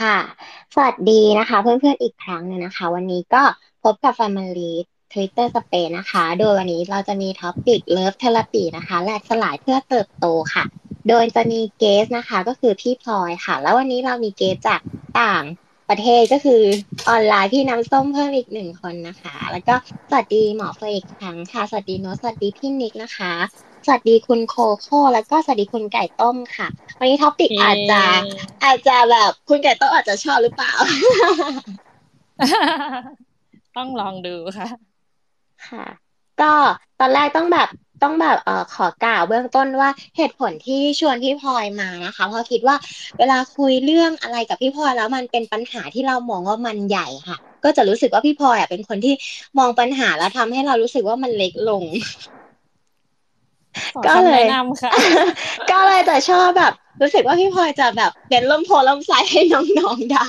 ค่ะ สวัสดีนะคะ เพื่อนๆอีกครั้งนึงนะคะ วันนี้ก็พบกับ Family Twitter Space นะคะ โดยวันนี้เราจะมีท็อปิก Love Therapy นะคะ แลกสลายเพื่อเติบโตค่ะ โดยจะมีเกสนะคะ ก็คือพี่พลอยค่ะ แล้ววันนี้เรามีเกสจากต่างประเทศก็คือออนไลน์พี่น้ำส้มเพิ่มอีกหนึ่งคนนะคะ แล้วก็สวัสดีหมอเฟยอีกครั้งค่ะ สวัสดีโนสวัสดีพี่นิกนะคะ สวัสดีคุณโคโค่แล้วก็สวัสดีคุณไก่ต้มค่ะ วันนี้ topic เอาจจะย้อาจจะแบบคุณไก่ต้มอาจจะชอบหรือเปล่า ต้องลองดูค่ะ ค่ะ ก็ตอนแรกต้องแบบต้องแบบเอ่อขอกล่าวเบื้องต้นว่าเหตุผลที่ชวนพี่พลอยมานะคะเพราะคิดว่าเวลาคุยเรื่องอะไรกับพี่พลอยแล้วมันเป็นปัญหาที่เรามองว่ามันใหญ่ค่ะ ก็จะรู้สึกว่าพี่พลอยอะเป็นคนที่มองปัญหาแล้วทำให้เรารู้สึกว่ามันเล็กลงขอ ก็เลคำแนะยนำค่ะ ก็เลยจะชอบแบบ รู้สึกว่าพี่พลอยจะแบบเป็นร่มโพธิ์ร่มไทรให้น้องๆได้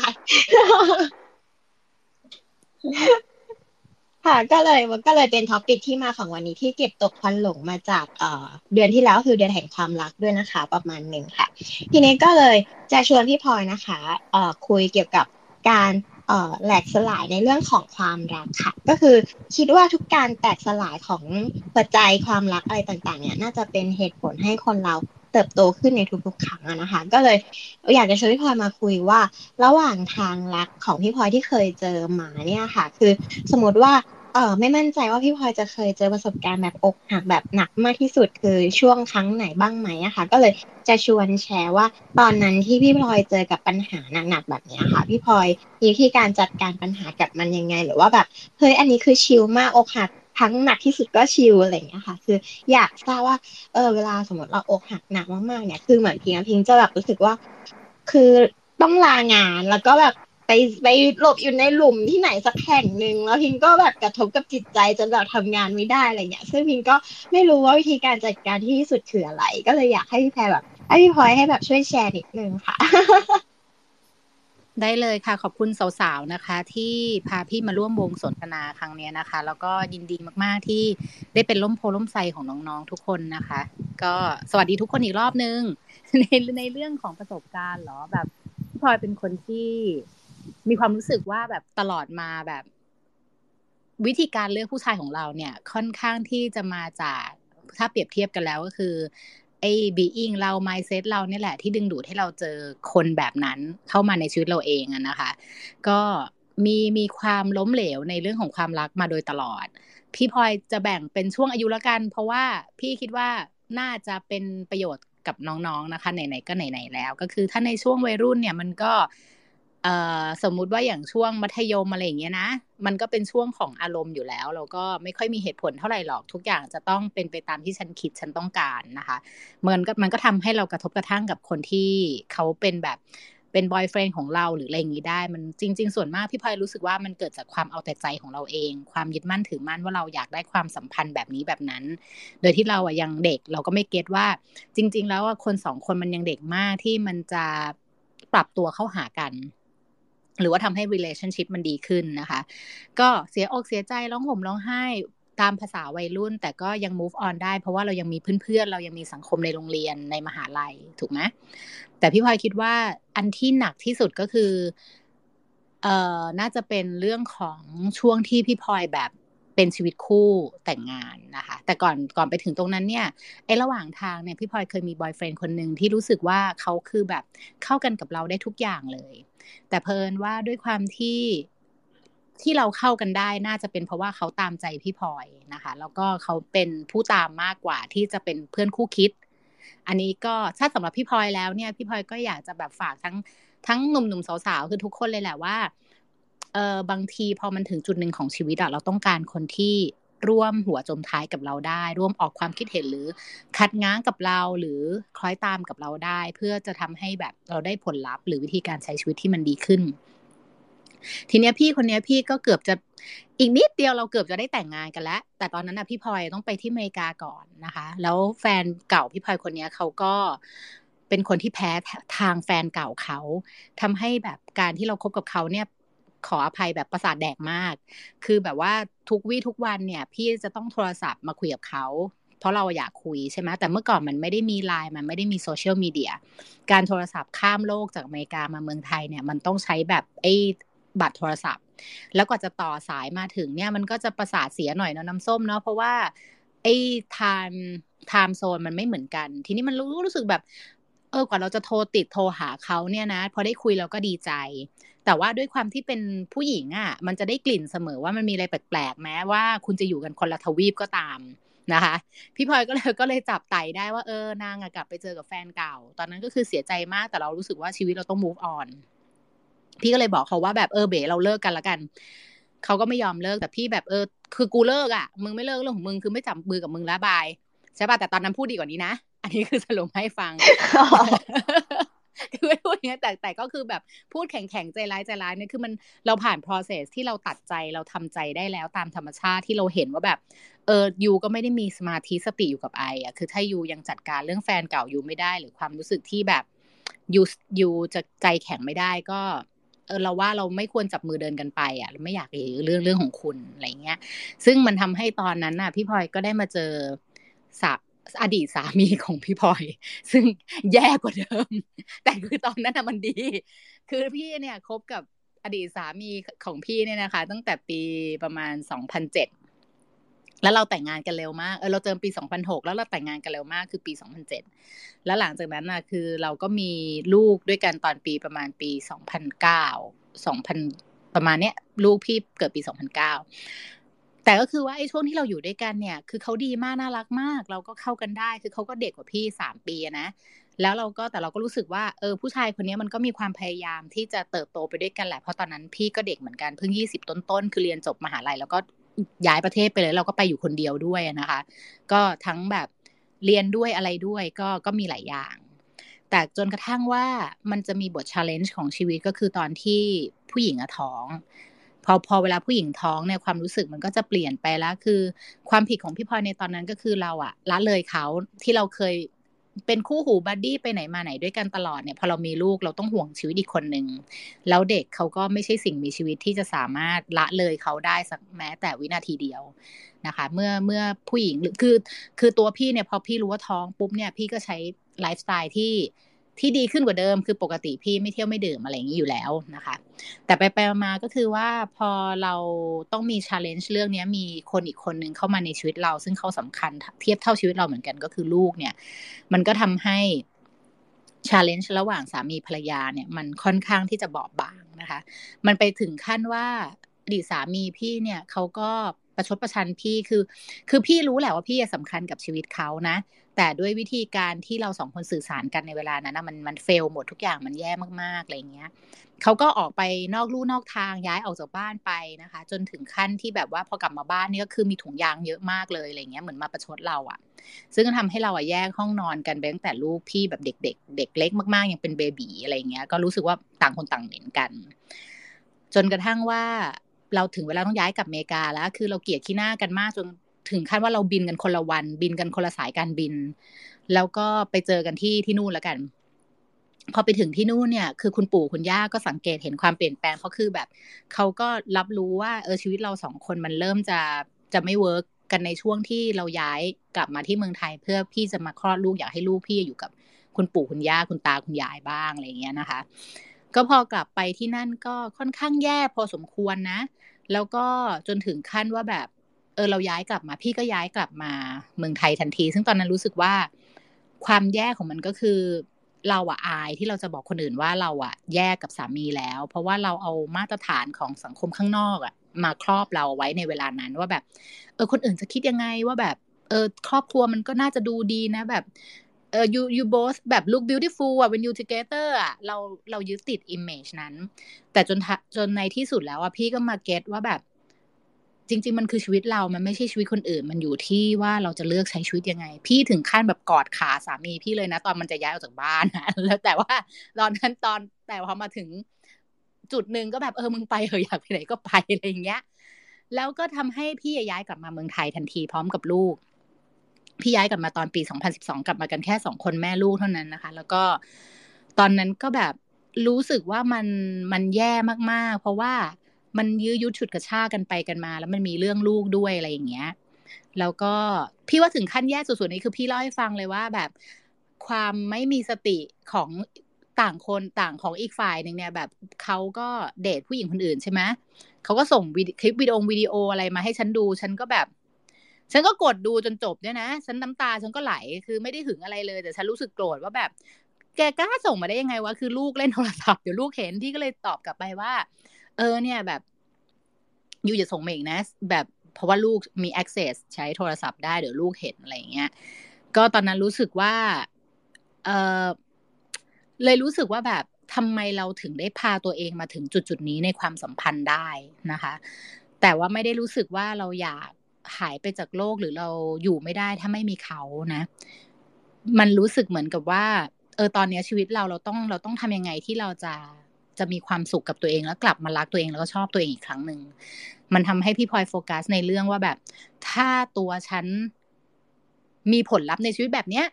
ค่ะก็เลยมันก็เลยเป็น topic ที่มาของวันนี้ที่เก็บตกควันหลงมาจากเอ่อเดือนที่แล้วคือเดือนแห่งความรักด้วยนะคะ ประมาณหนึ่งค่ะ ทีนี้ก็เลยจะชวนพี่พลอยนะคะเอ่อคุยเกี่ยวกับการเอ่อ แหลกสลายในเรื่องของความรักค่ะ ก็คือคิดว่าทุกการแตกสลายของปัจจัยความรักอะไรต่างๆเนี่ยน่าจะเป็นเหตุผลให้คนเราเติบโตขึ้นในทุกๆครั้งนะคะ ก็เลยอยากจะชวนพี่พลอยมาคุยว่า ระหว่างทางรักของพี่พลอยที่เคยเจอมาเนี่ยค่ะ คือสมมติว่า เออไม่มั่นใจว่าพี่พลอยจะเคยเจอประสบการณ์แบบอกหักแบบหนักมากที่สุดคือช่วงครั้งไหนบ้างไหมอะค่ะ ก็เลยจะชวนแชร์ว่า ตอนนั้นที่พี่พลอยเจอกับปัญหาหนักๆแบบนี้ค่ะ พี่พลอยมีวิธีการจัดการปัญหากับมันยังไง หรือว่าแบบเฮ้ยอันนี้คือชิลมากอกหักครั้งหนักที่สุดก็ชิลอะไรอย่างเงี้ยค่ะ คืออยากทราบว่าเออเวลาสมมติเราอกหักหนักมากๆเนี่ยคือเหมือนพิงพิงจะแบบรู้สึกว่า คือต้องลางานแล้วก็แบบ ไปไปหลบอยู่ในหลุมที่ไหนสักแห่งหนึ่งแล้วพิงก็แบบกระทบกับจิตใจจนแบบทำงานไม่ได้อะไรเงี้ย ซึ่งพิงก็ไม่รู้ว่าวิธีการจัดการที่ที่สุดคืออะไร ก็เลยอยากให้พี่แพรแบบให้พี่พลอยให้แบบช่วยแชร์นิดนึงค่ะ ได้เลยค่ะ ขอบคุณสาวๆนะคะ ที่พาพี่มาร่วมวงสนทนาครั้งเนี้ยนะคะ แล้วก็ยินดีมากๆที่ได้เป็นล่มโพล่มไทรของน้องๆทุกคนนะคะ ก็สวัสดีทุกคนอีกรอบนึงในในเรื่องของประสบการณ์หรอแบบพี่พลอยเป็นคนที่ มีความรู้สึกว่าแบบตลอดมาแบบ วิธีการเลือกผู้ชายของเราเนี่ย ค่อนข้างที่จะมาจากถ้าเปรียบเทียบกันแล้วก็คือไอ้ being เรา mindset เราเนี่ยแหละที่ดึงดูดให้เราเจอคนแบบนั้นเข้ามาในชีวิตเราเองอะนะคะ ก็มีมีความล้มเหลวในเรื่องของความรักมาโดยตลอด พี่พลอยจะแบ่งเป็นช่วงอายุละกัน เพราะว่าพี่คิดว่าน่าจะเป็นประโยชน์กับน้องๆนะคะไหนๆก็ไหนๆแล้ว ก็คือถ้าในช่วงวัยรุ่นเนี่ยมันก็ สมมุติว่าอย่างช่วงมัธยมอะไรอย่างเงี้ยนะ มันก็เป็นช่วงของอารมณ์อยู่แล้วแล้วก็ไม่ค่อยมีเหตุผลเท่าไหร่หรอกทุกอย่างจะต้องเป็นไปตามที่ฉันคิดฉันต้องการนะคะมันก็มันก็ทำให้เรากระทบกระทั่งกับคนที่เขาเป็นแบบเป็นบอยเฟรนด์ของเราหรืออะไรอย่างนี้ได้ มันจริง ๆ ส่วนมากพี่พลอยรู้สึกว่ามันเกิดจากความเอาแต่ใจของเราเอง ความยึดมั่นถือมั่นว่าเราอยากได้ความสัมพันธ์แบบนี้แบบนั้น โดยที่เราอะยังเด็กเราก็ไม่เก็ตว่า จริง ๆ แล้วอะคนสองคนมันยังเด็กมากที่มันจะปรับตัวเข้าหากัน หรือว่าทำให้ relationship มันดีขึ้นนะคะ ก็เสียอกเสียใจร้องห่มร้องไห้ตามภาษาวัยรุ่น แต่ก็ยัง move on ได้เพราะว่าเรายังมีเพื่อนๆ เรายังมีสังคมในโรงเรียนในมหาลัยถูกไหมแต่พี่พลอยคิดว่าอันที่หนักที่สุดก็คือเอ่อน่าจะเป็นเรื่องของช่วงที่พี่พลอยแบบ เป็นชีวิตคู่แต่งงานนะคะ แต่ก่อนก่อนไปถึงตรงนั้นเนี่ยไอ้ระหว่างทางเนี่ยพี่พลอยเคยมีบอยเฟรนด์คนหนึ่งที่รู้สึกว่าเขาคือแบบเข้ากันกับเราได้ทุกอย่างเลย แต่เพลินว่าด้วยความที่ที่เราเข้ากันได้น่าจะเป็นเพราะว่าเขาตามใจพี่พลอยนะคะ แล้วก็เขาเป็นผู้ตามมากกว่าที่จะเป็นเพื่อนคู่คิด อันนี้ก็ถ้าสำหรับพี่พลอยแล้วเนี่ยพี่พลอยก็อยากจะแบบฝากทั้งทั้งหนุ่มๆสาวๆคือทุกคนเลยแหละว่า เออบางทีพอมันถึงจุดหนึ่งของชีวิตอะเราต้องการคนที่ร่วมหัวจมท้ายกับเราได้ ร่วมออกความคิดเห็นหรือคัดง้างกับเราหรือคล้อยตามกับเราได้ เพื่อจะทำให้แบบเราได้ผลลัพธ์ หรือวิธีการใช้ชีวิตที่มันดีขึ้น ทีเนี้ยพี่คนเนี้ยพี่ก็เกือบจะอีกนิดเดียวเราเกือบจะได้แต่งงานกันแล้ว แต่ตอนนั้นนะพี่พลอยต้องไปที่อเมริกาก่อนนะคะ แล้วแฟนเก่าพี่พลอยคนเนี้ยเขาก็เป็นคนที่แพ้ทางแฟนเก่าเขาทำให้แบบการที่เราคบกับเขาเนี่ย ขออภัยแบบประสาทแดกมาก คือแบบว่าทุกวี่ทุกวันเนี่ย พี่จะต้องโทรศัพท์มาคุยกับเขาเพราะเราอยากคุยใช่ไหมแต่เมื่อก่อนมันไม่ได้มีไลน์มันไม่ได้มีโซเชียลมีเดียการโทรศัพท์ข้ามโลกจากอเมริกามาเมืองไทยเนี่ยมันต้องใช้แบบไอ้บัตรโทรศัพท์ แล้วกว่าจะต่อสายมาถึงเนี่ยมันก็จะประสาทเสียหน่อยเนาะน้ำส้มเนาะเพราะว่าไอ้ time time zone มันไม่เหมือนกัน ทีนี้มันรู้รู้สึกแบบเออกว่าเราจะโทรติดโทรหาเขาเนี่ยนะ พอได้คุยเราก็ดีใจ แต่ว่าด้วยความที่เป็นผู้หญิงอะ่ะ มันจะได้กลิ่นเสมอว่ามันมีอะไรแปลกๆแม้ว่าคุณจะอยู่กันคนละทวีปก็ตามนะคะ พี่พลอยก็เลยก็เลยจับไตได้ว่าเออนางอะกลับไปเจอกับแฟนเก่า ตอนนั้นก็คือเสียใจมากแต่เรารู้สึกว่าชีวิตเราต้อง move on พี่ก็เลยบอกเขาว่าแบบเออเบ๋เราเลิกกันละกันเขาก็ไม่ยอมเลิกแต่พี่แบบเออ คือกูเลิกอะมึงไม่เลิกเรื่องของมึงคือไม่จับมือกับมึงแล้วบายใช่ป่ะแต่ตอนนั้นพูดดีกว่านี้นะอันนี้คือสรุปให้ฟัง คือไม่พูดอย่างนี้แต่แต่ก็คือแบบพูดแข็งแข็งใจร้ายใจร้ายเนี่ยคือมันเราผ่าน process ที่เราตัดใจเราทำใจได้แล้วตามธรรมชาติที่เราเห็นว่าแบบเออยูก็ไม่ได้มีสมาธิสติอยู่กับไออะคือถ้ายูยังจัดการเรื่องแฟนเก่ายูไม่ได้ หรือความรู้สึกที่แบบยูยูจะใจแข็งไม่ได้ก็เออเราว่าเราไม่ควรจับมือเดินกันไปอะเราไม่อยากเรื่องเรื่องของคุณอะไรเงี้ย ซึ่งมันทำให้ตอนนั้นน่ะ พี่พลอยก็ได้มาเจอสัก อดีตสามีของพี่พลอย ซึ่งแย่กว่าเดิม แต่คือตอนนั้นมันดี คือพี่เนี่ยคบกับอดีตสามีของพี่เนี่ยนะคะ ตั้งแต่ปีประมาณสองพันเจ็ดแล้วเราแต่งงานกันเร็วมาก เออเราเจอปี 2006 แล้วเราแต่งงานกันเร็วมากคือปี 2007 แล้วหลังจากนั้นนะคือเราก็มีลูกด้วยกันตอนปีประมาณปี 2009 2000 ประมาณเนี้ย ลูกพี่เกิดปี 2009 แต่ก็คือว่าไอ้ช่วงที่เราอยู่ด้วยกันเนี่ย คือเขาดีมากน่ารักมาก เราก็เข้ากันได้ คือเขาก็เด็กกว่าพี่สามปีนะ แล้วเราก็แต่เราก็รู้สึกว่าเออผู้ชายคนนี้มันก็มีความพยายามที่จะเติบโตไปด้วยกันแหละ เพราะตอนนั้นพี่ก็เด็กเหมือนกันเพิ่งยี่สิบต้นๆคือเรียนจบมหาลัยแล้วก็ย้ายประเทศไปเลย เราก็ไปอยู่คนเดียวด้วยนะคะ ก็ทั้งแบบเรียนด้วยอะไรด้วยก็ก็มีหลายอย่าง แต่จนกระทั่งว่ามันจะมีบทชาเลนจ์ของชีวิตก็คือตอนที่ผู้หญิงอะท้อง พอพอเวลาผู้หญิงท้องเนี่ยความรู้สึกมันก็จะเปลี่ยนไปแล้ว คือ ความผิดของพี่พลอยในตอนนั้นก็คือเราอะละเลยเขาที่เราเคยเป็นคู่หู buddy ไปไหนมาไหนด้วยกันตลอดเนี่ยพอเรามีลูกเราต้องห่วงชีวิตอีกคนหนึ่งแล้วเด็กเขาก็ไม่ใช่สิ่งมีชีวิตที่จะสามารถละเลยเขาได้สักแม้แต่วินาทีเดียวนะคะ เมื่อเมื่อผู้หญิงคือคือตัวพี่เนี่ยพอพี่รู้ว่าท้องปุ๊บเนี่ยพี่ก็ใช้ไลฟ์สไตล์ที่ ที่ดีขึ้นกว่าเดิมคือปกติพี่ไม่เที่ยวไม่ดื่มอะไรอย่างนี้อยู่แล้วนะคะ แต่ไปไปมาก็คือว่าพอเราต้องมี challenge เรื่องนี้มีคนอีกคนหนึ่งเข้ามาในชีวิตเรา ซึ่งเขาสำคัญเทียบเท่าชีวิตเราเหมือนกันก็คือลูกเนี่ย มันก็ทำให้ challenge ระหว่างสามีภรรยาเนี่ย มันค่อนข้างที่จะบอบบางนะคะ มันไปถึงขั้นว่าอดีตสามีพี่เนี่ยเขาก็ประชดประชันพี่คือ คือพี่รู้แหละว่าพี่สำคัญกับชีวิตเขานะ แต่ด้วยวิธีการที่เราสองคนสื่อสารกันในเวลานั้นนะมันมันเฟลหมดทุกอย่างมันแย่มากๆอะไรเงี้ยเขาก็ออกไปนอกลู่นอกทางย้ายออกจากบ้านไปนะคะ จนถึงขั้นที่แบบว่าพอกลับมาบ้านนี่ก็คือมีถุงยางเยอะมากเลยอะไรเงี้ยเหมือนมาประชดเราอะ่ะ ซึ่งก็ทำให้เราอะแยกห้องนอนกันไปตั้งแต่ลูกพี่แบบเด็กๆเเด็กเล็กมากๆ ยังเป็นเบบีอะไรเงี้ยก็รู้สึกว่าต่างคนต่างเหม็นกัน จนกระทั่งว่าเราถึงเวลาต้องย้ายกลับอเมริกาแล้ว คือเราเกลียดขี้หน้ากันมากจน ถึงขั้นว่าเราบินกันคนละวัน บินกันคนละสายการบิน แล้วก็ไปเจอกันที่ที่นู่นแล้วกัน พอไปถึงที่นู่นเนี่ย คือคุณปู่คุณย่าก็สังเกตเห็นความเปลี่ยนแปลงเพราะคือแบบเขาก็รับรู้ว่าเออชีวิตเราสองคนมันเริ่มจะจะไม่ work กันในช่วงที่เราย้ายกลับมาที่เมืองไทย เพื่อพี่จะมาคลอดลูกอยากให้ลูกพี่อยู่กับคุณปู่คุณย่าคุณตาคุณยายบ้างอะไรเงี้ยนะคะ ก็พอกลับไปที่นั่นก็ค่อนข้างแย่พอสมควรนะ แล้วก็จนถึงขั้นว่าแบบ เออเราย้ายกลับมา พี่ก็ย้ายกลับมาเมืองไทยทันที ซึ่งตอนนั้นรู้สึกว่าความแย่ของมันก็คือ เราอะอายที่เราจะบอกคนอื่นว่าเราอะแยกกับสามีแล้ว เพราะว่าเราเอามาตรฐานของสังคมข้างนอกอะมาครอบเราไว้ในเวลานั้นว่าแบบ เออคนอื่นจะคิดยังไงว่าแบบ เออครอบครัวมันก็น่าจะดูดีนะแบบเออ you you both แบบ look beautiful อะ when you together อะเราเรายึดติด image นั้น แต่จนจนในที่สุดแล้วอะพี่ก็มาเก็ตว่าแบบ จริง ๆ มันคือชีวิตเรามันไม่ใช่ชีวิตคนอื่น มันอยู่ที่ว่าเราจะเลือกใช้ชีวิตยังไง พี่ถึงขั้นแบบกอดขาสามีพี่เลยนะ ตอนมันจะย้ายออกจากบ้านนะแล้วแต่ว่าตอนนั้นตอนแต่พอมาถึงจุดหนึ่งก็แบบเออมึงไปเถอะอยากไปไหนก็ไปอะไรอย่างเงี้ย แล้วก็ทำให้พี่ย้ายกลับมาเมืองไทยทันทีพร้อมกับลูก พี่ย้ายกลับมาตอนปี 2012 กลับมากันแค่สองคนแม่ลูกเท่านั้นนะคะ แล้วก็ตอนนั้นก็แบบรู้สึกว่ามันมันแย่มากๆ เพราะว่า มันยื้อยุดฉุดกระชากันไปกันมา แล้วมันมีเรื่องลูกด้วยอะไรอย่างเงี้ย แล้วก็พี่ว่าถึงขั้นแย่สุดๆนี้คือพี่เล่าให้ฟังเลยว่าแบบความไม่มีสติของต่างคนต่างของอีกฝ่ายหนึ่งเนี่ยแบบเขาก็เดทผู้หญิงคนอื่นใช่ไหมเขาก็ส่งคลิปวิดีโอวิดีโออะไรมาให้ฉันดู ฉันก็แบบ ฉันก็กดดูจนจบเนี่ยนะ ฉันน้ำตาฉันก็ไหลคือไม่ได้หึงอะไรเลย แต่ฉันรู้สึกโกรธว่าแบบ แกกล้าส่งมาได้ยังไงวะคือลูกเล่นโทรศัพท์เดี๋ยวลูกเห็นพี่ก็เลยตอบกลับไปว่า ออเนี่ยแบบยูจะส่งมาอีกนะ แบบเพราะว่าลูกมี access ใช้โทรศัพท์ได้เดี๋ยวลูกเห็นอะไรอย่างเงี้ยก็ตอนนั้นรู้สึกว่าเออเลยรู้สึกว่าแบบทำไมเราถึงได้พาตัวเองมาถึงจุดจุดนี้ในความสัมพันธ์ได้นะคะ แต่ว่าไม่ได้รู้สึกว่าเราอยากหายไปจากโลกหรือเราอยู่ไม่ได้ถ้าไม่มีเขานะ มันรู้สึกเหมือนกับว่า เออตอนนี้ชีวิตเราเราต้องเราต้องทำยังไงที่เราจะ จะมีความสุขกับตัวเองแล้วกลับมารักตัวเองแล้วก็ชอบตัวเองอีกครั้งหนึ่งมันทำให้พี่พลอยโฟกัสในเรื่องว่าแบบ ถ้าตัวฉันมีผลลัพธ์ในชีวิตแบบเนี้ย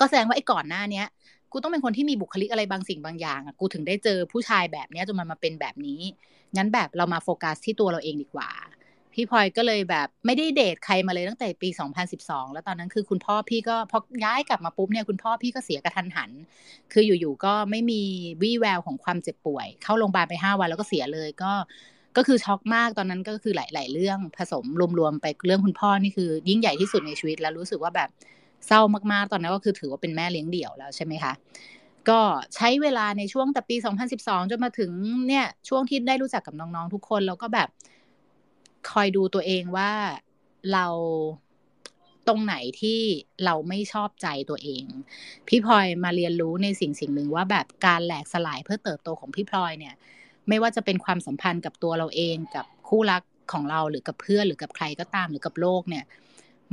ก็แสดงว่าไอ้ก่อนหน้าเนี้ยกูต้องเป็นคนที่มีบุคลิกอะไรบางสิ่งบางอย่างอะกูถึงได้เจอผู้ชายแบบเนี้ยจนมันมาเป็นแบบนี้งั้นแบบเรามาโฟกัสที่ตัวเราเองดีกว่า พี่พลอยก็เลยแบบไม่ได้เดทใครมาเลยตั้งแต่ปี 2012 แล้วตอนนั้นคือคุณพ่อพี่ก็พอย้ายกลับมาปุ๊บเนี่ยคุณพ่อพี่ก็เสียกระทันหัน คืออยู่ๆก็ไม่มีวี่แววของความเจ็บป่วย เข้าโรงพยาบาลไปห้าวันแล้วก็เสียเลยก็ก็คือช็อกมากตอนนั้นก็คือหลาย ๆ เรื่องผสมรวม ๆ ไปเรื่องคุณพ่อนี่คือ ยิ่งใหญ่ที่สุดในชีวิตแล้วรู้สึกว่าแบบเศร้ามากๆ ตอนนั้นก็คือถือว่าเป็นแม่เลี้ยงเดี่ยวแล้วใช่ไหมคะก็ใช้เวลาในช่วงแต่ปี 2012 จนมาถึงเนี่ยช่วงที่ได้รู้จักกับน้อง ๆ ทุกคนแล้วก็แบบ คอยดูตัวเองว่าเราตรงไหนที่เราไม่ชอบใจตัวเอง พี่พลอยมาเรียนรู้ในสิ่งสิ่งหนึ่งว่าแบบการแหลกสลายเพื่อเติบโตของพี่พลอยเนี่ย ไม่ว่าจะเป็นความสัมพันธ์กับตัวเราเองกับคู่รักของเราหรือกับเพื่อนหรือกับใครก็ตามหรือกับโลกเนี่ย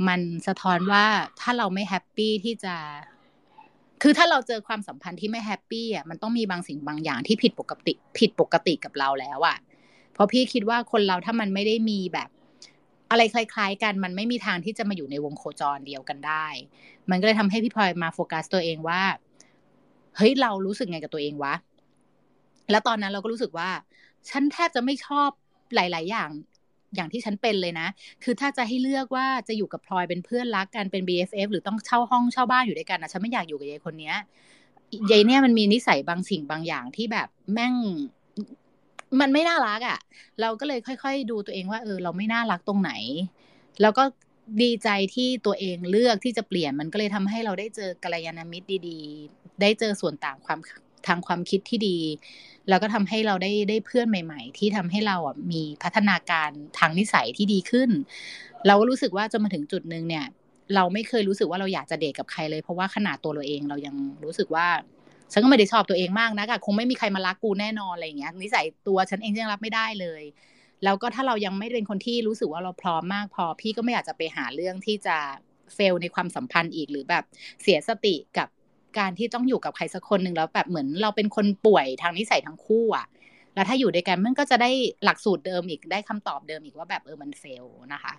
มันสะท้อนว่าถ้าเราไม่ happy ที่จะ คือถ้าเราเจอความสัมพันธ์ที่ไม่ happy อะมันต้องมีบางสิ่งบางอย่างที่ผิดปกติผิดปกติกับเราแล้วอะ เพราะพี่คิดว่าคนเราถ้ามันไม่ได้มีแบบ อะไรคล้ายๆ กันมันไม่มีทางที่จะมาอยู่ในวงโคจรเดียวกันได้ มันก็เลยทำให้พี่พลอยมาโฟกัสตัวเองว่าเฮ้ยเรารู้สึกไงกับตัวเองวะแล้วตอนนั้นเราก็รู้สึกว่า ฉันแทบจะไม่ชอบหลาย ๆ อย่างอย่างที่ฉันเป็นเลยนะ คือถ้าจะให้เลือกว่าจะอยู่กับพลอยเป็นเพื่อนรักกันเป็น BFF หรือต้องเช่าห้องเช่าบ้านอยู่ด้วยกันนะฉันไม่อยากอยู่กับยายคนเนี้ยยายเนี่ยมันมีนิสัยบางสิ่งบางอย่างที่แบบแม่ง มันไม่น่ารักอะ่ะ เราก็เลยค่อย ๆ ดูตัวเองว่า เออ เราไม่น่ารักตรงไหน แล้วก็ดีใจที่ตัวเองเลือกที่จะเปลี่ยนมันก็เลยทำให้เราได้เจอกัลยาณมิตรดี ๆ ได้เจอส่วนต่างความทางความคิดที่ดี แล้วก็ทำให้เราได้ได้เพื่อนใหม่ ๆ ที่ทำให้เราอะมีพัฒนาการทางนิสัยที่ดีขึ้น เราก็รู้สึกว่าจนมาถึงจุดหนึ่งเนี่ย เราไม่เคยรู้สึกว่าเราอยากจะเดทกับใครเลย เพราะว่าขนาดตัวเราเองเรายังรู้สึกว่า ฉันก็ไม่ได้ชอบตัวเองมากนะคะคงไม่มีใครมารักกูแน่นอนอะไรอย่างเงี้ยนิสัยตัวฉันเองยังรับไม่ได้เลย แล้วก็ถ้าเรายังไม่เป็นคนที่รู้สึกว่าเราพร้อมมากพอ พี่ก็ไม่อยากจะไปหาเรื่องที่จะเฟลในความสัมพันธ์อีกหรือแบบเสียสติกับการที่ต้องอยู่กับใครสักคนหนึ่งแล้วแบบเหมือนเราเป็นคนป่วยทางนิสัยทั้งคู่อะแล้วถ้าอยู่ด้วยกันมันก็จะได้หลักสูตรเดิมอีกได้คำตอบเดิมอีกว่าแบบเออมันเฟลนะคะ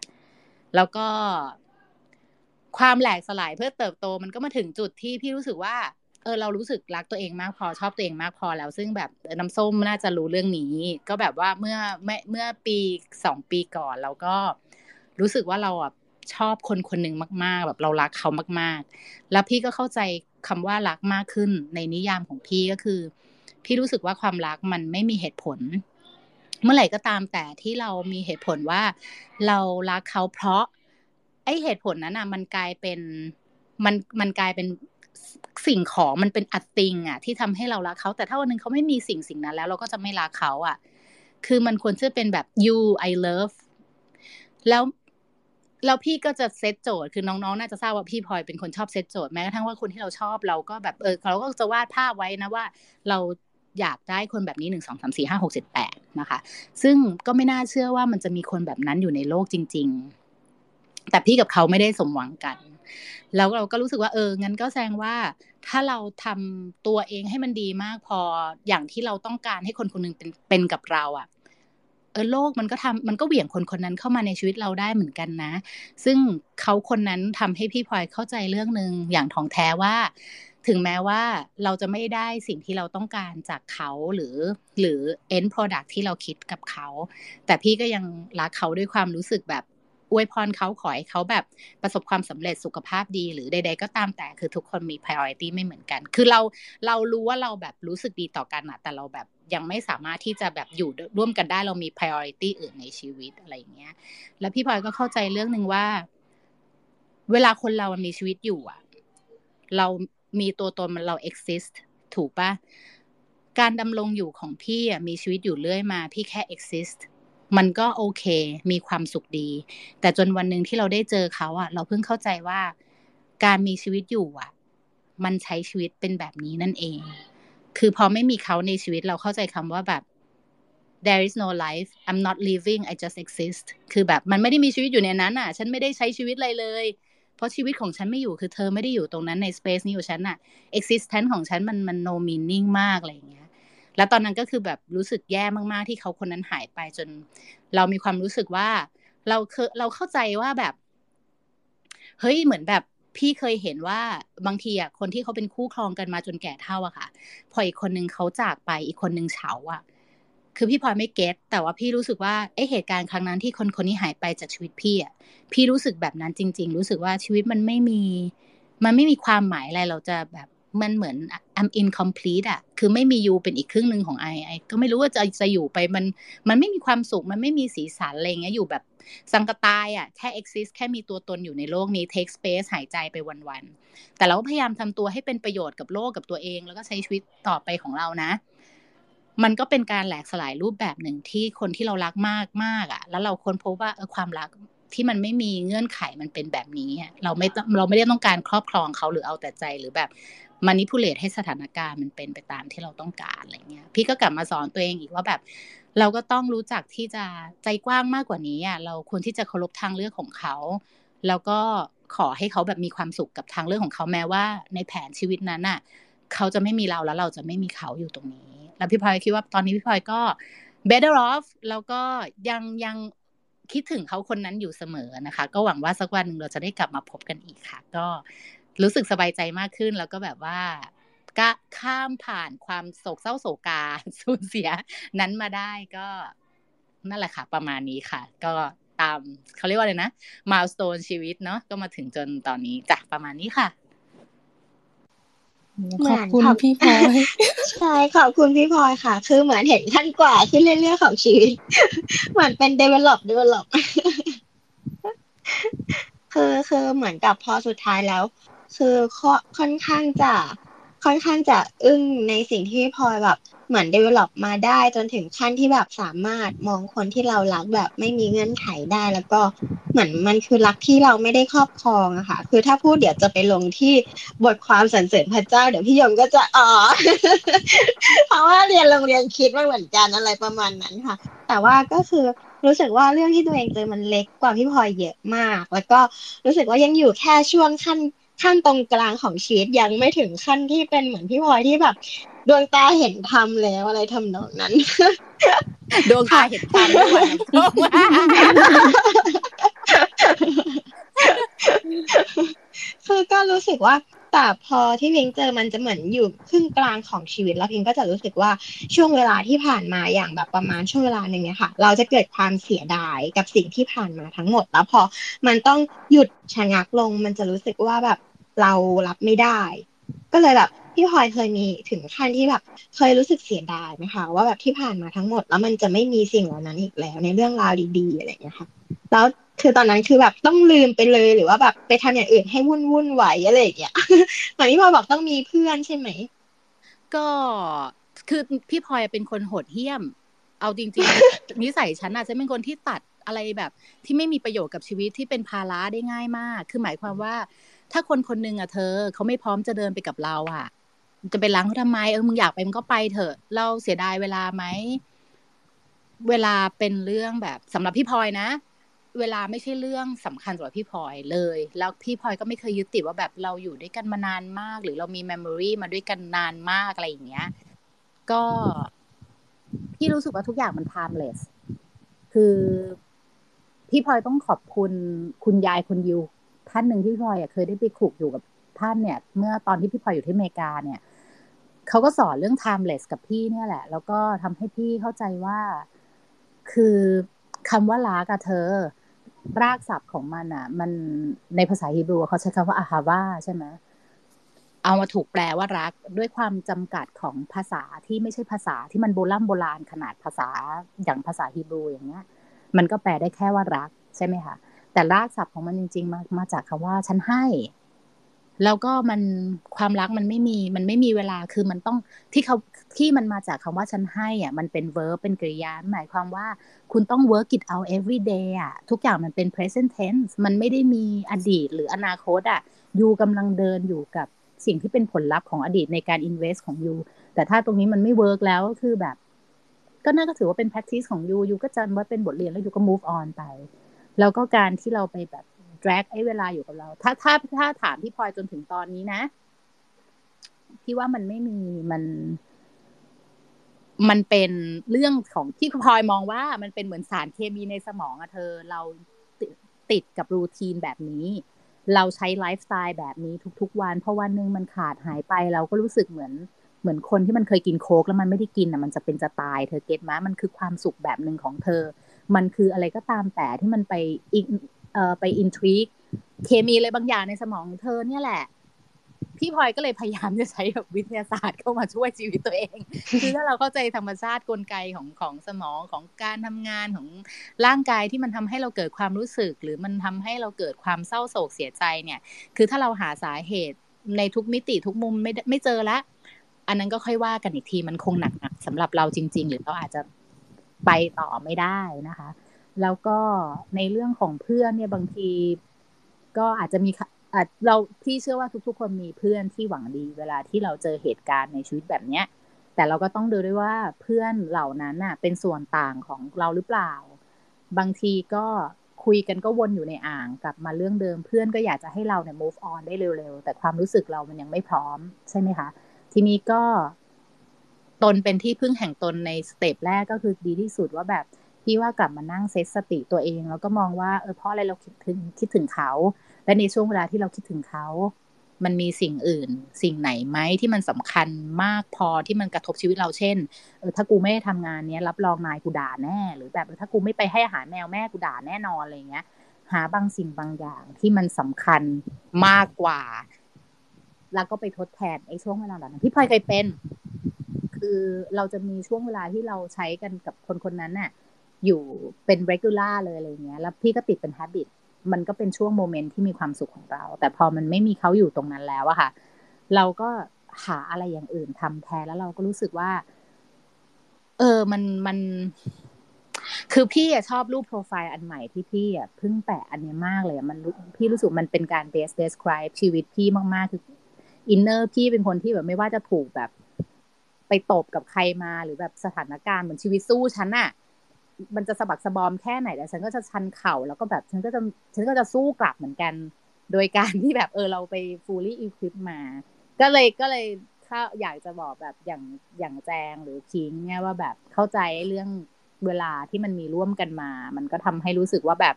แล้วก็ความแหลกสลายเพื่อเติบโตมันก็มาถึงจุดที่พี่รู้สึกว่า เออเรารู้สึกรักตัวเองมากพอชอบตัวเองมากพอแล้ว ซึ่งแบบน้ำส้มน่าจะรู้เรื่องนี้ ก็แบบว่าเมื่อเมื่อเมื่อปีสองปีก่อนเราก็รู้สึกว่าเราอะชอบคนคนหนึ่งมาก ๆ แบบเรารักเขามาก ๆ แล้วพี่ก็เข้าใจคำว่ารักมากขึ้นในนิยามของพี่ก็คือ พี่รู้สึกว่าความรักมันไม่มีเหตุผล เมื่อไหร่ก็ตามแต่ที่เรามีเหตุผลว่า เรารักเขาเพราะ ไอเหตุผลนั้นอะ มันกลายเป็นมันมันกลายเป็น สิ่งของมันเป็นอัตติงอะที่ทำให้เรารักเขา แต่ถ้าวันนึงเขาไม่มีสิ่งสิ่งนั้นแล้ว เราก็จะไม่รักเขาอะ คือมันควรจะเป็นแบบ you I love แล้วแล้วพี่ก็จะเซตโจทย์คือน้องๆ น่าจะทราบว่าพี่พลอยเป็นคนชอบเซตโจทย์แม้กระทั่งว่าคนที่เราชอบเราก็แบบเออเราก็จะวาดภาพไว้นะว่า เราอยากได้คนแบบนี้หนึ่งสองสามสี่ห้าหกเจ็ดแปดนะคะ ซึ่งก็ไม่น่าเชื่อว่ามันจะมีคนแบบนั้นอยู่ในโลกจริง ๆ แต่พี่กับเขาไม่ได้สมหวังกัน แล้วเราก็รู้สึกว่าเอองั้นก็แสดงว่าถ้าเราทำตัวเองให้มันดีมากพออย่างที่เราต้องการให้คนคนนึงเป็นเป็นกับเราอะ่ะเออโลกมันก็ทำมันก็เหวี่ยงคนคนนั้นเข้ามาในชีวิตเราได้เหมือนกันนะ ซึ่งเขาคนนั้นทำให้พี่พลอยเข้าใจเรื่องหนึ่งอย่างทองแท้ว่า ถึงแม้ว่าเราจะไม่ได้สิ่งที่เราต้องการจากเขาหรือหรือ end product ที่เราคิดกับเขา แต่พี่ก็ยังรักเขาด้วยความรู้สึกแบบ อวยพรเขาขอให้เขาแบบประสบความสำเร็จสุขภาพดีหรือใด ๆ ก็ตามแต่คือทุกคนมี priority ไม่เหมือนกัน คือเราเรารู้ว่าเราแบบรู้สึกดีต่อกันอะแต่เราแบบยังไม่สามารถที่จะแบบอยู่ร่วมกันได้เรามี priority อื่นในชีวิตอะไรอย่างเงี้ย แล้วพี่พลอยก็เข้าใจเรื่องหนึ่งว่า เวลาคนเรามันมีชีวิตอยู่อะเรามีตัวตนมันเรา exist ถูกปะการดำรงอยู่ของพี่อะมีชีวิตอยู่เรื่อยมา พี่แค่ exist มันก็โอเค มีความสุขดี แต่จนวันหนึ่งที่เราได้เจอเขาอะเราเพิ่งเข้าใจว่าการมีชีวิตอยู่อะมันใช้ชีวิตเป็นแบบนี้นั่นเอง คือพอไม่มีเขาในชีวิตเราเข้าใจคำว่าแบบ there is no life I'm not living I just exist คือแบบมันไม่ได้มีชีวิตอยู่ในนั้นอะ ฉันไม่ได้ใช้ชีวิตอะไรเลย เพราะชีวิตของฉันไม่อยู่คือเธอไม่ได้อยู่ตรงนั้นใน space นี้อยู่ฉันอะ existence ของฉันมันมัน no meaning มากอะไรอย่างเงี้ย แล้วตอนนั้นก็คือแบบรู้สึกแย่มากๆที่เขาคนนั้นหายไปจน เรามีความรู้สึกว่า เราเคเราเข้าใจว่าแบบ เฮ้ยเหมือนแบบพี่เคยเห็นว่าบางทีอะคนที่เขาเป็นคู่ครองกันมาจนแก่เท่าอะค่ะ พออีกคนนึงเขาจากไปอีกคนนึงเฉาอะคือพี่พลอยไม่เก็ตแต่ว่าพี่รู้สึกว่าไอเหตุการณ์ครั้งนั้นที่คนคนนี้หายไปจากชีวิตพี่อะพี่รู้สึกแบบนั้นจริง ๆ รู้สึกว่าชีวิตมันไม่มี มันไม่มีความหมายอะไรเราจะแบบ มันเหมือน I'm incomplete อะคือไม่มียูเป็นอีกครึ่งหนึ่งของไอไอก็ไม่รู้ว่าจะจะอยู่ไปมันมันไม่มีความสุข มันไม่มีสีสันอะไรเงี้ยอยู่แบบสังกตายอะแค่ exist แค่มีตัวตนอยู่ในโลกนี้ take space หายใจไปวันๆแต่เราก็พยายามทำตัวให้เป็นประโยชน์กับโลกกับตัวเอง แล้วก็ใช้ชีวิตต่อไปของเรานะ มันก็เป็นการแหลกสลายรูปแบบหนึ่งที่คนที่เรารักมากมากอะแล้วเราค้นพบว่าเออความรักที่มันไม่มีเงื่อนไขมันเป็นแบบนี้ เราไม่เราไม่ได้ต้องการครอบครองเขาหรือเอาแต่ใจหรือแบบ มานิพุเลตให้สถานการณ์มันเป็นไปตามที่เราต้องการอะไรเงี้ยพี่ก็กลับมาสอนตัวเองอีกว่าแบบ เราก็ต้องรู้จักที่จะใจกว้างมากกว่านี้อะเราควรที่จะเคารพทางเลือกของเขา แล้วก็ขอให้เขาแบบมีความสุขกับทางเลือกของเขาแม้ว่า ในแผนชีวิตนั้นอะเขาจะไม่มีเราแล้วเราจะไม่มีเขาอยู่ตรงนี้ แล้วพี่พลอยคิดว่าตอนนี้พี่พลอยก็ better off แล้วก็ยังยังคิดถึงเขาคนนั้นอยู่เสมอนะคะ ก็หวังว่าสักวันหนึ่งเราจะได้กลับมาพบกันอีกค่ะ ก็ รู้สึกสบายใจมากขึ้น แล้วก็แบบว่าก็ข้ามผ่านความโศกเศร้าโศกาสูญเสีย นั้นมาได้ก็นั่นแหละค่ะ ประมาณนี้ค่ะ ก็ตามเขาเรียกว่าอะไรนะมาสโตนชีวิตเนาะก็มาถึงจนตอนนี้จ้ะประมาณนี้ค่ะขอบคุณพี่พลอยใช่ขอบคุณพี่พลอยค่ะ คือเหมือนเห็นขั้นกว่าขึ้นเรื่อยๆของชีวิต เหมือนเป็น develop develop คือคือเหมือนกับพอสุดท้ายแล้ว คือค่อนข้างจะค่อนข้างจะอึ้งในสิ่งที่พลอยแบบเหมือน develop มาได้จนถึงขั้นที่แบบสามารถมองคนที่เรารักแบบไม่มีเงื่อนไขได้ แล้วก็เหมือนมันคือรักที่เราไม่ได้ครอบครองอะค่ะ คือถ้าพูดเดี๋ยวจะไปลงที่บทความสรรเสริญพระเจ้า เดี๋ยวพี่ยมก็จะอ๋อเพราะว่าเรียนโรงเรียนคิดไม่เหมือนกันอะไรประมาณนั้นค่ะ แต่ว่าก็คือรู้สึกว่าเรื่องที่ตัวเองเจอมันเล็กกว่าพี่พลอยเยอะมาก แล้วก็รู้สึกว่ายังอยู่แค่ช่วงขั้น ขั้นตรงกลางของชีวิตยังไม่ถึงขั้นที่เป็นเหมือนพี่พลอยที่แบบดวงตาเห็นธรรมแล้วอะไรทำนองนั้น ดวงตาเห็นธรรมคือก็รู้สึกว่าแต่พอที่พิงเจอมันจะเหมือนอยู่ครึ่งกลางของชีวิตแล้วพิงก็จะรู้สึกว่าช่วงเวลาที่ผ่านมาอย่างแบบประมาณช่วงเวลาหนึ่งเนี่ยค่ะ เราจะเกิดความเสียดายกับสิ่งที่ผ่านมาทั้งหมด แล้วพอมันต้องหยุดชะงักลงมันจะรู้สึกว่าแบบ เรารับไม่ได้ ก็เลยแบบพี่พลอยเคยมีถึงขั้นที่แบบเคยรู้สึกเสียดายไหมคะว่าแบบที่ผ่านมาทั้งหมด แล้วมันจะไม่มีสิ่งเหล่านั้นอีกแล้ว ในเรื่องราวดีๆอะไรอย่างเงี้ยค่ะ แล้วคือตอนนั้นคือแบบต้องลืมไปเลยหรือว่าแบบไปทำอย่างอื่นให้วุ่นวุ่นไหวอะไรอย่างเงี้ยเหมือนพี่พลอยบอกต้องมีเพื่อนใช่ไหมก็คือพี่พลอยเป็นคนโหดเหี้ยม เอาจริงๆนิสัยฉันอาจจะเป็นคนที่ตัดอะไรแบบที่ไม่มีประโยชน์กับชีวิตที่เป็นภาระได้ง่ายมาก คือหมายความว่า ถ้าคนคนหนึ่งอะเธอเขาไม่พร้อมจะเดินไปกับเราอะจะไปล้างเขาทำไมเออมึงอยากไปมึงก็ไปเถอะ เราเสียดายเวลาไหมเวลาเป็นเรื่องแบบสำหรับพี่พลอยนะ เวลาไม่ใช่เรื่องสำคัญสำหรับพี่พลอยเลย แล้วพี่พลอยก็ไม่เคยยึดติดว่าแบบเราอยู่ด้วยกันมานานมาก หรือเรามี memory มาด้วยกันนานมากอะไรอย่างเงี้ย ก็พี่รู้สึกว่าทุกอย่างมัน timeless คือพี่พลอยต้องขอบคุณคุณยายคุณยู ท่านหนึ่งที่พลอยเคยได้ไปขลุกอยู่กับท่านเนี่ย เมื่อตอนที่พี่พลอยอยู่ที่อเมริกาเนี่ยเขาก็สอนเรื่อง timeless กับพี่เนี่ยแหละ แล้วก็ทำให้พี่เข้าใจว่า คือคำว่ารักอะเธอ รากศัพท์ของมันอะ มันในภาษาฮีบรูเขาใช้คำว่าอาฮาวาใช่ไหมเอามาถูกแปลว่ารักด้วยความจำกัดของภาษาที่ไม่ใช่ภาษาที่มันโบราณโบราณขนาดภาษาอย่างภาษาฮีบรูอย่างเงี้ย มันก็แปลได้แค่ว่ารักใช่ไหมคะ แต่รากศัพท์ของมันจริง ๆ มามาจากคำว่าฉันให้ แล้วก็มันความรักมันไม่มีมันไม่มีเวลาคือมันต้องที่เขาที่มันมาจากคำว่าฉันให้อะมันเป็น verb เป็นกริยา หมายความว่าคุณต้อง work it out every day อะทุกอย่างมันเป็น present tense มันไม่ได้มีอดีตหรืออนาคตอะยูกำลังเดินอยู่กับสิ่งที่เป็นผลลัพธ์ของอดีตในการ invest ของยูแต่ถ้าตรงนี้มันไม่ work แล้วก็คือแบบ ก็น่าก็ถือว่าเป็น practice ของยูยูก็จำว่าเป็นบทเรียนแล้วยูก็ move on ไป แล้วก็การที่เราไปแบบ drag ไอ้เวลาอยู่กับเรา ถ้าถ้าถ้าถามพี่พลอยจนถึงตอนนี้นะ พี่ว่ามันไม่มีมัน มันเป็นเรื่องของที่พลอยมองว่า มันเป็นเหมือนสารเคมีในสมองอะเธอ เราติดกับรูทีนแบบนี้ เราใช้ไลฟ์สไตล์แบบนี้ทุก ๆ วัน เพราะวันหนึ่งมันขาดหายไป เราก็รู้สึกเหมือนเหมือนคนที่มันเคยกินโค้กแล้วมันไม่ได้กินอะมันจะเป็นจะตายเธอเก็ตไหมมันคือความสุขแบบหนึ่งของเธอ มันคืออะไรก็ตามแต่ที่มันไปอีกเอ่อไปอินทริกเคมีอะไรบางอย่างในสมองเธอเนี่ยแหละ พี่พลอยก็เลยพยายามจะใช้แบบวิทยาศาสตร์เข้ามาช่วยชีวิตตัวเอง คือถ้าเราเข้าใจธรรมชาติกลไกของของสมองของการทำงานของร่างกายที่มันทำให้เราเกิดความรู้สึก หรือมันทำให้เราเกิดความเศร้าโศกเสียใจเนี่ย คือถ้าเราหาสาเหตุในทุกมิติทุกมุมไม่ไม่เจอละอันนั้นก็ค่อยว่ากันอีกทีมันคงหนักหนักสำหรับเราจริง ๆ หรือเราอาจจะ ไปต่อไม่ได้นะคะ แล้วก็ในเรื่องของเพื่อนเนี่ยบางที ก็อาจจะมีอาจเราพี่เชื่อว่าทุกๆ คนมีเพื่อนที่หวังดี เวลาที่เราเจอเหตุการณ์ในชีวิตแบบเนี้ย แต่เราก็ต้องดูด้วยว่าเพื่อนเหล่านั้นน่ะ เป็นส่วนต่างของเราหรือเปล่า บางทีก็คุยกันก็วนอยู่ในอ่างกลับมาเรื่องเดิมเพื่อนก็อยากจะให้เราเนี่ย move on ได้เร็วๆ แต่ความรู้สึกเรามันยังไม่พร้อมใช่ไหมคะ ทีนี้ก็ ตนเป็นที่พึ่งแห่งตนใน step แรกก็คือดีที่สุดว่าแบบพี่ว่ากลับมานั่งเซตสติตัวเอง แล้วก็มองว่าเออเพราะอะไรเราคิดถึงคิดถึงเขา และในช่วงเวลาที่เราคิดถึงเขา มันมีสิ่งอื่น สิ่งไหนไหมที่มันสำคัญมากพอที่มันกระทบชีวิตเราเช่นเออถ้ากูไม่ได้ทำงานเนี้ยรับรองนายกูด่าแน่ หรือแบบถ้ากูไม่ไปให้อาหารแมวแม่กูด่าแน่นอนอะไรเงี้ย หาบางสิ่งบางอย่างที่มันสำคัญมากกว่า แล้วก็ไปทดแทนไอ้ช่วงเวลาเหล่านั้นพี่พลอยเคยเป็น คือเราจะมีช่วงเวลาที่เราใช้กันกับคนคนนั้นน่ะ อยู่เป็น regular เลยอะไรเงี้ย แล้วพี่ก็ติดเป็น habit มันก็เป็นช่วงโมเมนต์ที่มีความสุขของเรา แต่พอมันไม่มีเขาอยู่ตรงนั้นแล้วอะค่ะ เราก็หาอะไรอย่างอื่นทำแทนแล้วเราก็รู้สึกว่า เออ มันมัน คือพี่อะชอบรูปโปรไฟล์อันใหม่ที่พี่อะเพิ่งแปะอันนี้มากเลยมันพี่รู้สึกมันเป็นการ describe ชีวิตพี่มากๆคือ inner พี่เป็นคนที่แบบไม่ว่าจะถูกแบบ ไปตบกับใครมาหรือแบบสถานการณ์เหมือนชีวิตสู้ฉันอะมันจะสะบักสะบอมแค่ไหนแต่ฉันก็จะชันเข่าแล้วก็แบบฉันก็จะฉันก็จะสู้กลับเหมือนกัน โดยการที่แบบเออเราไป fully equip มา ก็เลยก็เลยถ้าอยากจะบอกแบบอย่างอย่างแจงหรือพิงเนี่ยว่าแบบเข้าใจเรื่องเวลาที่มันมีร่วมกันมา มันก็ทำให้รู้สึกว่าแบบ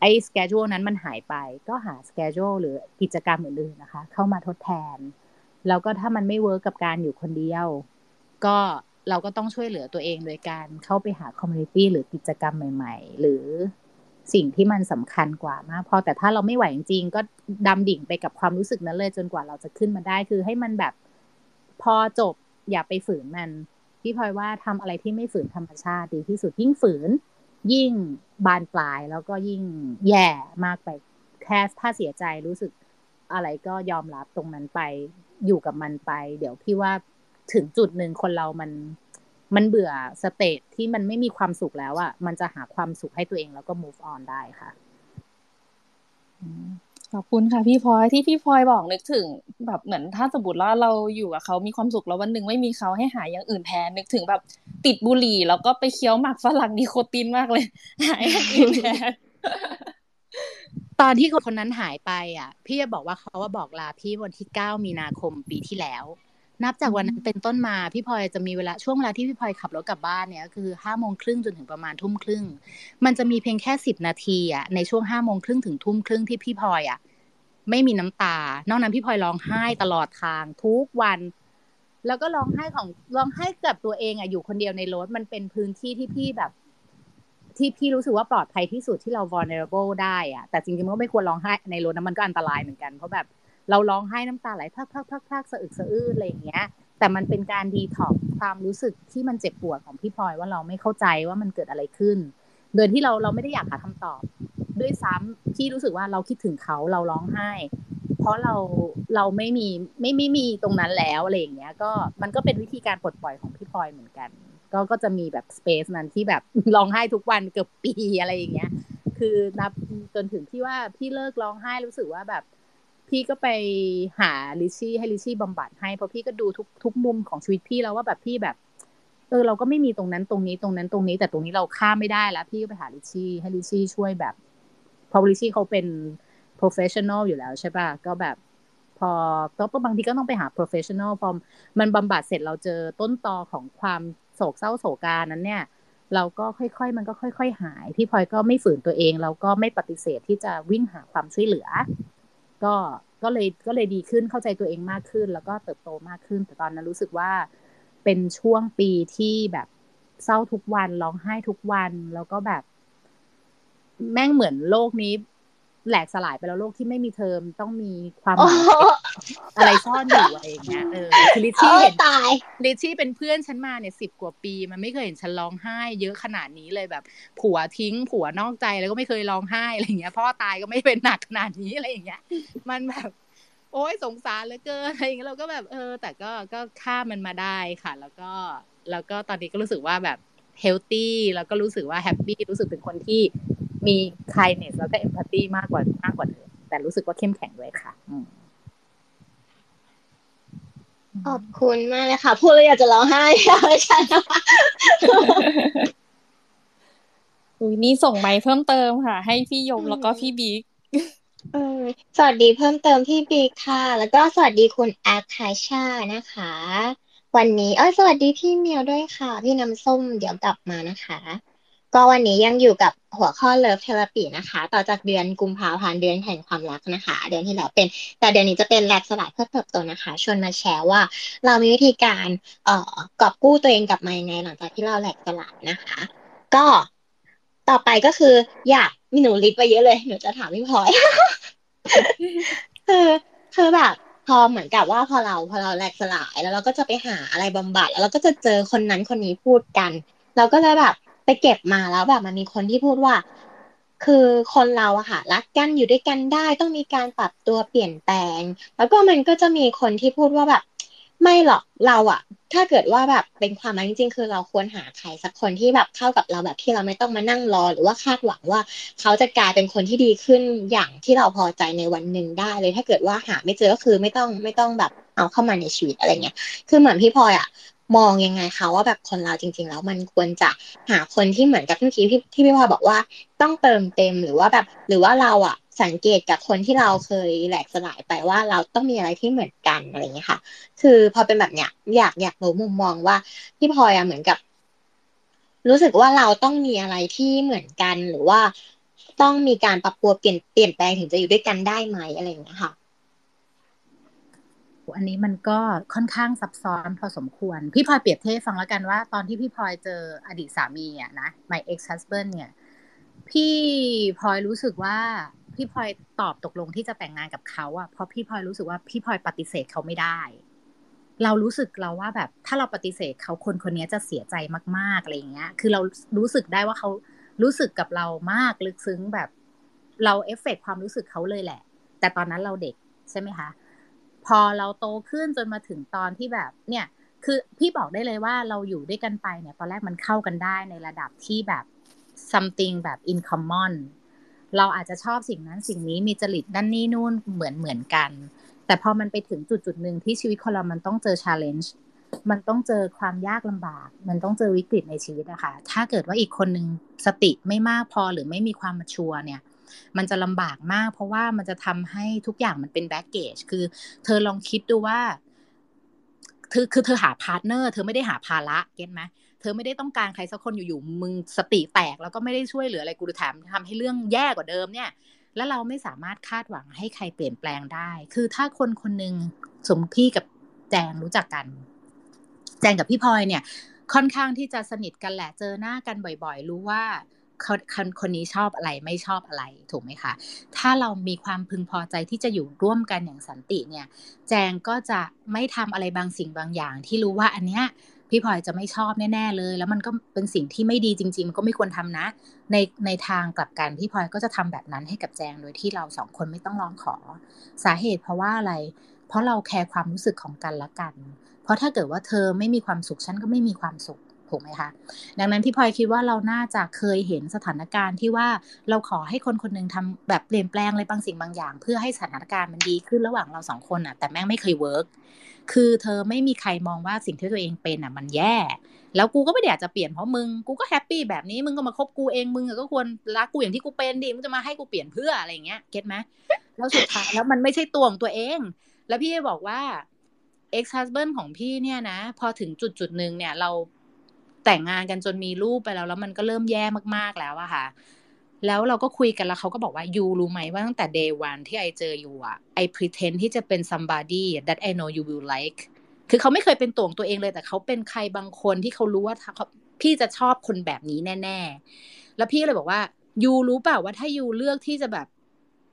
ไอ้สเกจ u นั้นมันหายไป ก็หาสเกจ u หรือกิจกรรมอื่นๆนะคะ เข้ามาทดแทน แล้วก็ถ้ามันไม่ work กับการอยู่คนเดียว ก็เราก็ต้องช่วยเหลือตัวเองโดยการเข้าไปหา community หรือกิจกรรมใหม่ ๆ หรือสิ่งที่มันสำคัญกว่ามากพอแต่ถ้าเราไม่ไหวจริงๆก็ดำดิ่งไปกับความรู้สึกนั้นเลยจนกว่าเราจะขึ้นมาได้คือให้มันแบบพอจบอย่าไปฝืนมัน พี่พลอยว่าทำอะไรที่ไม่ฝืนธรรมชาติดีที่สุดยิ่งฝืน ยิ่งบานปลายแล้วก็ยิ่งแย่มากไปแค่ถ้าเสียใจรู้สึกอะไรก็ยอมรับตรงนั้นไป อยู่กับมันไป เดี๋ยวพี่ว่าถึงจุดหนึ่งคนเรามันมันเบื่อสเตทที่มันไม่มีความสุขแล้วอะ่ะ มันจะหาความสุขให้ตัวเองแล้วก็ move on ได้ค่ะขอบคุณค่ะพี่พลอยที่พี่พลอยบอกนึกถึง แบบเหมือนถ้าสมมติว่าเราอยู่กับเขามีความสุขแล้ววันหนึ่งไม่มีเขาให้หายอย่างอื่นแทนนึกถึงแบบ ติดบุหรี่แล้วก็ไปเคี้ยวหมากฝรั่งนิโคตินมากเลย หายอย่างอื่นแทน ตอนที่คนนั้นหายไปอะ พี่จะบอกว่าเขาว่าบอกลาพี่วันที่เก้ามีนาคมปีที่แล้ว นับจากวันนั้นเป็นต้นมาพี่พลอยจะมีเวลาช่วงเวลาที่พี่พลอยขับรถกลับบ้านเนี่ยคือห้าโมงครึ่งจนถึงประมาณทุ่มครึ่ง มันจะมีเพียงแค่สิบนาทีอะในช่วงห้าโมงครึ่งถึงทุ่มครึ่งที่พี่พลอยอะไม่มีน้ำตา นอกนั้นพี่พลอยร้องไห้ตลอดทางทุกวัน แล้วก็ร้องไห้ของร้องไห้กับตัวเองอะอยู่คนเดียวในรถมันเป็นพื้นที่ที่พี่แบบ ที่พี่รู้สึกว่าปลอดภัยที่สุดที่เรา vulnerable ได้อะแต่จริงๆมันก็ไม่ควรร้องไห้ในรถนะมันก็อันตรายเหมือนกันเพราะแบบเราร้องไห้น้ำตาไหลพักพักพักพักสะอึกสะอื้นอะไรอย่างเงี้ย แต่มันเป็นการดีท็อกความรู้สึกที่มันเจ็บปวดของพี่พลอยว่าเราไม่เข้าใจว่ามันเกิดอะไรขึ้น โดยที่เราเราไม่ได้อยากหาคำตอบ ด้วยซ้ำที่รู้สึกว่าเราคิดถึงเขาเราร้องไห้ เพราะเราเราไม่มีไม่ไม่มีตรงนั้นแล้วอะไรอย่างเงี้ย ก็มันก็เป็นวิธีการปลดปล่อยของพี่พลอยเหมือนกัน ก็ก็จะมีแบบสเปซนั้นที่แบบร้องไห้ทุกวันเกือบปีอะไรอย่างเงี้ย คือนับจนถึงที่ว่าพี่เลิกร้องไห้รู้สึกว่าแบบ พี่ก็ไปหาลิชี่ให้ลิชี่บำบัดให้เพราะพี่ก็ดูทุกทุกมุมของชีวิตพี่แล้วว่าแบบพี่แบบเออเราก็ไม่มีตรงนั้นตรงนี้ตรงนั้นตรงนี้แต่ตรงนี้เราข้ามไม่ได้แล้วพี่ก็ไปหาลิชี่ให้ลิชี่ช่วยแบบพอลิชี่เขาเป็น professional อยู่แล้วใช่ป่ะก็แบบพอก็บางทีก็ต้องไปหา professional พอมันบำบัดเสร็จเราเจอต้นตอของความ โศกเศร้าโศกานั้นเนี่ย เราก็ค่อยๆ มันก็ค่อย ๆ หาย พี่พลอยก็ไม่ฝืนตัวเอง เราก็ไม่ปฏิเสธที่จะวิ่งหาความช่วยเหลือ ก็ก็เลยก็เลยดีขึ้นเข้าใจตัวเองมากขึ้น แล้วก็เติบโตมากขึ้น แต่ตอนนั้นรู้สึกว่าเป็นช่วงปีที่แบบเศร้าทุกวันร้องไห้ทุกวันแล้วก็แบบ แม่งเหมือนโลกนี้ แหลกสลายไปแล้วโลกที่ไม่มีเทอมต้องมีความหมายอะไรซ่อนอยู่อะไรอย่างเงี้ยเออคือลิชชี่เห็นตายลิชชี่เป็นเพื่อนฉันมาเนี่ยสิบกว่าปี มันไม่เคยเห็นฉันร้องไห้ เยอะขนาดนี้เลยแบบ ผัวทิ้งผัวนอกใจแล้วก็ไม่เคยร้องไห้อะไรอย่างเงี้ยพ่อตายก็ไม่เป็นหนักขนาดนี้อะไรอย่างเงี้ย มันแบบโอ้ยสงสารเหลือเกินอะไรอย่างเงี้ยเราก็แบบเออ แต่ก็ก็ข้ามมันมาได้ค่ะ แล้วก็แล้วก็ตอนนี้ก็รู้สึกว่าแบบ healthy แล้วก็รู้สึกว่า happy รู้สึกเป็นคนที่ มี kindness แล้วก็ empathy มากกว่ามากกว่าเดิมแต่รู้สึกว่าเข้มแข็งด้วยค่ะอืมขอบคุณมากเลยค่ะ พูดแล้วอยากจะร้องไห้ไม่ใช่นะคะอุ้ยนี่ส่งไม้เพิ่มเติมค่ะ ให้พี่ยมแล้วก็พี่บิ๊กเออสวัสดีเพิ่มเติมพี่บิ๊กค่ะ แล้วก็สวัสดีคุณแอปคาชานะคะ วันนี้ เอ้ยสวัสดีพี่เมียวด้วยค่ะ พี่น้ำส้มเดี๋ยวกลับมานะคะ ก็วันนี้ยังอยู่กับหัวข้อ Love Therapy นะคะ ต่อจากเดือนกุมภาพันธ์เดือนแห่งความรักนะคะ เดือนที่แล้วเป็น แต่เดือนนี้จะเป็นแหลกสลายเพื่อเติบโตนะคะ ชวนมาแชร์ว่า เรามีวิธีการเอ่อกอบกู้ตัวเองกลับมายังไงหลังจากที่เราแหลกสลายนะคะ ก็ต่อไปก็คือ อยากมีหนูลิสต์ไปเยอะเลย หนูจะถามพี่พลอยคือคือแบบพอเหมือนกับว่าพอเราพอเราแหลกสลายแล้วเราก็จะไปหาอะไรบำบัด แล้วเราก็จะเจอคนนั้นคนนี้พูดกัน เราก็จะแบบ ไปเก็บมาแล้วแบบมันมีคนที่พูดว่า คือคนเราอะค่ะรักกันอยู่ด้วยกันได้ต้องมีการปรับตัวเปลี่ยนแปลง แล้วก็มันก็จะมีคนที่พูดว่าแบบ ไม่หรอกเราอะถ้าเกิดว่าแบบเป็นความรักจริงๆคือเราควรหาใครสักคนที่แบบเข้ากับเราแบบที่เราไม่ต้องมานั่งรอ หรือว่าคาดหวังว่า เขาจะกลายเป็นคนที่ดีขึ้นอย่างที่เราพอใจในวันหนึ่งได้เลย ถ้าเกิดว่าหาไม่เจอก็คือไม่ต้องไม่ต้องแบบเอาเข้ามาในชีวิตอะไรเงี้ย คือเหมือนพี่พลอยอะ มองยังไงคะว่าแบบคนเราจริง ๆ แล้วมันควรจะหาคนที่เหมือนกับเมื่อกี้ที่ที่พี่พลอยบอกว่าต้องเติมเต็มหรือว่าแบบ หรือว่าเราอะสังเกตกับคนที่เราเคยแหลกสลายไปว่าเราต้องมีอะไรที่เหมือนกันอะไรเงี้ยค่ะ คือพอเป็นแบบเนี้ยอยากอยากรู้มุมมองว่าพี่พลอยอะเหมือนกับ รู้สึกว่าเราต้องมีอะไรที่เหมือนกันหรือว่าต้องมีการปรับตัวเปลี่ยนเปลี่ยนแปลงถึงจะอยู่ด้วยกันได้ไหมอะไรอย่างเงี้ยค่ะ อันนี้มันก็ค่อนข้างซับซ้อนพอสมควร พี่พลอยเปรียบเทียบฟังแล้วกันว่า ตอนที่พี่พลอยเจออดีตสามีอะนะ my ex husband เนี่ย พี่พลอยรู้สึกว่าพี่พลอยตอบตกลงที่จะแต่งงานกับเขาอะเพราะพี่พลอยรู้สึกว่าพี่พลอยปฏิเสธเขาไม่ได้ เรารู้สึกเราว่าแบบถ้าเราปฏิเสธเขาคนคนนี้จะเสียใจมากๆอะไรอย่างเงี้ย คือเรารู้สึกได้ว่าเขารู้สึกกับเรามากลึกซึ้งแบบ เราเอฟเฟกความรู้สึกเขาเลยแหละ แต่ตอนนั้นเราเด็กใช่ไหมคะ พอเราโตขึ้นจนมาถึงตอนที่แบบเนี่ยคือพี่บอกได้เลยว่าเราอยู่ด้วยกันไปเนี่ยตอนแรกมันเข้ากันได้ในระดับที่แบบ something แบบ in common เราอาจจะชอบสิ่งนั้นสิ่งนี้มีจริตด้านนี้นู่นเหมือนเหมือนกัน แต่พอมันไปถึงจุดจุดหนึ่งที่ชีวิตคนเรามันต้องเจอ challenge มันต้องเจอความยากลำบาก มันต้องเจอวิกฤตในชีวิตนะคะ ถ้าเกิดว่าอีกคนหนึ่งสติไม่มากพอหรือไม่มีความมาชัวเนี่ย มันจะลำบากมาก เพราะว่ามันจะทำให้ทุกอย่างมันเป็น baggage คือ เธอลองคิดดูว่าคือคือเธอหา partner เธอไม่ได้หาภาระ get ไหมเธอไม่ได้ต้องการใครสักคนอยู่ๆมึงสติแตก แล้วก็ไม่ได้ช่วยเหลืออะไรกูแถมทำให้เรื่องแย่กว่าเดิมเนี่ย แล้วเราไม่สามารถคาดหวังให้ใครเปลี่ยนแปลงได้ คือถ้าคนคนหนึ่งสมพี่กับแจงรู้จักกัน แจงกับพี่พลอยเนี่ย ค่อนข้างที่จะสนิทกันแหละเจอหน้ากันบ่อย ๆ รู้ว่า คนคนคนนี้ชอบอะไรไม่ชอบอะไรถูกไหมคะ ถ้าเรามีความพึงพอใจที่จะอยู่ร่วมกันอย่างสันติเนี่ย แจงก็จะไม่ทำอะไรบางสิ่งบางอย่าง ที่รู้ว่าอันเนี้ยพี่พลอยจะไม่ชอบแน่ๆเลย แล้วมันก็เป็นสิ่งที่ไม่ดีจริง ๆ มันก็ไม่ควรทำนะ ในในทางกลับกันพี่พลอยก็จะทำแบบนั้นให้กับแจงโดยที่เราสองคนไม่ต้องร้องขอ สาเหตุเพราะว่าอะไร เพราะเราแคร์ความรู้สึกของกันและกัน เพราะถ้าเกิดว่าเธอไม่มีความสุขฉันก็ไม่มีความสุข ถูกไหมคะดังนั้นพี่พลอยคิดว่าเราน่าจะเคยเห็นสถานการณ์ที่ว่าเราขอให้คนคนหนึ่งทำแบบเปลี่ยนแปลงอะไรบางสิ่งบางอย่าง เพื่อให้สถานการณ์มันดีขึ้นระหว่างเราสองคนอะ แต่แม่งไม่เคย workคือเธอไม่มีใครมองว่าสิ่งที่ตัวเองเป็นอะมันแย่ แล้วกูก็ไม่ได้อยากจะเปลี่ยนเพราะมึง กูก็ happy แบบนี้มึงก็มาคบกูเองมึงก็ควรรักกูอย่างที่กูเป็นดิมึงจะมาให้กูเปลี่ยนเพื่ออะไรเงี้ย get ไหมแล้วสุดท้ายแล้วมันไม่ใช่ตัวของตัวเอง แล้วพี่บอกว่า ex husband ของพี่เนี่ยนะ พอถึงจุดจุดหนึ่งเนี่ย เรา แต่งงานกันจนมีลูกไปแล้วแล้วมันก็เริ่มแย่มากๆแล้วอะค่ะ แล้วเราก็คุยกันแล้วเขาก็บอกว่า you รู้ไหมว่าตั้งแต่ day one ที่ I เจอ you อะ I pretend ที่จะเป็น somebody that I know you will like คือเขาไม่เคยเป็นตัวของตัวเองเลยแต่เขาเป็นใครบางคนที่เขารู้ว่าพี่จะชอบคนแบบนี้แน่ ๆ แล้วพี่เลยบอกว่า you รู้เปล่าว่าถ้า you เลือกที่จะแบบ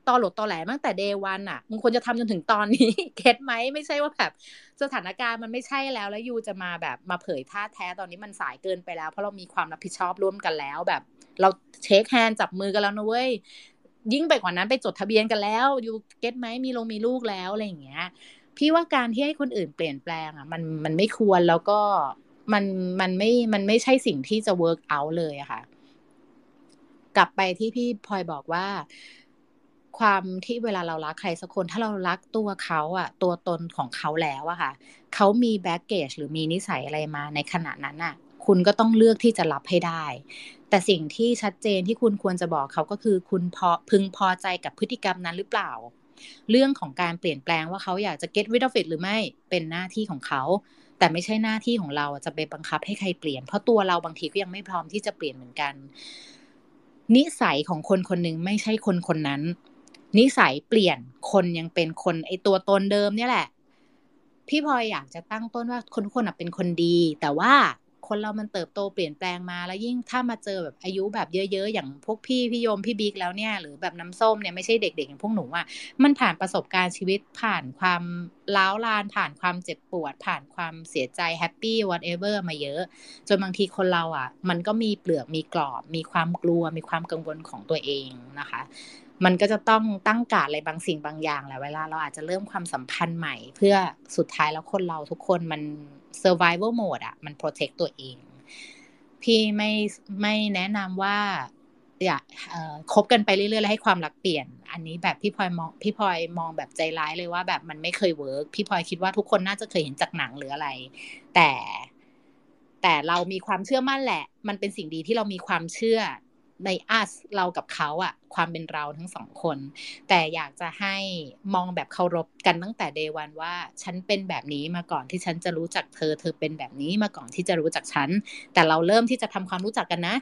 ตอหลดตอแหลตั้งแต่ day one อะมึงควรจะทำจนถึงตอนนี้ get ไหมไม่ใช่ว่าแบบสถานการณ์มันไม่ใช่แล้วแล้ว you จะมาแบบมาเผยธาตุแท้ตอนนี้มันสายเกินไปแล้ว เพราะเรามีความรับผิดชอบร่วมกันแล้วแบบ เรา shake hand จับมือกันแล้วนะเว้ยยิ่งไปกว่านั้นไปจดทะเบียนกันแล้ว you get ไหมมีลงมีลูกแล้วอะไรอย่างเงี้ย พี่ว่าการที่ให้คนอื่นเปลี่ยนแปลงอะ มันมันไม่ควรแล้วก็มันมันไม่มันไม่ใช่สิ่งที่จะ work เอาเลยอะค่ะ กลับไปที่พี่พลอยบอกว่า ความที่เวลาเรารักใครสักคน ถ้าเรารักตัวเขาอะตัวตนของเขาแล้วอะค่ะเขามี baggage หรือมีนิสัยอะไรมาในขณะนั้นอะคุณก็ต้องเลือกที่จะรับให้ได้ แต่สิ่งที่ชัดเจนที่คุณควรจะบอกเขาก็คือคุณพอพึงพอใจกับพฤติกรรมนั้นหรือเปล่า เรื่องของการเปลี่ยนแปลงว่าเขาอยากจะ get rid of it หรือไม่เป็นหน้าที่ของเขา แต่ไม่ใช่หน้าที่ของเราจะไปบังคับให้ใครเปลี่ยน เพราะตัวเราบางทีก็ยังไม่พร้อมที่จะเปลี่ยนเหมือนกัน นิสัยของคนคนหนึ่งไม่ใช่คนคนนั้น นิสัยเปลี่ยนคนยังเป็นคนไอตัวตนเดิมเนี่ยแหละ พี่พลอยอยากจะตั้งต้นว่าคนทุกคนเป็นคนดี แต่ว่าคนเรามันเติบโตเปลี่ยนแปลงมาแล้วยิ่งถ้ามาเจอแบบอายุแบบเยอะๆ อย่างพวกพี่พี่โยมพี่บิ๊กแล้วเนี่ยหรือแบบน้ำส้มเนี่ยไม่ใช่เด็กๆอย่างพวกหนูอะมันผ่านประสบการณ์ชีวิตผ่านความล้าวลาน ผ่านความเจ็บปวด ผ่านความเสียใจแฮปปี้ whatever มาเยอะ จนบางทีคนเราอะ มันก็มีเปลือกมีกรอบ มีความกลัวมีความกังวลของตัวเองนะคะ มันก็จะต้องตั้งกาดอะไรบางสิ่งบางอย่างแหละเวลาเราอาจจะเริ่มความสัมพันธ์ใหม่ เพื่อสุดท้ายแล้วคนเราทุกคนมัน survival mode อะมัน protect ตัวเอง พี่ไม่ไม่แนะนำว่าอย่าคบกันไปเรื่อยๆแล้วให้ความรักเปลี่ยน อันนี้แบบพี่พลอยมองพี่พลอยมองแบบใจร้ายเลยว่า แบบมันไม่เคย work พี่พลอยคิดว่าทุกคนน่าจะเคยเห็นจากหนังหรืออะไร แต่แต่เรามีความเชื่อมั่นแหละ มันเป็นสิ่งดีที่เรามีความเชื่อ ใน us เรากับเขาอะความเป็นเราทั้งสองคน แต่อยากจะให้มองแบบเคารพกันตั้งแต่ day one ว่า ฉันเป็นแบบนี้มาก่อนที่ฉันจะรู้จักเธอ เธอเป็นแบบนี้มาก่อนที่จะรู้จักฉัน แต่เราเริ่มที่จะทำความรู้จักกันนะ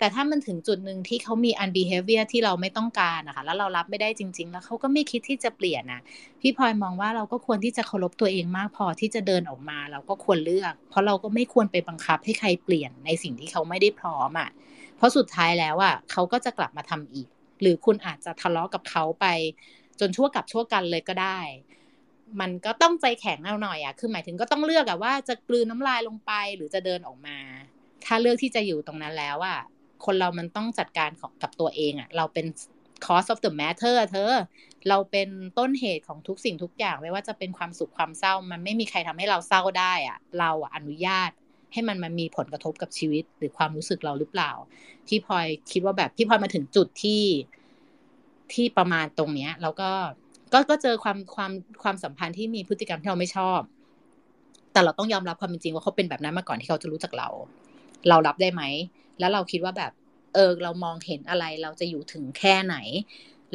แต่ถ้ามันถึงจุดหนึ่งที่เขามี unbehavior ที่เราไม่ต้องการนะคะแล้วเรารับไม่ได้จริง ๆ แล้วเขาก็ไม่คิดที่จะเปลี่ยนนะพี่พลอยมองว่าเราก็ควรที่จะเคารพตัวเองมากพอที่จะเดินออกมา เราก็ควรเลือก เพราะเราก็ไม่ควรไปบังคับให้ใครเปลี่ยนในสิ่งที่เขาไม่ได้พร้อมอะ่ะ เพราะสุดท้ายแล้วอะเขาก็จะกลับมาทำอีก หรือคุณอาจจะทะเลาะกับเขาไป จนชั่วกับชั่วกันเลยก็ได้ มันก็ต้องใจแข็งเอาหน่อยอะคือหมายถึงก็ต้องเลือกอะว่าจะกลืนน้ำลายลงไปหรือจะเดินออกมา ถ้าเลือกที่จะอยู่ตรงนั้นแล้วอะคนเรามันต้องจัดการของกับตัวเองอะเราเป็น cause of the matter เธอ เราเป็นต้นเหตุของทุกสิ่งทุกอย่าง ไม่ว่าจะเป็นความสุขความเศร้า มันไม่มีใครทำให้เราเศร้าได้อะเราอนุญาต ให้มันมันมีผลกระทบกับชีวิต หรือความรู้สึกเราหรือเปล่าพี่พลอยคิดว่าแบบพี่พลอยมาถึงจุดที่ที่ประมาณตรงเนี้ย แล้วก็ก็ก็เจอความความความสัมพันธ์ที่มีพฤติกรรมที่เราไม่ชอบ แต่เราต้องยอมรับความเป็นจริงว่าเขาเป็นแบบนั้นมาก่อนที่เขาจะรู้จักเรา เรารับได้ไหม แล้วเราคิดว่าแบบ เออ เรามองเห็นอะไร เราจะอยู่ถึงแค่ไหน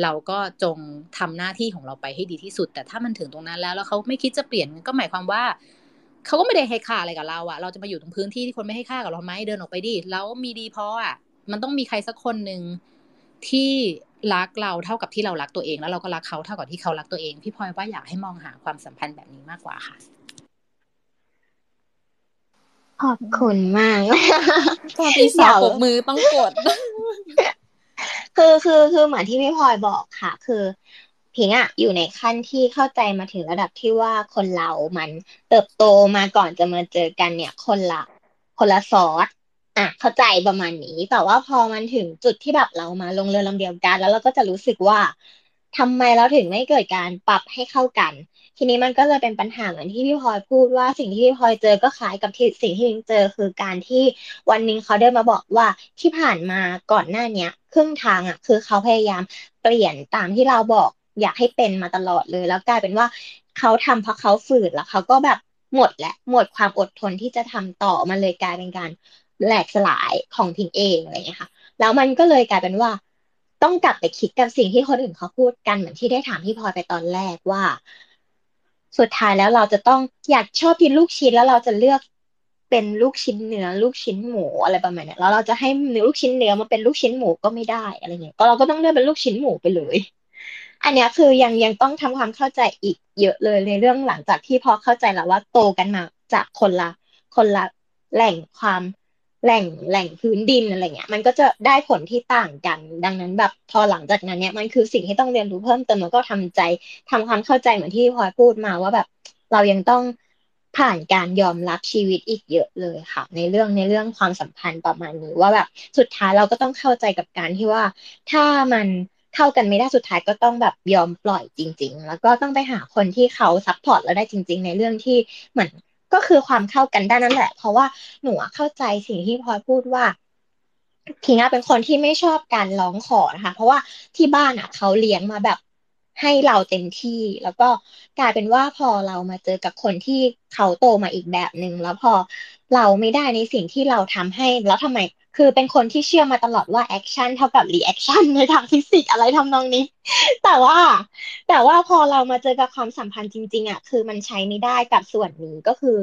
เราก็จงทำหน้าที่ของเราไปให้ดีที่สุด แต่ถ้ามันถึงตรงนั้นแล้ว แล้วเขาไม่คิดจะเปลี่ยนก็หมายความว่า เขาก็ไม่ได้ให้ค่าอะไรกับเราอะเราจะมาอยู่ตรงพื้นที่ที่คนไม่ให้ค่ากับเราไหมเดินออกไปดิแล้วมีดีพออะมันต้องมีใครสักคนหนึ่งที่รักเราเท่ากับที่เรารักตัวเอง แล้วเราก็รักเขาเท่ากับที่เขารักตัวเอง พี่พลอยว่าอยากให้มองหาความสัมพันธ์แบบนี้มากกว่าค่ะขอบคุณมากก็ปีสาวปมือต้องกด คือคือคือเหมือนที่พี่พลอยบอกค่ะ คือ พิงอะอยู่ในขั้นที่เข้าใจมาถึงระดับที่ว่าคนเรามันเติบโตมาก่อนจะมาเจอกันเนี่ย คนละคนละซอสอะเข้าใจประมาณนี้ แต่ว่าพอมันถึงจุดที่แบบเรามาลงเรือลำเดียวกัน แล้วเราก็จะรู้สึกว่าทำไมเราถึงไม่เกิดการปรับให้เข้ากัน ทีนี้มันก็เลยเป็นปัญหาเหมือนที่พี่พลอยพูดว่าสิ่งที่พี่พลอยเจอก็คล้ายกับที่สิ่งที่พิงเจอคือการที่วันนึงเขาเดินมาบอกว่าที่ผ่านมาก่อนหน้าเนี้ยครึ่งทางอะ คือเขาพยายามเปลี่ยนตามที่เราบอก อยากให้เป็นมาตลอดเลย แล้วกลายเป็นว่าเขาทำเพราะเขาฝืนแล้วเขาก็แบบหมดและหมดความอดทนที่จะทำต่อมันเลยกลายเป็นการแหลกสลายของพิงเองอะไรอย่างเงี้ยค่ะ แล้วมันก็เลยกลายเป็นว่า ต้องกลับไปคิดกับสิ่งที่คนอื่นเขาพูดกันเหมือนที่ได้ถามพี่พลอยไปตอนแรกว่า สุดท้ายแล้วเราจะต้องอยากชอบกินลูกชิ้นแล้วเราจะเลือกเป็นลูกชิ้นเนื้อลูกชิ้นหมูอะไรประมาณนี้แล้วเราจะให้เนื้อลูกชิ้นเนื้อมาเป็นลูกชิ้นหมูก็ไม่ได้อะไรเงี้ยก็เราก็ต้องเลือกเป็นลูกชิ้นหมูไปเลย อันนี้คือยังยังต้องทำความเข้าใจอีกเยอะเลยในเรื่องหลังจากที่พอเข้าใจแล้วว่าโตกันมาจากคนละคนละแหล่งความแหล่งแหล่งพื้นดินอะไรเงี้ย มันก็จะได้ผลที่ต่างกัน ดังนั้นแบบพอหลังจากนั้นเนี่ยมันคือสิ่งที่ต้องเรียนรู้เพิ่มเติมแล้วก็ทำใจทำความเข้าใจเหมือนที่พลอยพูดมาว่าแบบ เรายังต้องผ่านการยอมรับชีวิตอีกเยอะเลยค่ะ ในเรื่องในเรื่องความสัมพันธ์ประมาณนี้ว่าแบบสุดท้ายเราก็ต้องเข้าใจกับการที่ว่าถ้ามัน เข้ากันไม่ได้สุดท้ายก็ต้องแบบยอมปล่อยจริง ๆ แล้วก็ต้องไปหาคนที่เขา support เราได้จริง ๆ ในเรื่องที่เหมือนก็คือความเข้ากันได้นั่นแหละ เพราะว่าหนูเข้าใจสิ่งที่พลอยพูดว่าพิงอะเป็นคนที่ไม่ชอบการร้องขอนะคะ เพราะว่าที่บ้านอะเขาเลี้ยงมาแบบให้เราเต็มที่ แล้วก็กลายเป็นว่าพอเรามาเจอกับคนที่เขาโตมาอีกแบบหนึ่งแล้วพอ เราไม่ได้ในสิ่งที่เราทำให้แล้วทำไม คือเป็นคนที่เชื่อมาตลอดว่า action เท่ากับ reaction ในทางฟิสิกส์อะไรทำนองนี้ แต่ว่า แต่ว่าพอเรามาเจอกับความสัมพันธ์จริง ๆอะคือมันใช้ไม่ได้กับส่วนนี้ก็คือ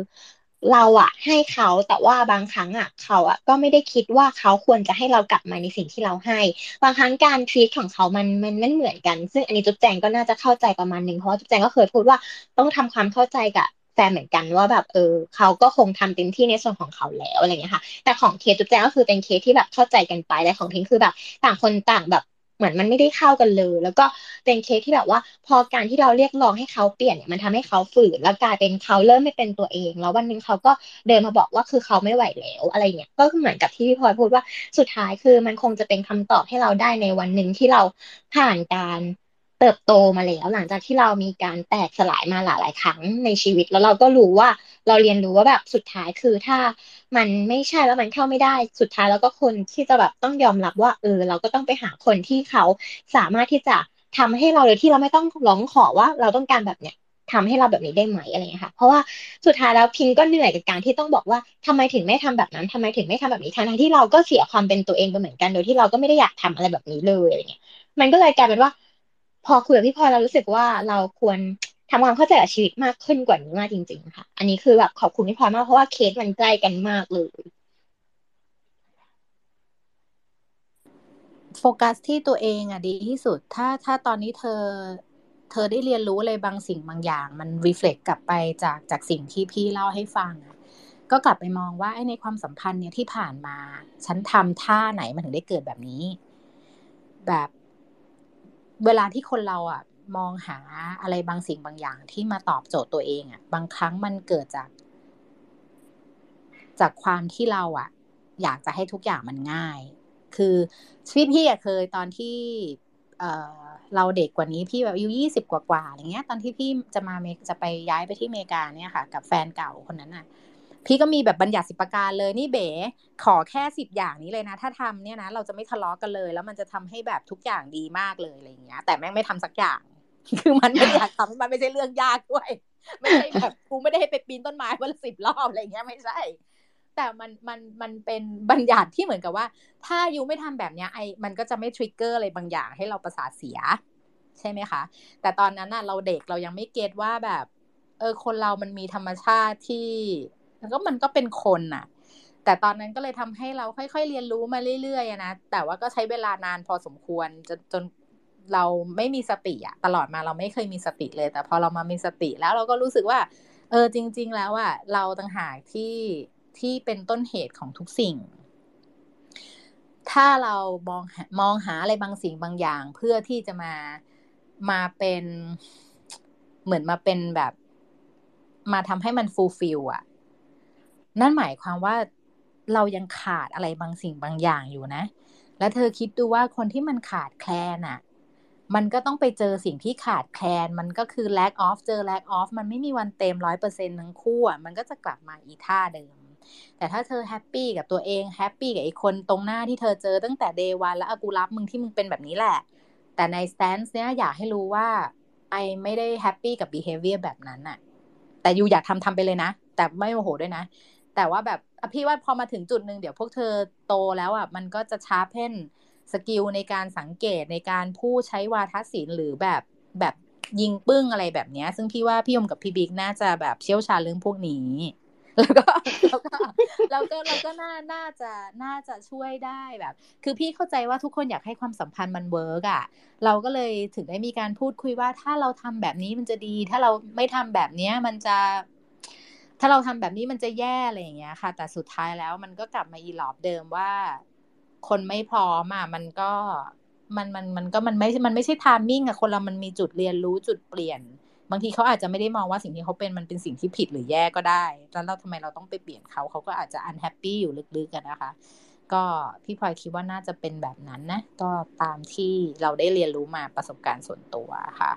เราอะให้เขาแต่ว่าบางครั้งอะเขาอะก็ไม่ได้คิดว่าเขาควรจะให้เรากลับมาในสิ่งที่เราให้ บางครั้งการทวีตของเขามันมันไม่เหมือนกัน ซึ่งอันนี้จุ๊บแจงก็น่าจะเข้าใจประมาณหนึ่งเพราะจุ๊บแจงก็เคยพูดว่าต้องทำความเข้าใจกับ แฟนเหมือนกันว่าแบบเออเขาก็คงทำเต็มที่ในส่วนของเขาแล้วอะไรเงี้ยค่ะ แต่ของเคสจุ๊บแจก็คือเป็นเคสที่แบบเข้าใจกันไปแต่ของทิ้งคือแบบต่างคนต่างแบบเหมือนมันไม่ได้เข้ากันเลย แล้วก็เป็นเคสที่แบบว่า พอการที่เราเรียกร้องให้เขาเปลี่ยนเนี่ยมันทำให้เขาฝืนแล้วกลายเป็นเขาเริ่มไม่เป็นตัวเอง แล้ววันหนึ่งเขาก็เดินมาบอกว่าคือเขาไม่ไหวแล้วอะไรเงี้ยก็เหมือนกับที่พี่พลอยพูดว่าสุดท้ายคือมันคงจะเป็นคำตอบให้เราได้ในวันหนึ่งที่เราผ่านการ เติบโตมาแล้ว หลังจากที่เรามีการแตกสลายมาหลายๆครั้งในชีวิต แล้วเราก็รู้ว่าเราเรียนรู้ว่าแบบสุดท้ายคือถ้ามันไม่ใช่แล้วมันเข้าไม่ได้สุดท้ายแล้วก็คนที่จะแบบต้องยอมรับว่า เออ เราก็ต้องไปหาคนที่เขาสามารถที่จะทำให้เราโดยที่เราไม่ต้องร้องขอว่าเราต้องการแบบเนี้ยทำให้เราแบบนี้ได้ไหมอะไรเงี้ยค่ะ เพราะว่าสุดท้ายแล้วพิงก็เหนื่อยกับการที่ต้องบอกว่าทำไมถึงไม่ทำแบบนั้นทำไมถึงไม่ทำแบบนี้ทั้งที่เราก็เสียความเป็นตัวเองไปเหมือนกัน โดยที่เราก็ไม่ได้อยากทำอะไรแบบนี้เลยอะไรเงี้ย มันก็เลยกลายเป็นว่า พอคุยกับพี่พลอยเรารู้สึกว่าเราควรทำความเข้าใจกับชีวิตมากขึ้นกว่านี้มากจริง ๆ ค่ะ อันนี้คือแบบขอบคุณพี่พลอยมากเพราะว่าเคสมันใกล้กันมากเลย โฟกัสที่ตัวเองอะดีที่สุด ถ้าถ้าตอนนี้เธอ เธอได้เรียนรู้อะไรบางสิ่งบางอย่าง มันรีเฟล็กกลับไปจากจากสิ่งที่พี่เล่าให้ฟังอะก็กลับไปมองว่าไอ้ในความสัมพันธ์เนี่ยที่ผ่านมา ฉันทำท่าไหนมันถึงได้เกิดแบบนี้ แบบ เวลาที่คนเราอะมองหาอะไรบางสิ่งบางอย่าง ที่มาตอบโจทย์ตัวเองอะ บางครั้งมันเกิดจาก จากความที่เราอะ อยากจะให้ทุกอย่างมันง่าย คือชีวิตพี่เคยตอนที่เเราเด็กกว่านี้พี่แบบอายุยี่สิบกว่าๆอะไรเงี้ย ตอนที่พี่จะมาเมจะไปย้ายไปที่อเมริกาเนี่ยค่ะ กับแฟนเก่าคนนั้นน่ะ พี่ก็มีแบบบัญญัติสิบประการเลยนี่เบ๋ขอแค่สิบอย่างนี้เลยนะ ถ้าทำเนี่ยนะเราจะไม่ทะเลาะกันเลย แล้วมันจะทำให้แบบทุกอย่างดีมากเลยอะไรอย่างเงี้ย แต่แม่งไม่ทำสักอย่าง คือมันไม่อยากทำมันไม่ใช่เรื่องยากด้วย ไม่ใช่แบบกูไม่ได้ให้ไปปีนต้นไม้วันละสิบรอบอะไรเงี้ยไม่ใช่ แต่มันมันมันเป็นบัญญัติที่เหมือนกับว่า ถ้ายูไม่ทำแบบเนี้ยไอมันก็จะไม่ทริกเกอร์อะไรบางอย่างให้เราประสาทเสีย ใช่ไหมคะ แต่ตอนนั้นน่ะเราเด็กเรายังไม่เก็ตว่าแบบ เออคนเรามันมีธรรมชาติที่ แล้วก็มันก็เป็นคนน่ะ แต่ตอนนั้นก็เลยทำให้เราค่อยๆเรียนรู้มาเรื่อยๆนะแต่ว่าก็ใช้เวลานานพอสมควรจนจนเราไม่มีสติอะตลอดมาเราไม่เคยมีสติเลย แต่พอเรามามีสติแล้วเราก็รู้สึกว่า เออจริง ๆ แล้วอะเราต่างหากที่ที่เป็นต้นเหตุของทุกสิ่ง ถ้าเรามองมองหาอะไรบางสิ่งบางอย่าง เพื่อที่จะมามาเป็นเหมือนมาเป็นแบบ มาทำให้มัน fulfill อะ นั่นหมายความว่าเรายังขาดอะไรบางสิ่งบางอย่างอยู่นะ แล้วเธอคิดดูว่าคนที่มันขาดแคลนอะมันก็ต้องไปเจอสิ่งที่ขาดแคลน มันก็คือ lack of เจอ lack of มันไม่มีวันเต็มร้อยเปอร์เซ็นทั้งคู่อะ มันก็จะกลับมาอีท่าเดิม แต่ถ้าเธอ happy กับตัวเอง happy กับไอ้คนตรงหน้าที่เธอเจอตั้งแต่ day one แล้วกูรับมึงที่มึงเป็นแบบนี้แหละ แต่ใน stance เนี้ยอยากให้รู้ว่า I ไม่ได้ happy กับ behavior แบบนั้นอะแต่ you อยากทำทำไปเลยนะ แต่ไม่โมโหด้วยนะ แต่ว่าแบบพี่ว่าพอมาถึงจุดหนึ่งเดี๋ยวพวกเธอโตแล้วอะมันก็จะ sharpen skill ในการสังเกตในการพูดใช้วาทศิลป์หรือแบบแบบยิงปึ้งอะไรแบบนี้ซึ่งพี่ว่าพี่ยมกับพี่บิ๊กน่าจะแบบเชี่ยวชาญเรื่องพวกนี้ แล้วก็แล้วก็แล้วก็เราก็น่าน่าจะน่าจะช่วยได้แบบ คือพี่เข้าใจว่าทุกคนอยากให้ความสัมพันธ์มัน work อะ เราก็เลยถึงได้มีการพูดคุยว่าถ้าเราทำแบบนี้มันจะดี ถ้าเราไม่ทำแบบเนี้ยมันจะ ถ้าเราทำแบบนี้มันจะแย่อะไรอย่างเงี้ยค่ะ แต่สุดท้ายแล้วมันก็กลับมาอี loop เดิมว่า คนไม่พร้อมอะมันก็มันมันมันก็มันไม่ มันไม่ใช่ timing อะคนเรามันมีจุดเรียนรู้จุดเปลี่ยน บางทีเขาอาจจะไม่ได้มองว่าสิ่งที่เขาเป็นมันเป็นสิ่งที่ผิดหรือแย่ก็ได้ แล้วเราทำไมเราต้องไปเปลี่ยนเขาเขาก็อาจจะ unhappy อยู่ลึกๆกันนะคะ ก็พี่พลอยคิดว่าน่าจะเป็นแบบนั้นนะ ก็ตามที่เราได้เรียนรู้มาประสบการณ์ส่วนตัวค่ะ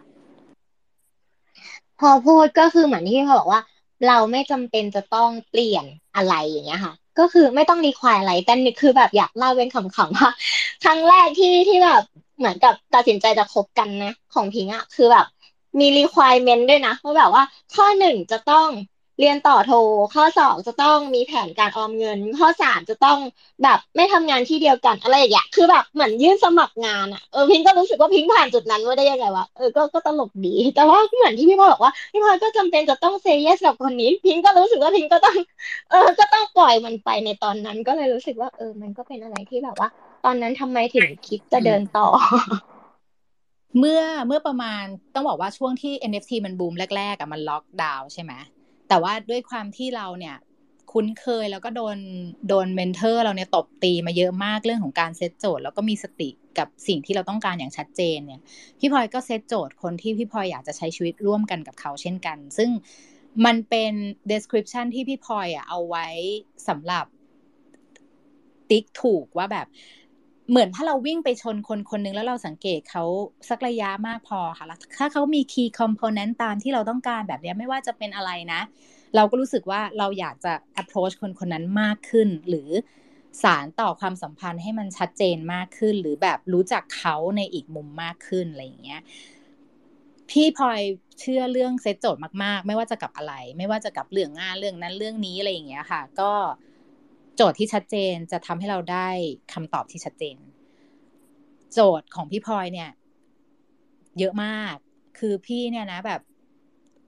พอพูดก็คือเหมือนที่เขาบอกว่า เราไม่จำเป็นจะต้องเปลี่ยนอะไรอย่างเงี้ยค่ะ ก็คือไม่ต้องรีควายอะไรแต่นี่คือแบบอยากเล่าเป็นขำๆว่าครั้งแรกที่ที่แบบเหมือนกับตัดสินใจจะคบกันนะ ของพิงอะคือแบบมีรีควายเมนด้วยนะว่าแบบว่าข้อหนึ่งจะต้อง เรียนต่อโท ข้อสองจะต้องมีแผนการออมเงิน ข้อสามจะต้องแบบไม่ทำงานที่เดียวกันอะไรอย่างเงี้ยคือแบบเหมือนยื่นสมัครงานอะเออพิงก็รู้สึกว่าพิงผ่านจุดนั้นว่าได้ยังไงวะเออก็ก็ตลกดี แต่ว่าเหมือนที่พี่พ่อบอกว่าพี่พ่อก็จำเป็นจะต้องเซย์เยสกับคนนี้ พิงก็รู้สึกว่าพิงก็ต้อง เออ ก็ต้องปล่อยมันไปในตอนนั้น ก็เลยรู้สึกว่า เออ มันก็เป็นอะไรที่แบบว่า ตอนนั้นทำไมถึงคิดจะเดินต่อเมื่อเมื่อประมาณต้องบอกว่าช่วงที่ NFT มันบูมแรกๆอะมันล็อกดาวน์ใช่ไหม แต่ว่าด้วยความที่เราเนี่ยคุ้นเคยแล้วก็โดนโดน mentor เราเนี่ยตบตีมาเยอะมากเรื่องของการเซตโจทย์แล้วก็มีสติกับสิ่งที่เราต้องการอย่างชัดเจนเนี่ยพี่พลอยก็เซตโจทย์คนที่พี่พลอยอยากจะใช้ชีวิตร่วมกันกับเขาเช่นกัน ซึ่งมันเป็น description ที่พี่พลอยอะเอาไว้สำหรับติ๊กถูกว่าแบบ เหมือนถ้าเราวิ่งไปชนคนคนนึงแล้วเราสังเกตเขาสักระยะมากพอค่ะแล้วถ้าเขามี key component ตามที่เราต้องการแบบนี้ไม่ว่าจะเป็นอะไรนะ เราก็รู้สึกว่าเราอยากจะ approach คนคนนั้นมากขึ้น หรือสารต่อความสัมพันธ์ให้มันชัดเจนมากขึ้น หรือแบบรู้จักเขาในอีกมุมมากขึ้นอะไรอย่างเงี้ยพี่พลอยเชื่อเรื่องเซตโจทย์มาก ๆ ไม่ว่าจะกับอะไร ไม่ว่าจะกับเรื่องงานเรื่องนั้นเรื่องนี้อะไรอย่างเงี้ยค่ะ ก็ โจทย์ที่ชัดเจนจะทำให้เราได้คำตอบที่ชัดเจน โจทย์ของพี่พลอยเนี่ย เยอะมาก คือพี่เนี่ยนะแบบ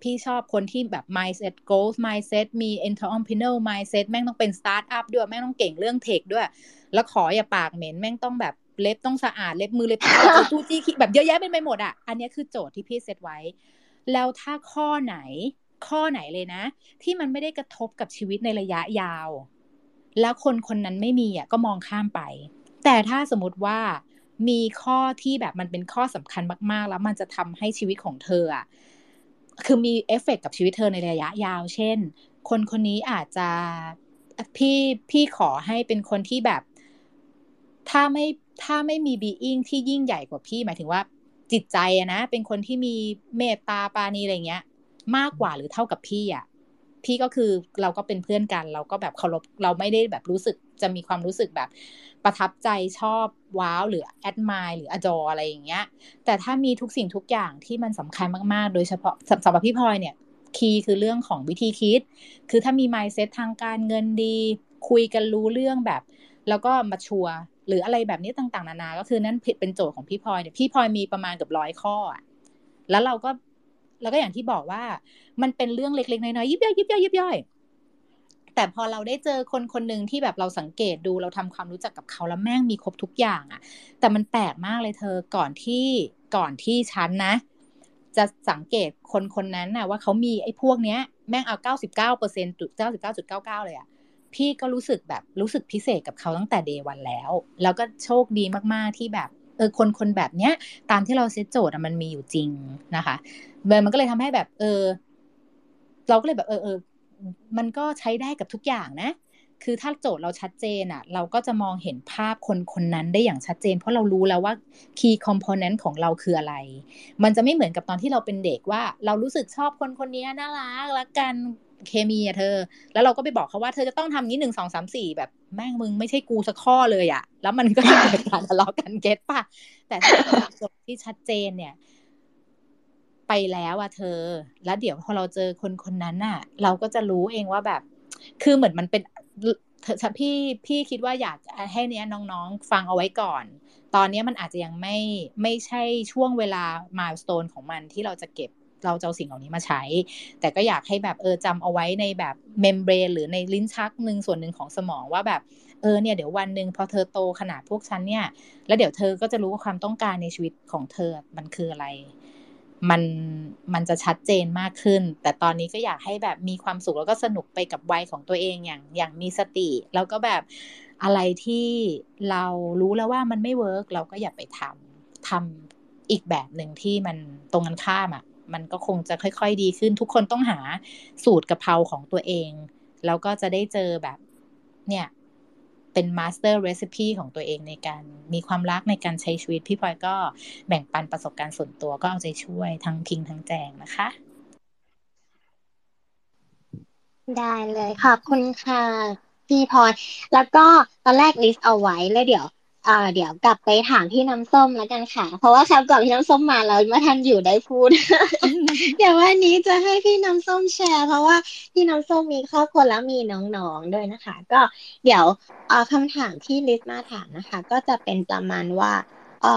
พี่ชอบคนที่แบบ mindset goals mindset มี entrepreneurial mindset แม่งต้องเป็น startup ด้วย แม่งต้องเก่งเรื่องเทคด้วย แล้วขออย่าปากเหม็น แม่งต้องแบบเล็บต้องสะอาด เล็บมือเล็บจู้จี้แบบเยอะแยะเป็นไปหมดอะ อันนี้คือโจทย์ที่พี่เซตไว้ แล้วถ้าข้อไหน ข้อไหนเลยนะ ที่มันไม่ได้กระทบกับชีวิตในระยะยาว แล้วคนคนนั้นไม่มีอะก็มองข้ามไป แต่ถ้าสมมติว่ามีข้อที่แบบมันเป็นข้อสำคัญมากๆ แล้วมันจะทำให้ชีวิตของเธออะคือมีเอฟเฟกกับชีวิตเธอในระยะยาว เช่น คนคนนี้อาจจะพี่พี่ขอให้เป็นคนที่แบบ ถ้าไม่ถ้าไม่มีบีอิงที่ยิ่งใหญ่กว่าพี่ หมายถึงว่าจิตใจอะนะ เป็นคนที่มีเมตตาปานีอะไรเงี้ย มากกว่าหรือเท่ากับพี่อะ พี่ก็คือเราก็เป็นเพื่อนกัน เราก็แบบเคารพเราไม่ได้แบบรู้สึกจะมีความรู้สึกแบบประทับใจชอบว้าวหรือแอดมายหรืออจออะไรอย่างเงี้ย แต่ถ้ามีทุกสิ่งทุกอย่างที่มันสำคัญมากๆ โดยเฉพาะสำหรับพี่พลอยเนี่ยคีย์คือเรื่องของวิธีคิด คือถ้ามีไมซ์เซ็ตทางการเงินดี คุยกันรู้เรื่องแบบ แล้วก็มาชัวหรืออะไรแบบนี้ต่างๆ นานา ก็คือนั่นเป็นโจทย์ของพี่พลอยเนี่ยพี่พลอยมีประมาณเกือบร้อยข้อ แล้วเราก็ แล้วก็อย่างที่บอกว่ามันเป็นเรื่องเล็กๆน้อยๆยิบย่อยยิบย่อยยิบย่อยแต่พอเราได้เจอคนคนหนึ่งที่แบบเราสังเกตดูเราทำความรู้จักกับเขาแล้วแม่งมีครบทุกอย่างอะแต่มันแปลกมากเลยเธอก่อนที่ก่อนที่ฉันนะ จะสังเกตคนคนนั้นน่ะว่าเขามีไอ้พวกเนี้ยแม่งเอาเก้าสิบเก้าเปอร์เซ็นต์จุดเก้าสิบเก้าจุดเก้าเก้าเลยอะพี่ก็รู้สึกแบบรู้สึกพิเศษกับเขาตั้งแต่เดวันแล้ว แล้วก็โชคดีมากๆที่แบบ เออคนคนแบบเนี้ย ตามที่เราเซตโจทย์มันมีอยู่จริงนะคะมันก็เลยทำให้แบบ เออ เราก็เลยแบบเออเออมันก็ใช้ได้กับทุกอย่างนะ คือถ้าโจทย์เราชัดเจนอะ่ะ เราก็จะมองเห็นภาพคนคนนั้นได้อย่างชัดเจน เพราะเรารู้แล้วว่า key component ของเราคืออะไร มันจะไม่เหมือนกับตอนที่เราเป็นเด็กว่า เรารู้สึกชอบคนคนนี้น่ารักรักกัน เคมีอะเธอ แล้วเราก็ไปบอกเขาว่าเธอจะต้องทำนี้หนึ่งสองสามสี่แบบแม่งมึงไม่ใช่กูสักข้อเลยอะแล้วมันก็จะเกิดการทะเลาะกันเก็ตป่ะ แต่ถ้าจบที่ชัดเจนเนี่ย ไปแล้วอะเธอ แล้วเดี๋ยวพอเราเจอคนคนนั้นอะเราก็จะรู้เองว่าแบบ คือเหมือนมันเป็นพี่พี่คิดว่าอยากให้เนี้ยน้องๆ ฟังเอาไว้ก่อน ตอนนี้มันอาจจะยังไม่ไม่ใช่ช่วงเวลา milestone ของมันที่เราจะเก็บ เราจะเอาสิ่งเหล่านี้มาใช้ แต่ก็อยากให้แบบเออจำเอาไว้ในแบบ membrane หรือในลิ้นชักหนึ่งส่วนหนึ่งของสมองว่าแบบเออเนี่ยเดี๋ยววันหนึ่งพอเธอโตขนาดพวกฉันเนี่ย แล้วเดี๋ยวเธอก็จะรู้ว่าความต้องการในชีวิตของเธอมันคืออะไร มันมันจะชัดเจนมากขึ้น แต่ตอนนี้ก็อยากให้แบบมีความสุขแล้วก็สนุกไปกับวัยของตัวเองอย่างอย่างมีสติ แล้วก็แบบอะไรที่เรารู้แล้วว่ามันไม่เวิร์กเราก็อย่าไปทำทำอีกแบบหนึ่งที่มันตรงกันข้ามอะ่ะ มันก็คงจะค่อย ๆ ดีขึ้น ทุกคนต้องหาสูตรกะเพราของตัวเอง แล้วก็จะได้เจอแบบเนี่ยเป็น master recipe ของตัวเองในการมีความรักในการใช้ชีวิต พี่พลอยก็แบ่งปันประสบการณ์ส่วนตัวก็เอาใจช่วยทั้งพิงทั้งแจงนะคะ ได้เลยขอบคุณค่ะ พี่พลอยแล้วก็ตอนแรก list เอาไว้แล้วเดี๋ยว อ่าเดี๋ยวกลับไปถามพี่น้ำส้มแล้วกันค่ะ เพราะว่าคราวก่อนพี่น้ำส้มมาแล้วเมื่อท่านอยู่ได้พูด เดี๋ยววันนี้จะให้พี่น้ำส้มแชร์ เพราะว่าพี่น้ำส้มมีครอบครัวแล้วมีน้องๆด้วยนะคะ ก็เดี๋ยวเอาคำถามที่ลิสต์มาถามนะคะ ก็จะเป็นประมาณว่า เออ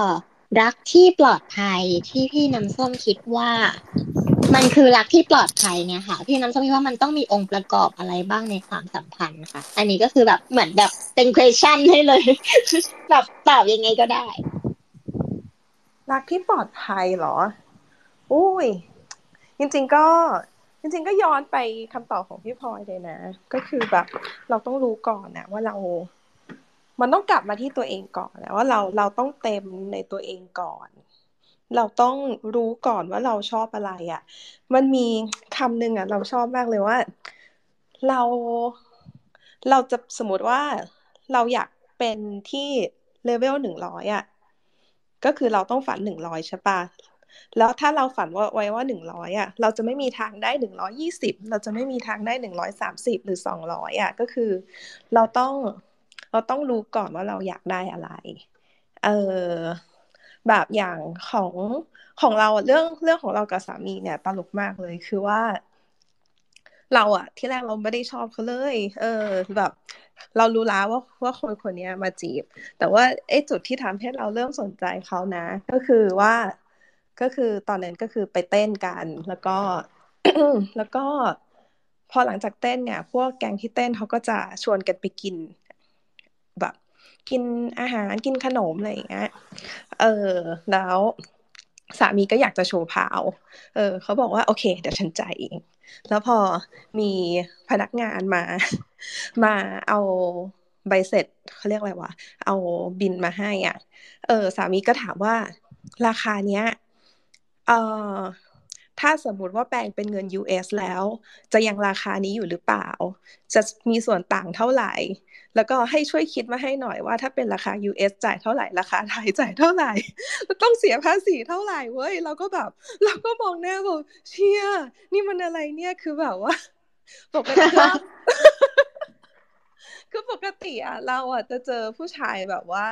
รักที่ปลอดภัยที่พี่น้ำส้มคิดว่า มันคือรักที่ปลอดภัยเนี่ยค่ะพี่น้ำส้มคิดว่ามันต้องมีองค์ประกอบอะไรบ้างในความสัมพันธ์นะคะอันนี้ก็คือแบบเหมือนแบบเป็น question ให้เลยแบบตอบยังไงก็ได้ รักที่ปลอดภัยเหรอ อุ้ย จริง ๆ ก็จริงๆก็ย้อนไปคำตอบของพี่พลอยเลยนะ ก็คือแบบ เราต้องรู้ก่อนนะว่าเรา มันต้องกลับมาที่ตัวเองก่อนนะว่าเราเราต้องเต็มในตัวเองก่อน เราต้องรู้ก่อนว่าเราชอบอะไรอะ่ะ มันมีคำหนึ่งอะ เราชอบมากเลยว่า เราเราจะสมมติว่าเราอยากเป็นที่เลเวลหนึ่งร้อยอะก็คือเราต้องฝันหนึ่งร้อยใช่ปะแล้วถ้าเราฝันว่าไว้ว่าหนึ่งร้อยอะ เราจะไม่มีทางได้หนึ่งร้อยี่สิบเราจะไม่มีทางได้หนึ่งร้อยสามสิบหรือสองร้อยอะ ก็คือ เราต้อง เราต้องรู้ก่อนว่าเราอยากได้อะไร เออแบบอย่างของของเราเรื่องเรื่องของเรากับสามีเนี่ยตลกมากเลยคือว่า เราอะที่แรกเราไม่ได้ชอบเขาเลย เออ แบบ เรารู้แล้วว่าว่าคนคนนี้มาจีบ แต่ว่าไอ้จุดที่ทำให้เราเริ่มสนใจเขานะ ก็คือว่าก็คือตอนนั้นก็คือไปเต้นกัน แล้วก็ แล้วก็ พอหลังจากเต้นเนี่ย พวกแกงที่เต้นเขาก็จะชวนกันไปกิน กินอาหารกินขนมอะไรอย่างเงี้ย เออ แล้วสามีก็อยากจะโชว์พาว เออ เขาบอกว่าโอเค เดี๋ยวฉันจ่ายเอง แล้วพอมีพนักงานมา มาเอาใบเสร็จเขาเรียกอะไรวะ เอาบินมาให้อะ เออ สามีก็ถามว่าราคาเนี้ย เออถ้าสมมติว่าแปลงเป็นเงิน US แล้ว จะยังราคานี้อยู่หรือเปล่า จะมีส่วนต่างเท่าไหร่ แล้วก็ให้ช่วยคิดมาให้หน่อยว่าถ้าเป็นราคา US จ่ายเท่าไหร่ราคาไทยจ่ายเท่าไหร่ต้องเสียภาษีเท่าไหร่เว้ยเราก็แบบเราก็มองหน้าบอกเชี่ยนี่มันอะไรเนี่ยคือแบบว่าปกติคือปกติอะเราอะจะเจอผู้ชายแบบว่า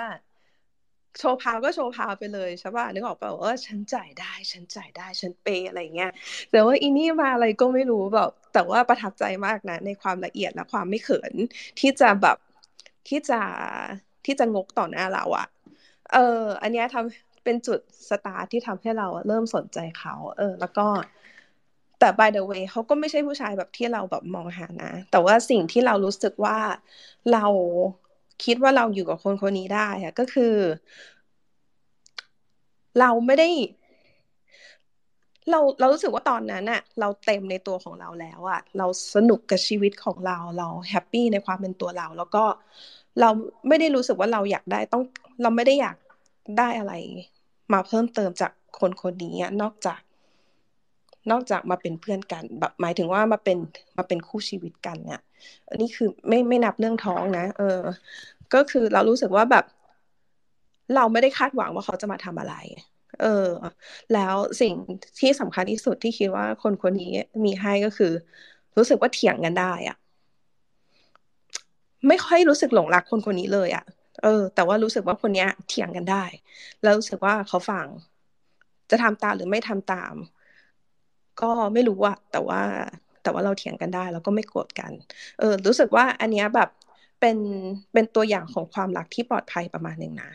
โชว์พาวก็โชว์พาวไปเลยใช่ป่ะนึกออกป่ะว่าฉันจ่ายได้ ฉันจ่ายได้ฉันเปย์อะไรเงี้ยแต่ว่าอีนี่มาอะไรก็ไม่รู้แบบแต่ว่าประทับใจมากนะในความละเอียดและความไม่เขินที่จะแบบ ที่จะที่จะงกต่อหน้าเราอะเออ อันนี้ทำเป็นจุดสตาร์ทที่ทำให้เราเริ่มสนใจเขา เออ แล้วก็แต่ by the way เขาก็ไม่ใช่ผู้ชายแบบที่เราแบบมองหานะ แต่ว่าสิ่งที่เรารู้สึกว่าเราคิดว่าเราอยู่กับคนคนนี้ได้อะก็คือ เราไม่ได้ เราเรารู้สึกว่าตอนนั้นอะเราเต็มในตัวของเราแล้วอะเราสนุกกับชีวิตของเราเราแฮปปี้ในความเป็นตัวเรา แล้วก็เราไม่ได้รู้สึกว่าเราอยากได้ต้องเราไม่ได้อยากได้อะไร มาเพิ่มเติมจากคนคนนี้นอกจาก นอกจากมาเป็นเพื่อนกัน แบบหมายถึงว่ามาเป็นมาเป็นคู่ชีวิตกันเนี่ยนนี้คือไม่ไม่นับเรื่องท้องนะ เออ ก็คือเรารู้สึกว่าแบบ เราไม่ได้คาดหวังว่าเขาจะมาทำอะไร เออ แล้วสิ่งที่สำคัญที่สุดที่คิดว่าคนคนนี้มีให้ก็คือ รู้สึกว่าเถียงกันได้อะไม่ค่อยรู้สึกหลงรักคนคนนี้เลยอะเออ แต่ว่ารู้สึกว่าคนนี้เถียงกันได้ แล้วรู้สึกว่าเขาฟังจะทำตามหรือไม่ทำตาม ก็ไม่รู้อะแต่ว่าแต่ว่าเราเถียงกันได้ แล้วก็ไม่โกรธกัน เออ รู้สึกว่าอันนี้แบบเป็นเป็นตัวอย่างของความรักที่ปลอดภัยประมาณหนึ่งนะ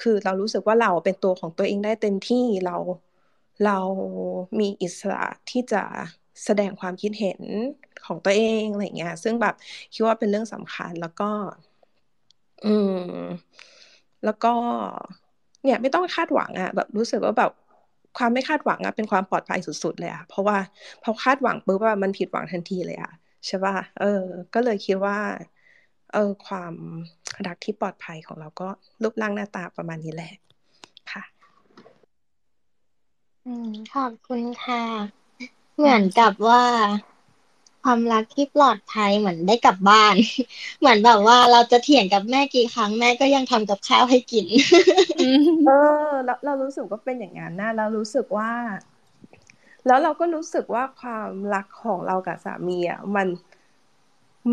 คือเรารู้สึกว่าเราเป็นตัวของตัวเองได้เต็มที่เราเรามีอิสระที่จะแสดงความคิดเห็นของตัวเองอะไรเงี้ย ซึ่งแบบคิดว่าเป็นเรื่องสำคัญแล้วก็ อืม แล้วก็ เนี่ย ไม่ต้องคาดหวังอะแบบรู้สึกว่าแบบความไม่คาดหวังอะเป็นความปลอดภัยสุด ๆ เลยอะเพราะว่าพอคาดหวังปุ๊บว่ามันผิดหวังทันทีเลยอะใช่ป่ะเออ ก็เลยคิดว่า เออความรักที่ปลอดภัยของเราก็รูปร่างหน้าตาประมาณนี้แหละค่ะ อืมขอบคุณค่ะ เหมือนกับว่าความรักที่ปลอดภัยเหมือนได้กลับบ้าน เหมือนแบบว่าเราจะเถียงกับแม่กี่ครั้งแม่ก็ยังทำกับข้าวให้กิน เออเราเรารู้สึกว่าเป็นอย่างนั้นนะเรารู้สึกว่า แล้วเราก็รู้สึกว่าความรักของเรากับสามีอะมัน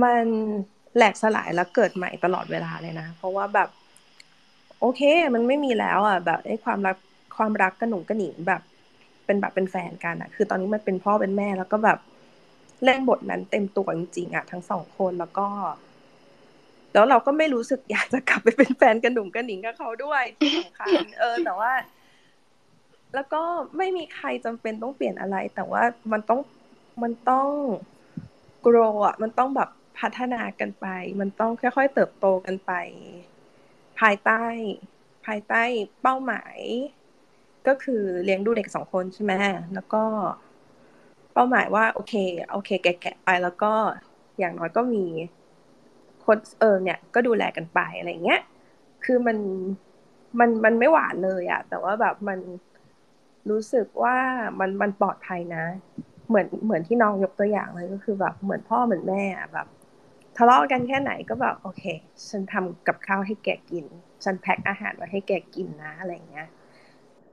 มัน แหลกสลายแล้วเกิดใหม่ตลอดเวลาเลยนะ เพราะว่าแบบ โอเค มันไม่มีแล้วอะแบบไอ้ความรักความรักกระหนุ่งกระหนิงแบบ เป็นแบบเป็นแฟนกันอะ คือตอนนี้มันเป็นพ่อเป็นแม่แล้วก็แบบเล่นบทนั้นเต็มตัวจริงๆอะทั้งสองคนแล้วก็ แล้วเราก็ไม่รู้สึกอยากจะกลับไปเป็นแฟนกันหนุ่มกันหนิงกับเขาด้วยที่สำคัญเออ แต่ว่า แล้วก็ไม่มีใครจำเป็นต้องเปลี่ยนอะไร แต่ว่ามันต้องมันต้อง grow อะมันต้องแบบ พัฒนากันไป มันต้องค่อยๆเติบโตกันไป ภายใต้ ภายใต้เป้าหมาย ก็คือเลี้ยงดูเด็กสองคนใช่ไหมแล้วก็เป้าหมายว่าโอเคโอเค แกะๆไปแล้วก็อย่างน้อยก็มีคนเออเนี่ยก็ดูแลกันไปอะไรเงี้ย คือมันมันมันไม่หวานเลยอะแต่ว่าแบบมันรู้สึกว่ามันมันปลอดภัยนะ เหมือนเหมือนที่น้องยกตัวอย่างเลยก็คือแบบเหมือนพ่อเหมือนแม่แบบ ทะเลาะกันแค่ไหนก็แบบโอเค ฉันทำกับข้าวให้แกกิน ฉันแพ็คอาหารไว้ให้แกกินนะอะไรเงี้ย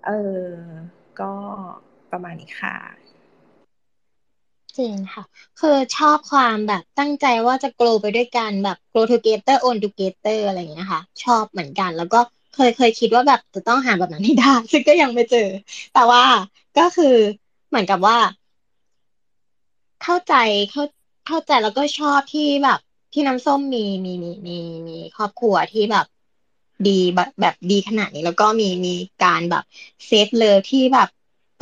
เออ ก็ประมาณนี้ค่ะจริงค่ะ คือชอบความแบบตั้งใจว่าจะ grow ไปด้วยกันแบบ grow together own together อะไรอย่างเงี้ยค่ะ ชอบเหมือนกัน แล้วก็เคยเคยคิดว่าแบบจะต้องหาแบบนั้นให้ได้ ซึ่งก็ยังไม่เจอ แต่ว่าก็คือเหมือนกับว่า เข้าใจเข้าเข้าใจแล้วก็ชอบที่แบบ ที่น้ำส้มมีมีมีมีมีครอบครัวที่แบบดีแบบแบบดีขนาดนี้ แล้วก็มีมีการแบบเซฟเลยที่แบบ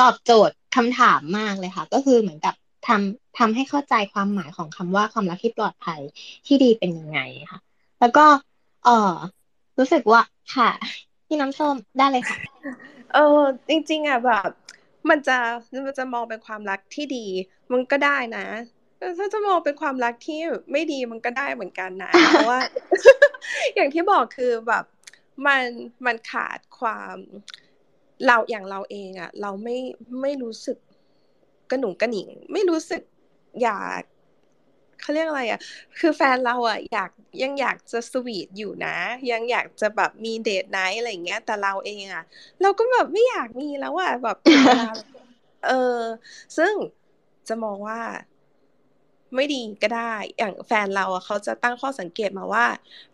ตอบโจทย์คำถามมากเลยค่ะ ก็คือเหมือนกับทำทำให้เข้าใจความหมายของคำว่าความรักที่ปลอดภัยที่ดีเป็นยังไงค่ะ แล้วก็เออรู้สึกว่าค่ะที่น้ำส้มได้เลยค่ะ เออจริง ๆอะแบบ มันจะมันจะมองเป็นความรักที่ดี มันก็ได้นะ ถ้าจะมองเป็นความรักที่ไม่ดีมันก็ได้เหมือนกันนะ เพราะว่า อย่างที่บอกคือแบบมันมันขาดความเราอย่างเราเองอะเราไม่ไม่รู้สึกกระหนุ่งกระหนิง ไม่รู้สึกอยากเขาเรียกอะไรอะคือแฟนเราอะอยากยังอยากจะสวีทอยู่นะ ยังอยากจะแบบมีเดทไนท์อะไรเงี้ย แต่เราเองอะเราก็แบบไม่อยากมีแล้วอะแบบเวลาเออ ซึ่งจะมองว่า ไม่ดีก็ได้ อย่างแฟนเราอะเขาจะตั้งข้อสังเกตมาว่า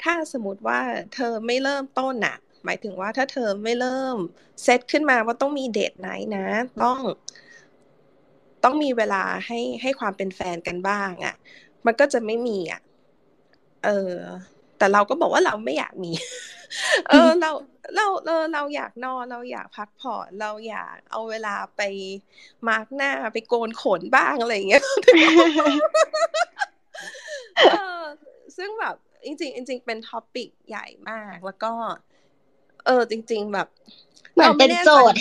ถ้าสมมติว่าเธอไม่เริ่มต้นอะหมายถึงว่าถ้าเธอไม่เริ่มเซตขึ้นมาว่าต้องมี date night นะ ต้องต้องมีเวลาให้ให้ความเป็นแฟนกันบ้างอะ่ะ มันก็จะไม่มีอะ่ะ เออ แต่เราก็บอกว่าเราไม่อยากมี เออเราเราเราเราอยากนอนเราอยากพักผ่อนเราอยากเอาเวลาไปมาร์กหน้าไปโกนขนบ้างอะไรอย่างเงี้ยเออซึ่งแบบจริงจริงเป็นท็อปิกใหญ่มากแล้วก็ เออ จริง ๆ แบบเหมือนเป็นโจทย์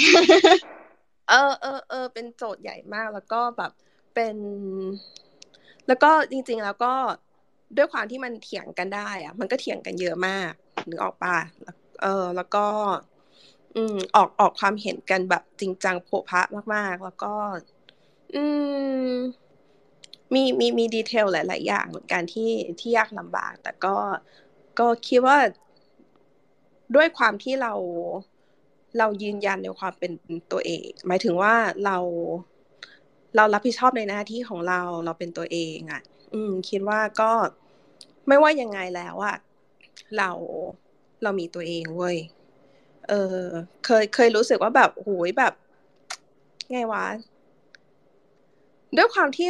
เออเออเออเป็นโจทย์ใหญ่มากแล้วก็แบบเป็น แล้วก็จริง ๆ แล้วก็ ด้วยความที่มันเถียงกันได้อะมันก็เถียงกันเยอะมากนึกออกปะเออ แล้วก็ อืม ออกออกความเห็นกันแบบจริงจังโผพะมาก ๆ แล้วก็ อืม มีมีมีดีเทลหลาย ๆ อย่างเหมือนกันที่ที่ยากลำบาก แต่ก็ก็คิดว่าด้วยความที่เราเรายืนยันในความเป็นตัวเอง หมายถึงว่าเราเรารับผิดชอบในหน้าที่ของเราเราเป็นตัวเองอะ อืม คิดว่าก็ไม่ว่ายังไงแล้วอะเราเรามีตัวเองเว้ย เออ เคยเคยรู้สึกว่าแบบโหยแบบ ไงวะ ด้วยความที่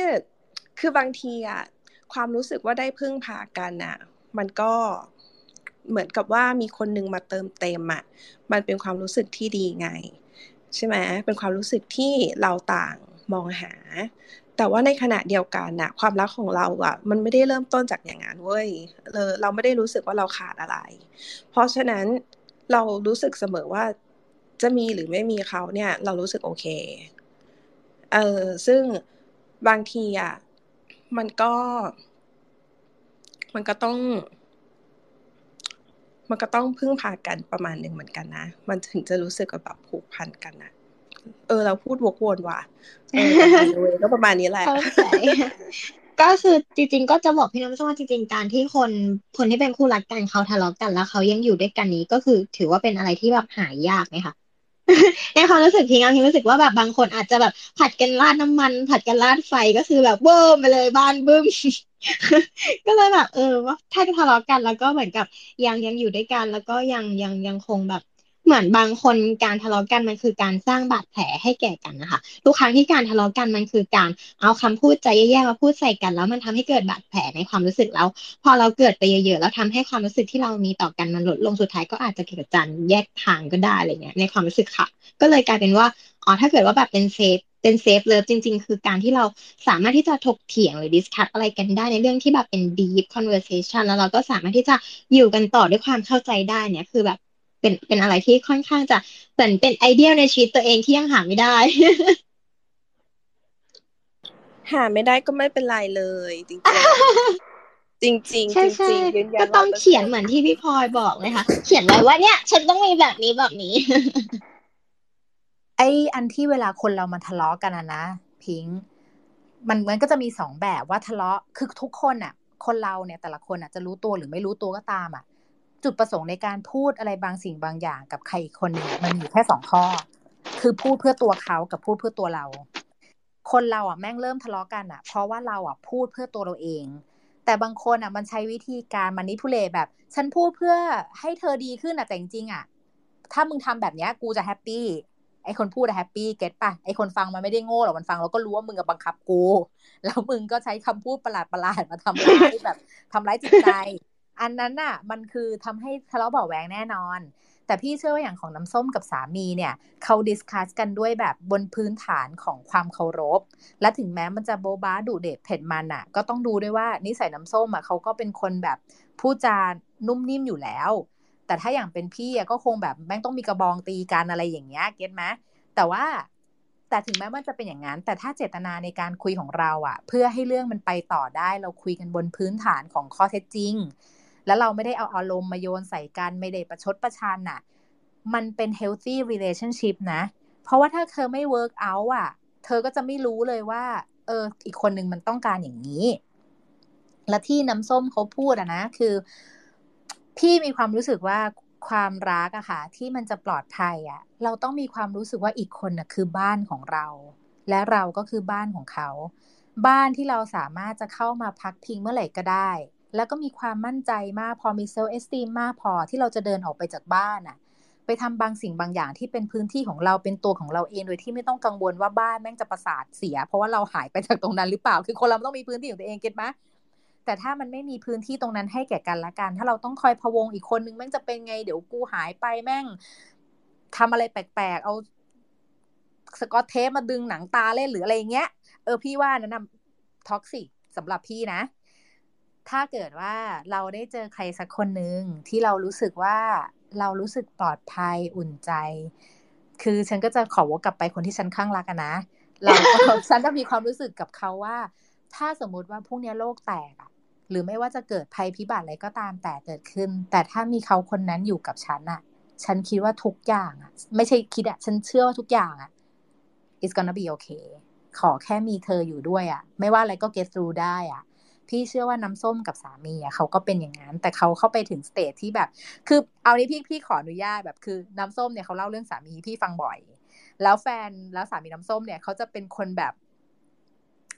คือบางทีอะความรู้สึกว่าได้พึ่งพากันอะมันก็เหมือนกับว่ามีคนนึงมาเติมเต็มอะมันเป็นความรู้สึกที่ดีไง ใช่ไหมเป็นความรู้สึกที่เราต่างมองหา แต่ว่าในขณะเดียวกันน่ะความรักของเราอะมันไม่ได้เริ่มต้นจากอย่างนั้นเว้ยเราเราไม่ได้รู้สึกว่าเราขาดอะไร เพราะฉะนั้นเรารู้สึกเสมอว่าจะมีหรือไม่มีเขาเนี่ย เรารู้สึกโอเค เออซึ่งบางทีอะมันก็ มันก็ต้อง มันก็ต้องพึ่งพากันประมาณหนึ่งเหมือนกันนะ มันถึงจะรู้สึกแบบผูกพันกันนะ เออ เราพูดวกวนว่ะเออก็ประมาณนี้แหละเข้าใจก็คือจริงๆ ก็จะบอกพี่น้ำส้มว่าจริงๆ การที่คนคนที่เป็นคู่รักกันเขาทะเลาะกันแล้วเขายังอยู่ด้วยกันนี้ก็คือถือว่าเป็นอะไรที่แบบหายากไหมคะในความรู้สึกพิงเอาพิงรู้สึกว่าแบบบางคนอาจจะแบบผัดกันราดน้ำมัน ผัดกันราดไฟก็คือแบบเบิ่มไปเลยบ้านบึ้มก็เลยแบบเออว่าถ้าจะทะเลาะกันแล้วก็เหมือนกับยังยังอยู่ด้วยกันแล้วก็ยังยังยังคงแบบ เหมือนบางคนการทะเลาะกันมันคือการสร้างบาดแผลให้แก่กันนะคะทุกครั้งที่การทะเลาะกันมันคือการเอาคำพูดใจแย่ๆมาพูดใส่กัน แล้วมันทำให้เกิดบาดแผลในความรู้สึกแล้ว พอเราเกิดไปเยอะๆแล้วทำให้ความรู้สึกที่เรามีต่อกันมันลดลงสุดท้ายก็อาจจะเกิดการแยกทางก็ได้อะไรเงี้ยในความรู้สึกค่ะ ก็เลยกลายเป็นว่าอ๋อถ้าเกิดว่าแบบเป็น safe เป็น safe love จริง ๆ คือการที่เราสามารถที่จะถกเถียงหรือ discuss อะไรกันได้ในเรื่องที่แบบเป็น deep conversation แล้วเราก็สามารถที่จะอยู่กันต่อด้วยความเข้าใจได้เนี่ยคือแบบ เป็นเป็นอะไรที่ค่อนข้างจะเหมือนเป็น idealในชีวิตตัวเองที่ยังหาไม่ได้ หาไม่ได้ก็ไม่เป็นไรเลย จริงๆจริงๆจริงใช่ๆใช่ยืนยันก็ต้อง100%เขียนเหมือนที่พี่พลอยบอกเลยค่ะ เขียนไว้ว่าเนี่ย ฉันต้องมีแบบนี้แบบนี้ ไออันที่เวลาคนเรามาทะเลาะกันอะนะพิงค์มันมันก็จะมีสองแบบว่าทะเลาะคือทุกคนอะคนเราเนี่ยแต่ละคนอะจะรู้ตัวหรือไม่รู้ตัวก็ตามอะ จุดประสงค์ในการพูดอะไรบางสิ่งบางอย่างกับใครอีกคนหนึ่งมันมีอยู่แค่สองข้อ คือพูดเพื่อตัวเขากับพูดเพื่อตัวเรา คนเราอะแม่งเริ่มทะเลาะกันอะ เพราะว่าเราอะพูดเพื่อตัวเราเอง แต่บางคนอะมันใช้วิธีการมานิพุเลแบบ ฉันพูดเพื่อให้เธอดีขึ้นอะแต่จริงๆอะ ถ้ามึงทำแบบเนี้ยกูจะแฮปปี้ไอคนพูดอะแฮปปี้เก็ตป่ะไอคนฟังมันไม่ได้โง่หรอกมันฟังแล้วก็รู้ว่ามึงกับบังคับกู แล้วมึงก็ใช้คำพูดประหลาดประหลาดมาทำร้ายแบบทำร้ายจิตใจ อันนั้นน่ะ มันคือทำให้ทะเลาะเบาะแหวงแน่นอน แต่พี่เชื่อว่าอย่างของน้ำส้มกับสามีเนี่ย เขาดิสคัสกันด้วยแบบบนพื้นฐานของความเคารพ และถึงแม้มันจะโบบ้าดุเด็ดเผ็ดมันอะ ก็ต้องดูด้วยว่านิสัยน้ำส้มอะเขาก็เป็นคนแบบพูดจานุ่มนิ่มอยู่แล้ว แต่ถ้าอย่างเป็นพี่อะก็คงแบบแม่งต้องมีกระบองตีกันอะไรอย่างเงี้ยเก็ตไหมแต่ว่าแต่ถึงแม้มันจะเป็นอย่างนั้น แต่ถ้าเจตนาในการคุยของเราอะ เพื่อให้เรื่องมันไปต่อได้เราคุยกันบนพื้นฐานของข้อเท็จจริง แล้วเราไม่ได้เอาอารมณ์มาโยนใส่กันไม่ได้ประชดประชันน่ะ มันเป็น healthy relationship นะ เพราะว่าถ้าเธอไม่ work out อะ เธอก็จะไม่รู้เลยว่า เออ อีกคนนึงมันต้องการอย่างนี้ และที่น้ำส้มเขาพูดอะนะ คือ พี่มีความรู้สึกว่าความรักอะค่ะ ที่มันจะปลอดภัยอะเราต้องมีความรู้สึกว่าอีกคนน่ะคือบ้านของเรา และเราก็คือบ้านของเขา บ้านที่เราสามารถจะเข้ามาพักพิงเมื่อไหร่ก็ได้ แล้วก็มีความมั่นใจมากพอมี self-esteem มากพอที่เราจะเดินออกไปจากบ้านอะไปทำบางสิ่งบางอย่างที่เป็นพื้นที่ของเราเป็นตัวของเราเองโดยที่ไม่ต้องกังวลว่าบ้านแม่งจะประสาทเสีย เพราะว่าเราหายไปจากตรงนั้นหรือเปล่า คือคนเราต้องมีพื้นที่ของตัวเอง get ไหมแต่ถ้ามันไม่มีพื้นที่ตรงนั้นให้แก่กันละกัน ถ้าเราต้องคอยพะวงอีกคนนึงแม่งจะเป็นไง เดี๋ยวกูหายไปแม่งทำอะไรแปลกๆ เอาสกอตเทปมาดึงหนังตาเล่นหรืออะไรเงี้ย เออพี่ว่านั้นนะท็อกซิกสำหรับพี่นะ ถ้าเกิดว่าเราได้เจอใครสักคนหนึ่งที่เรารู้สึกว่าเรารู้สึกปลอดภัยอุ่นใจ คือฉันก็จะขอวกกลับไปคนที่ฉันข้างรักอะนะ เราก็ฉันจะมีความรู้สึกกับเขาว่า ถ้าสมมุติว่าพรุ่งนี้โลกแตกอะหรือไม่ว่าจะเกิดภัยพิบัติอะไรก็ตามแต่เกิดขึ้น แต่ถ้ามีเขาคนนั้นอยู่กับฉันอะฉันคิดว่าทุกอย่างอะไม่ใช่คิดอะฉันเชื่อว่าทุกอย่างอะ it's gonna be okay ขอแค่มีเธออยู่ด้วยอะไม่ว่าอะไรก็ get through ได้อะ พี่เชื่อว่าน้ำส้มกับสามีอะเขาก็เป็นอย่างนั้น แต่เขาเข้าไปถึงสเตจที่แบบ คือเอานี้พี่พี่ขออนุญาตแบบคือน้ำส้มเนี่ยเขาเล่าเรื่องสามีพี่ฟังบ่อย แล้วแฟนแล้วสามีน้ำส้มเนี่ยเขาจะเป็นคนแบบ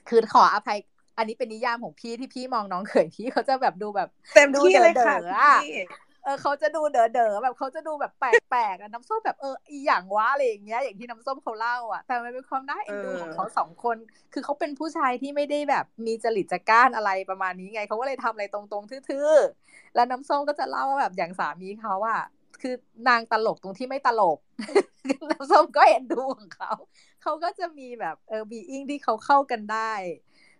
คือขออภัยอันนี้เป็นนิยามของพี่ที่พี่มองน้องเขยพี่เขาจะแบบดูแบบเต็มที่เลยค่ะดู เด๋อๆอะเออเขาจะดูเด๋อเด๋อๆแบบเขาจะดูแบบแปลกๆอะน้ำส้มแบบเอออีหยังวะอะไรอย่างเงี้ยอย่างที่น้ำส้มเขาเล่าอะ แต่มันเป็นความน่าเอ็นดูเออของเขาสองคน คือเขาเป็นผู้ชายที่ไม่ได้แบบมีจริตจักร้านอะไรประมาณนี้ไงเขาก็เลยทำอะไรตรงๆทื่อๆแล้วน้ำส้มก็จะเล่าว่าแบบอย่างสามีเขาอะคือนางตลกตรงที่ไม่ตลกน้ำส้มก็เอ็นดูของเขาเขาก็จะมีแบบเออบีอิงที่เขาเข้ากันได้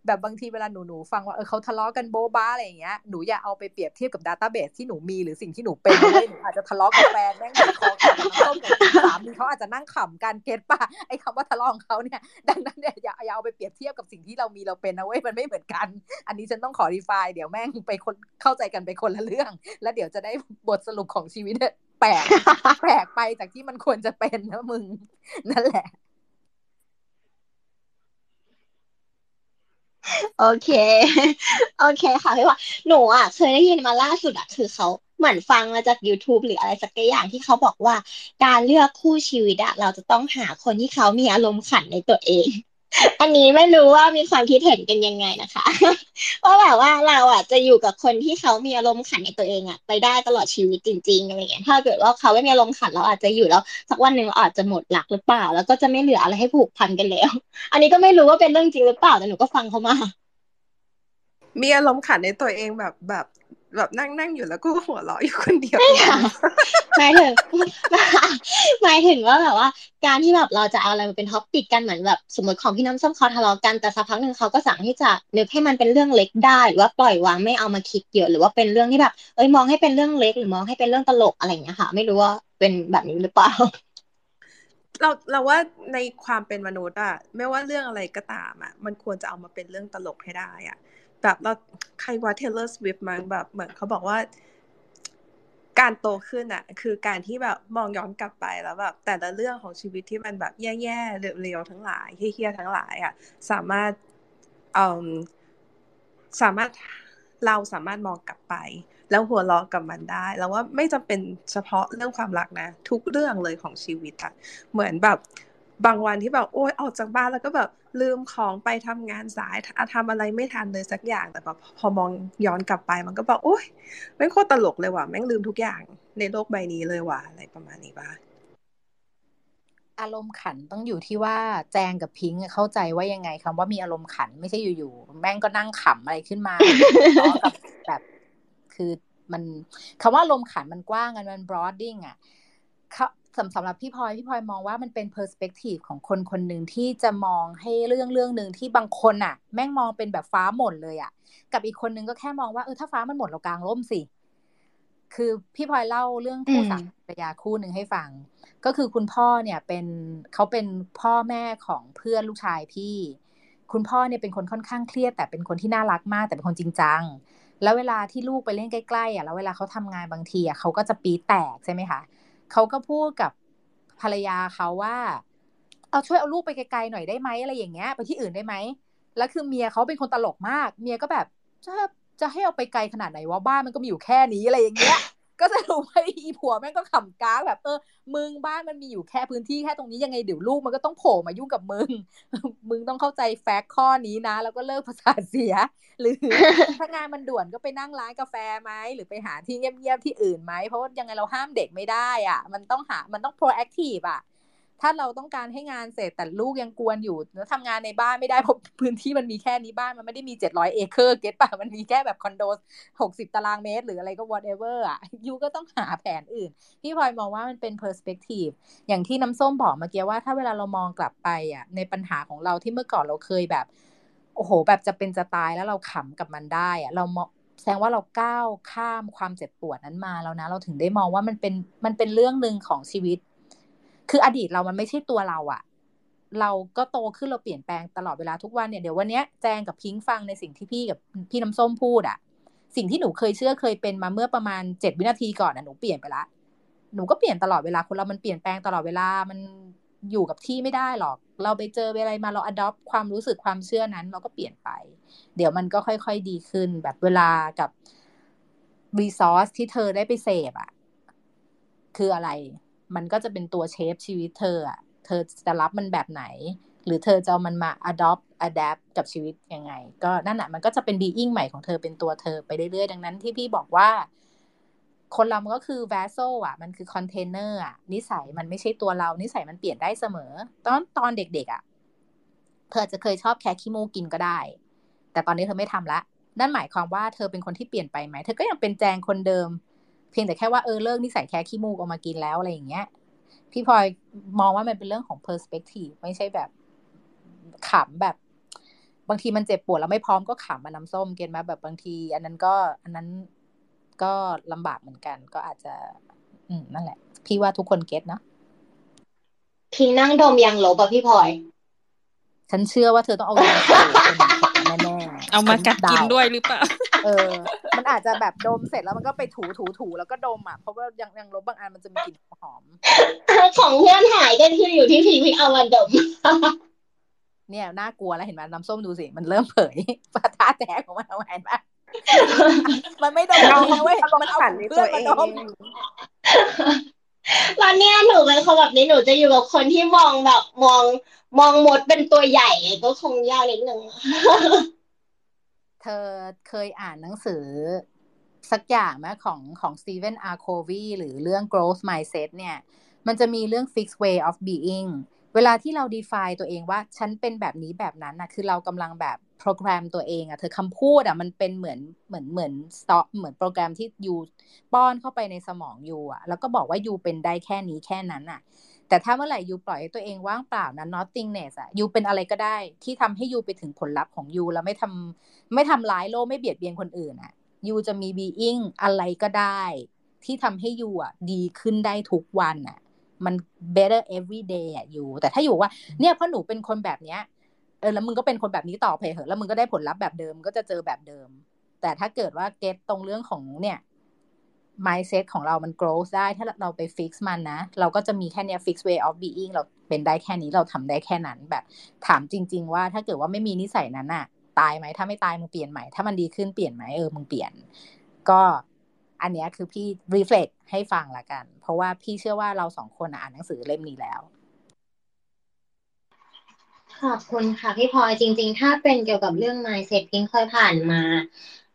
แบบบางทีเวลาหนูหนูฟังว่าเออเขาทะเลาะกันโบ๊ะบ้าอะไรอย่างเงี้ยหนูอย่าเอาไปเปรียบเทียบกับ database ที่หนูมีหรือสิ่งที่หนูเป็นเลยหนูอาจจะทะเลาะกับแฟนแม่งคอขาดน้ำส้มกับสามีเขาอาจจะนั่งขำกัน get ป่ะไอ้คำว่าทะเลาะของเขาเนี่ยดังนั้นเนี่ยอย่าอย่าเอาไปเปรียบเทียบกับสิ่งที่เรามีเราเป็นนะเว้ยมันไม่เหมือนกัน อันนี้ฉันต้องขอ clarify เดี๋ยวแม่งไปคนเข้าใจกันไปคนละเรื่อง แล้วเดี๋ยวจะได้บทสรุปของชีวิตแปลกแปลกไปจากที่มันควรจะเป็นนะมึง นั่นแหละ โอเค โอเคค่ะพี่ว่าหนูอะ เคยได้ยินมาล่าสุดอะคือเขาเหมือนฟังมาจาก YouTube หรืออะไรสักอย่างที่เขาบอกว่า การเลือกคู่ชีวิตอะเราจะต้องหาคนที่เขามีอารมณ์ขันในตัวเอง อันนี้ไม่รู้ว่ามีความคิดเห็นกันยังไงนะคะว่าแบบว่าเราอะจะอยู่กับคนที่เขามีอารมณ์ขันในตัวเองอะไปได้ตลอดชีวิตจริงๆอะไรเงี้ยถ้าเกิดว่าเขาไม่มีอารมณ์ขันเราอาจจะอยู่แล้วสักวันหนึ่งเราอาจจะหมดหลักหรือเปล่า แล้วก็จะไม่เหลืออะไรให้ผูกพันกันแล้ว อันนี้ก็ไม่รู้ว่าเป็นเรื่องจริงหรือเปล่าแต่หนูก็ฟังเขามามีอารมณ์ขันในตัวเองแบบแบบ แบบนั่งนั่งอยู่แล้วก็หัวเราะอยู่คนเดียวไม่ค่ะหมายถึงหมายถึงว่าแบบว่า การที่แบบเราจะเอาอะไรมาเป็นท็อปปิกกันเหมือนแบบสมมติของพี่น้ำส้มเขาทะเลาะกันแต่สักพักหนึ่งเขาก็สั่งที่จะนึกให้มันเป็นเรื่องเล็กได้หรือว่าปล่อยวางไม่เอามาคิดเยอะหรือว่าเป็นเรื่องที่แบบเอ้ยมองให้เป็นเรื่องเล็กหรือมองให้เป็นเรื่องตลกอะไรอย่างเงี้ยค่ะ ไม่รู้ว่าเป็นแบบนี้หรือเปล่าเราเราว่าในความเป็นมนุษย์อะไม่ว่าเรื่องอะไรก็ตามอะมันควรจะเอามาเป็นเรื่องตลกให้ได้อะ แบบเราใครว่า Taylor Swift มั้งแบบเหมือนเขาบอกว่า การโตขึ้นอะคือการที่แบบมองย้อนกลับไปแล้วแบบแต่ละเรื่องของชีวิตที่มันแบบแย่ๆเร็วๆทั้งหลายเฮี้ยๆทั้งหลายอะสามารถเอ่มสามารถเราสามารถมองกลับไป แล้วหัวเราะกับมันได้ แล้วว่าไม่จำเป็นเฉพาะเรื่องความรักนะ ทุกเรื่องเลยของชีวิตอะเหมือนแบบ บางวันที่แบบโอ๊ยออกจากบ้านแล้วก็แบบลืมของไปทำงานสายทำอะไรไม่ทันเลยสักอย่างแต่แบบพอมองย้อนกลับไปมันก็บอกโอ๊ยแม่งโคตรตลกเลยว่ะแม่งลืมทุกอย่างในโลกใบนี้เลยว่ะอะไรประมาณนี้ป่ะอารมณ์ขันต้องอยู่ที่ว่าแจงกับพิงค์อะเข้าใจว่ายังไงคำว่ามีอารมณ์ขันไม่ใช่อยู่ๆแม่งก็นั่งขำอะไรขึ้นมาทะเลาะกับแบบคือมันคำว่าอารมณ์ขันมันกว้างกันมัน broading อะเขา สำสำหรับพี่พลอยพี่พลอยมองว่ามันเป็น perspective ของคนคนหนึ่งที่จะมองให้เรื่องเรื่องหนึ่งที่บางคนอะแม่งมองเป็นแบบฟ้าหม่นเลยอะกับอีกคนนึงก็แค่มองว่าเออถ้าฟ้ามันหมดเรากางร่มสิคือพี่พลอยเล่าเรื่องคู่อืมสามีภรรยาคู่หนึ่งให้ฟัง ก็คือคุณพ่อเนี่ยเป็นเขาเป็นพ่อแม่ของเพื่อนลูกชายพี่ คุณพ่อเนี่ยเป็นคนค่อนข้างเครียด แต่เป็นคนที่น่ารักมาก แต่เป็นคนจริงจัง แล้วเวลาที่ลูกไปเล่นใกล้ๆอะแล้วเวลาเขาทำงานบางทีอะเขาก็จะปีแตกใช่ไหมคะ เขาก็พูดกับภรรยาเขาว่า เอาช่วยเอาลูกไปไกลๆหน่อยได้ไหมอะไรอย่างเงี้ย ไปที่อื่นได้ไหมแล้วคือเมียเขาเป็นคนตลกมาก เมียก็แบบจะจะให้เอาไปไกลขนาดไหนวะบ้านมันก็มีอยู่แค่นี้อะไรอย่างเงี้ย ก็จะรู้ว่าอีผัวแม่งก็ขำก้าแบบเออมึงบ้านมันมีอยู่แค่พื้นที่แค่ตรงนี้ยังไงเดี๋ยวลูกมันก็ต้องโผล่มายุ่งกับมึง มึงต้องเข้าใจ fact ข้อนี้นะ แล้วก็เลิกประสาทเสีย หรือถ้างานมันด่วนก็ไปนั่งร้านกาแฟไหมหรือไปหาที่เงียบๆที่อื่นไหมเพราะว่ายังไงเราห้ามเด็กไม่ได้อะ มันต้องหามันต้อง proactive อะ ถ้าเราต้องการให้งานเสร็จแต่ลูกยังกวนอยู่แล้วทำงานในบ้านไม่ได้เพราะพื้นที่มันมีแค่นี้บ้านมันไม่ได้มีเจ็ดร้อยเอเคอร์ get ป่ะมันมีแค่แบบคอนโดหกสิบตารางเมตร หรืออะไรก็ whatever อะ you ก็ต้องหาแผนอื่น พี่พลอยมองว่ามันเป็น perspective อย่างที่น้ำส้มบอกเมื่อกี้ว่า ถ้าเวลาเรามองกลับไปอะในปัญหาของเราที่เมื่อก่อนเราเคยแบบ โอ้โห แบบจะเป็นจะตายแล้วเราขำกับมันได้อะเรามองแสดงว่าเราก้าวข้ามความเจ็บปวดนั้นมาแล้วนะ เราถึงได้มองว่ามันเป็นมันเป็นเรื่องหนึ่งของชีวิต คืออดีตเรามันไม่ใช่ตัวเราอะเราก็โตขึ้นเราเปลี่ยนแปลงตลอดเวลาทุกวันเนี่ยเดี๋ยววันเนี้ยแจงกับพิงฟังในสิ่งที่พี่กับพี่น้ำส้มพูดอะสิ่งที่หนูเคยเชื่อเคยเป็นมาเมื่อประมาณเจ็ดวินาทีก่อนอะหนูเปลี่ยนไปละหนูก็เปลี่ยนตลอดเวลาคนเรามันเปลี่ยนแปลงตลอดเวลามันอยู่กับที่ไม่ได้หรอก เราไปเจออะไรมาเรา adopt ความรู้สึกความเชื่อนั้น เราก็เปลี่ยนไป เดี๋ยวมันก็ค่อย ๆ ดีขึ้น แบบเวลากับ resource ที่เธอได้ไปเสพอะคืออะไร มันก็จะเป็นตัวเชฟชีวิตเธออะเธอจะรับมันแบบไหน หรือเธอจะเอามันมา adopt adapt กับชีวิตยังไง ก็นั่นแหะมันก็จะเป็น being ใหม่ของเธอเป็นตัวเธอไปเรื่อยๆ ดังนั้นที่พี่บอกว่า คนเรามันก็คือ vessel อะ มันคือ container อะ นิสัยมันไม่ใช่ตัวเรา นิสัยมันเปลี่ยนได้เสมอ ตอนตอนเด็กๆอะ เธอจะเคยชอบแค่ขี้มูกินก็ได้ แต่ตอนนี้เธอไม่ทำละ นั่นหมายความว่าเธอเป็นคนที่เปลี่ยนไปไหม เธอก็ยังเป็นแจงคนเดิม เพียงแต่แค่ว่าเออเลิกนิสัยแค่ขี้มูกออกมากินแล้วอะไรอย่างเงี้ย พี่พลอยมองว่ามันเป็นเรื่องของ perspective ไม่ใช่แบบขำแบบ บางทีมันเจ็บปวดแล้วไม่พร้อมก็ขำมาน้ำส้มเกณฑ์มาแบบบางที อันนั้นก็ อันนั้นก็ลำบากเหมือนกัน ก็อาจจะ อืมนั่นแหละ พี่ว่าทุกคนเก็ตเนาะพิงนั่งดมยางลบอะพี่พลอย ฉันเชื่อว่าเธอต้องเอายางสูบแน่แน่ๆเอามากัดกินฉัเด้วยหรือเปล่า เออ มันอาจจะแบบดมเสร็จแล้วมันก็ไปถูถูถูแล้วก็ดมอะเพราะว่ายังยังลบบางอันมันจะมีกลิ่นหอม ของเพื่อนหายก็คืออยู่ที่พิงพิงเอามาดม เนี่ยน่ากลัวแล้วเห็นไหมน้ำส้มดูสิ มันเริ่มเผยปะท่าแท้ของมันเอาไว้เห็นปะมันไม่ดมเองนะเว้ยมันเอาของเพื่อนมาดมตอนเนี้ยหนูเป็นคนแบบนี้หนูจะอยู่กับคนที่มองแบบมอง มองมดเป็นตัวใหญ่ก็คงยากนิดนึง เธอเคยอ่านหนังสือสักอย่างไหมของของสตีเวนอาร์โควีหรือเรื่อง growth mindset เนี่ย มันจะมีเรื่อง fixed way of being เวลาที่เรา define ตัวเองว่าฉันเป็นแบบนี้แบบนั้นนะคือเรากำลังแบบโปรแกรมตัวเองอะเธอคำพูดอะมันเป็นเหมือนเหมือนเหมือนสต็อกเหมือนโปรแกรมที่ยูป้อนเข้าไปในสมองยูอะแล้วก็บอกว่ายูเป็นได้แค่นี้แค่นั้นอะ แต่ถ้าเมื่อไหร่ยูปล่อยให้ตัวเองว่างเปล่านั้น nothingness อะยูเป็นอะไรก็ได้ ที่ทำให้ยูไปถึงผลลัพธ์ของยูแล้วไม่ทำไม่ทำร้ายโลกไม่เบียดเบียนคนอื่นอะยูจะมี being อะไรก็ได้ ที่ทำให้ยูอะดีขึ้นได้ทุกวันอะมัน better every day อะยูแต่ถ้าอยู่ว่า เนี่ยเพราะหนูเป็นคนแบบเนี้ยเออแล้วมึงก็เป็นคนแบบนี้ต่อไปเหอะแล้วมึงก็ได้ผลลัพธ์แบบเดิมก็จะเจอแบบเดิม แต่ถ้าเกิดว่าเก็ตตรงเรื่องของเนี่ย mindset ของเรามัน grow ได้ ถ้าเราไป fix มันนะ เราก็จะมีแค่เนี้ย fix way of being เราเป็นได้แค่นี้เราทำได้แค่นั้นแบบถามจริง ๆ ว่าถ้าเกิดว่าไม่มีนิสัยนั้นอะตายไหมถ้าไม่ตายมึงเปลี่ยนใหมถ้ามันดีขึ้นเปลี่ยนไหมเออมึงเปลี่ยน ก็อันเนี้ยคือพี่ reflect ให้ฟังละกัน เพราะว่าพี่เชื่อว่าเราสองคนอ่านหนังสือเล่มนี้แล้วขอบคุณค่ะพี่พลอยจริง ๆ ถ้าเป็นเกี่ยวกับเรื่อง mindset พิงเคยผ่านมา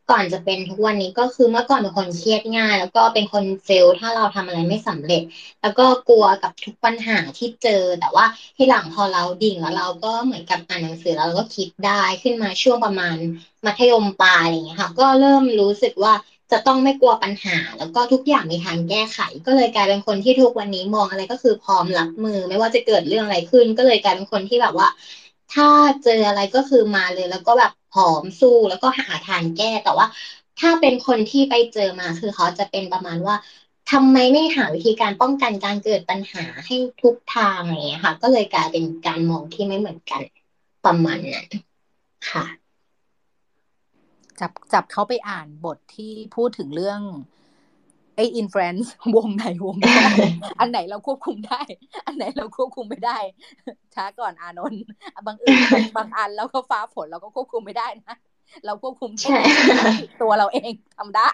ก่อนจะเป็นทุกวันนี้ก็คือเมื่อก่อนเป็นคนเครียดง่าย แล้วก็เป็นคนเฟลถ้าเราทำอะไรไม่สำเร็จ แล้วก็กลัวกับทุกปัญหาที่เจอ แต่ว่าที่หลังพอเราดิ่งแล้วเราก็เหมือนกับอ่านหนังสือแล้วเราก็คิดได้ขึ้นมาช่วงประมาณมัธยมปลายอย่างเงี้ยค่ะ ก็เริ่มรู้สึกว่าจะต้องไม่กลัวปัญหา แล้วก็ทุกอย่างมีทางแก้ไข ก็เลยกลายเป็นคนที่ทุกวันนี้มองอะไรก็คือพร้อมรับมือ ไม่ว่าจะเกิดเรื่องอะไรขึ้น ก็เลยกลายเป็นคนที่แบบว่า ถ้าเจออะไรก็คือมาเลยแล้วก็แบบ ผอมสู้แล้วก็หาทางแก้แต่ว่า ถ้าเป็นคนที่ไปเจอมาคือเขาจะเป็นประมาณว่าทำไมไม่หาวิธีการป้องกันการเกิดปัญหาให้ทุกทางอย่างเงี้ยค่ะ ก็เลยกลายเป็นการมองที่ไม่เหมือนกันประมาณนั้นค่ะ จับจับเขาไปอ่านบทที่พูดถึงเรื่อง ไอ้ influence วงไหนวงได้อันไหนเราควบคุมได้ อันไหนเราควบคุมไม่ได้ ช้าก่อนอานนท์บางอื่นบางอันแล้วก็ฟ้าฝนเราก็ควบคุมไม่ได้นะเราควบคุมแค่ตัวเราเองทำได้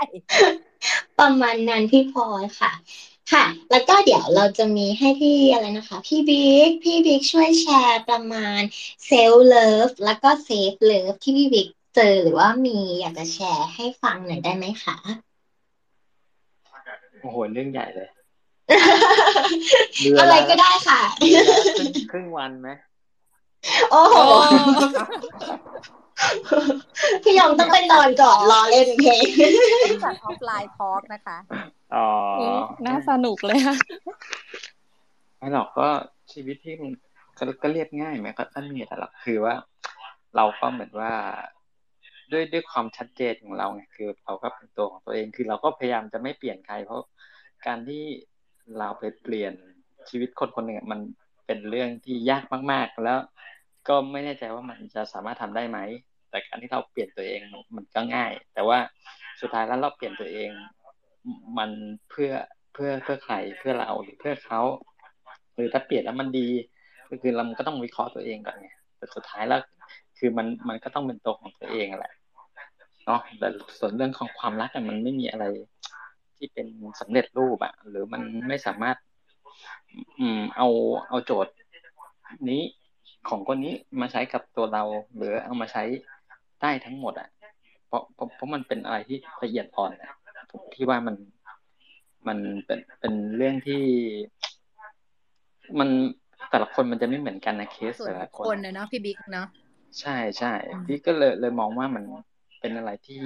ประมาณนั้นพี่พลอยค่ะ ค่ะ แล้วก็เดี๋ยวเราจะมีให้พี่อะไรนะคะ พี่บิ๊กพี่บิ๊กช่วยแชร์ประมาณself love แล้วก็ safe love ที่พี่บิ๊กเจอหรือว่ามีอยากจะแชร์ให้ฟังหน่อยได้ไหมคะ โอ้โหเรื่องใหญ่เลยอะไรก็ได้ค่ะเดือนละครึ่งครึ่งวันไหมโอ้โหพี่ยมต้องไปนอนก่อนรอเล่นเพลงจัด offline talk นะคะ อ๋อ น่าสนุกเลยค่ะไม่หรอกก็ชีวิตที่มันก็ก็เรียบง่ายไหมก็ก็มีแต่หรอกคือว่า เราก็เหมือนว่า ด้วยด้วยความชัดเจนของเราไงคือเราก็เป็นตัวของตัวเองคือเราก็พยายามจะไม่เปลี่ยนใคร เพราะการที่เราไปเปลี่ยนชีวิตคนคนหนึ่งมันเป็นเรื่องที่ยากมาก ๆ แล้วก็ไม่แน่ใจว่ามันจะสามารถทำได้ไหม แต่การที่เราเปลี่ยนตัวเองมันก็ง่าย แต่ว่าสุดท้ายแล้วเราเปลี่ยนตัวเอง มันเพื่อเพื่อเพื่อใครเพื่อเราหรือเพื่อเขาหรือถ้าเปลี่ยนแล้วมันดี ก็คือเราก็ต้องวิเคราะห์ตัวเองก่อนไงแต่สุดท้ายแล้วคือมันมันก็ต้องเป็นตัวของตัวเองแหละ เนาะแต่ส่วนเรื่องของความรักมันไม่มีอะไรที่เป็นสำเร็จรูปอะหรือมันไม่สามารถ อืม เอาเอาโจทย์ นี้ของคนนี้มาใช้กับตัวเรา หรือเอามาใช้ได้ทั้งหมดอะเพราะเพราะเพราะมันเป็นอะไรที่ละเอียดอ่อนอะผมที่ว่ามันมันเป็นเป็นเรื่องที่มันแต่ละคนมันจะไม่เหมือนกันนะเคสแต่ละคนคนนะเนาะพี่บิ๊กเนาะใช่ใช่พี่ก็เลยเลยมองว่ามัน เป็นอะไรที่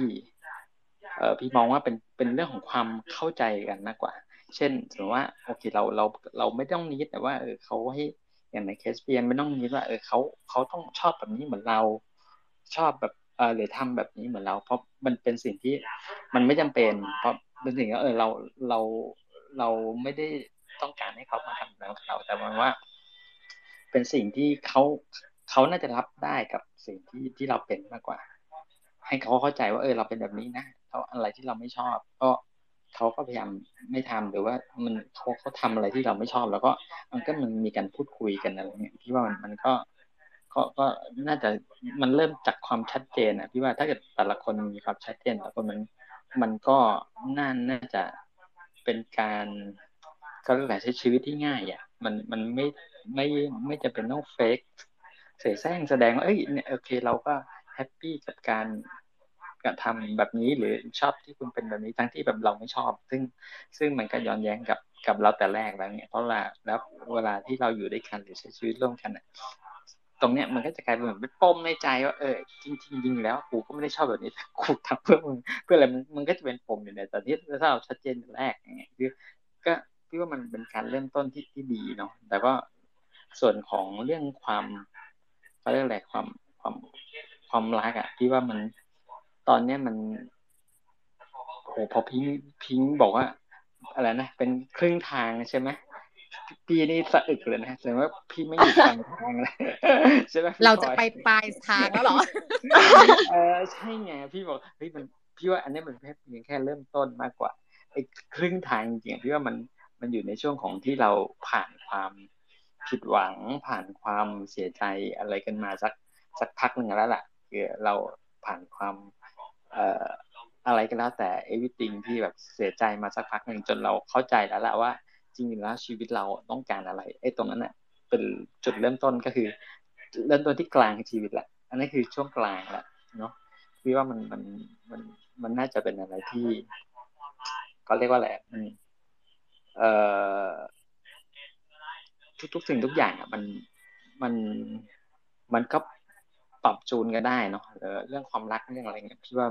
เออพี่มองว่าเป็นเป็นเรื่องของความเข้าใจกันมากกว่า เช่นสมมติว่าโอเคเราเราเราไม่ต้องนิดแต่ว่าเออเขาให้อย่างในเคสเปียนไม่ต้องนิดว่าเออเขาเขาต้องชอบแบบนี้เหมือนเราชอบแบบเออหรือทำแบบนี้เหมือนเรา เพราะมันเป็นสิ่งที่มันไม่จำเป็น เพราะเป็นสิ่งที่เออเราเราเราไม่ได้ต้องการให้เขามาทำแบบเรา แต่มันว่า เป็นสิ่งที่เขาเขาน่าจะรับได้กับสิ่งที่ที่เราเป็นมากกว่า ให้เขาเข้าใจว่าเออเราเป็นแบบนี้นะเขาอะไรที่เราไม่ชอบ ก็เขาก็พยายามไม่ทำหรือว่ามันเขาเขาทำอะไรที่เราไม่ชอบ แล้วก็มันก็มันมีการพูดคุยกันอะไรเงี้ยพี่ว่ามันมันก็ก็ก็น่าจะมันเริ่มจากความชัดเจนอะพี่ว่าถ้าเกิดแต่ละคนมีความชัดเจนแต่ละคนมันมันก็น่าน่าจะเป็นการก็เรียกอะไรใช้ชีวิตที่ง่ายอะมันมันไม่ไม่ไม่จะเป็นต้องเฟกเสแสร้งแสดงว่าเอ้ยเนี่ยโอเค เราก็ แฮปปี้กับการกระทำแบบนี้หรือชอบที่คุณเป็นแบบนี้ทั้งที่แบบเราไม่ชอบ ซึ่งซึ่งมันก็ย้อนแย้งกับกับเราแต่แรกแล้วเนี่ยเพราะว่าแล้วเวลาที่เราอยู่ด้วยกันหรือใช้ชีวิตร่วมกันตรงเนี้ยมันก็จะกลายเป็นเหมือนเป็นปมในใจว่าเออจริงจริงแล้วกูก็ไม่ได้ชอบแบบนี้กูทำเพื่อมึงเพื่ออะไรมันมันก็จะเป็นปมอยู่ในแต่ที่ถ้าเราชัดเจนแรกอย่างเงี้ยคือก็พี่ว่ามันเป็นการเริ่มต้นที่ที่ดีเนาะแต่ก็ส่วนของเรื่องความเขาเรียกอะไรความความ ความรักอะพี่ว่ามันตอนเนี้ยมันโอ้พอพิงพิงบอกว่าอะไรนะเป็นครึ่งทางใช่ไหมพี่นี่สะอึกเลยนะแสดงว่าพี่ไม่อยู่กลางทางเลยใช่ไหมเราจะไปปลายทางแล้วเหรอเออใช่ไงพี่บอกเฮ้ยมันพี่ว่าอันนี้มันแค่เพียงแค่เริ่มต้นมากกว่าไอ้ครึ่งทางจริงๆพี่ว่ามันมันอยู่ในช่วงของที่เราผ่านความผิดหวังผ่านความเสียใจอะไรกันมาสักสักพักหนึ่งแล้วล่ะ คือเราผ่านความเอ่ออะไรก็แล้วแต่เอวิติงที่แบบเสียใจมาสักพักหนึ่งจนเราเข้าใจแล้วแหละว่า จริงๆแล้วชีวิตเราต้องการอะไรไอ้ตรงนั้นน่ะเป็นจุดเริ่มต้นก็คือ เริ่มต้นที่กลางชีวิตแหละอันนี้คือช่วงกลางแหละเนาะพี่ว่ามันมันมันมันน่าจะเป็นอะไรที่เขาเรียกว่าอะไรเอ่อทุกๆสิ่งทุกอย่างอะมันมันมันก็ ปรับจูนกันได้เนาะเรื่องความรักเรื่องอะไรเงี้ยพี่ว่า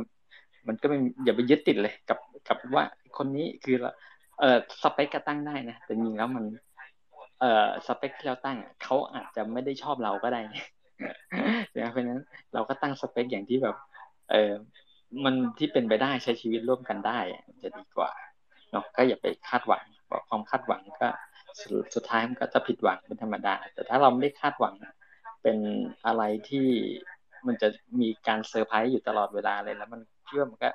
มันก็ไม่อย่าไปยึดติดเลย กับกับว่าคนนี้คือเออสเปคก็ตั้งได้นะแต่จริงแล้วมัน เอ่อสเปคที่เราตั้งเขาอาจจะไม่ได้ชอบเราก็ได้นะเพราะนั้นเราก็ตั้งสเปคอย่างที่แบบ เออมันที่เป็นไปได้ใช้ชีวิตร่วมกันได้จะดีกว่าเนาะก็อย่าไปคาดหวังเพราะความคาดหวังก็สุดท้ายมันก็จะผิดหวังเป็นธรรมดา แต่ถ้าเราไม่ได้คาดหวัง เป็นอะไรที่มันจะมีการเซอร์ไพรส์อยู่ตลอดเวลาเลยแล้วมันเชื่อมันก็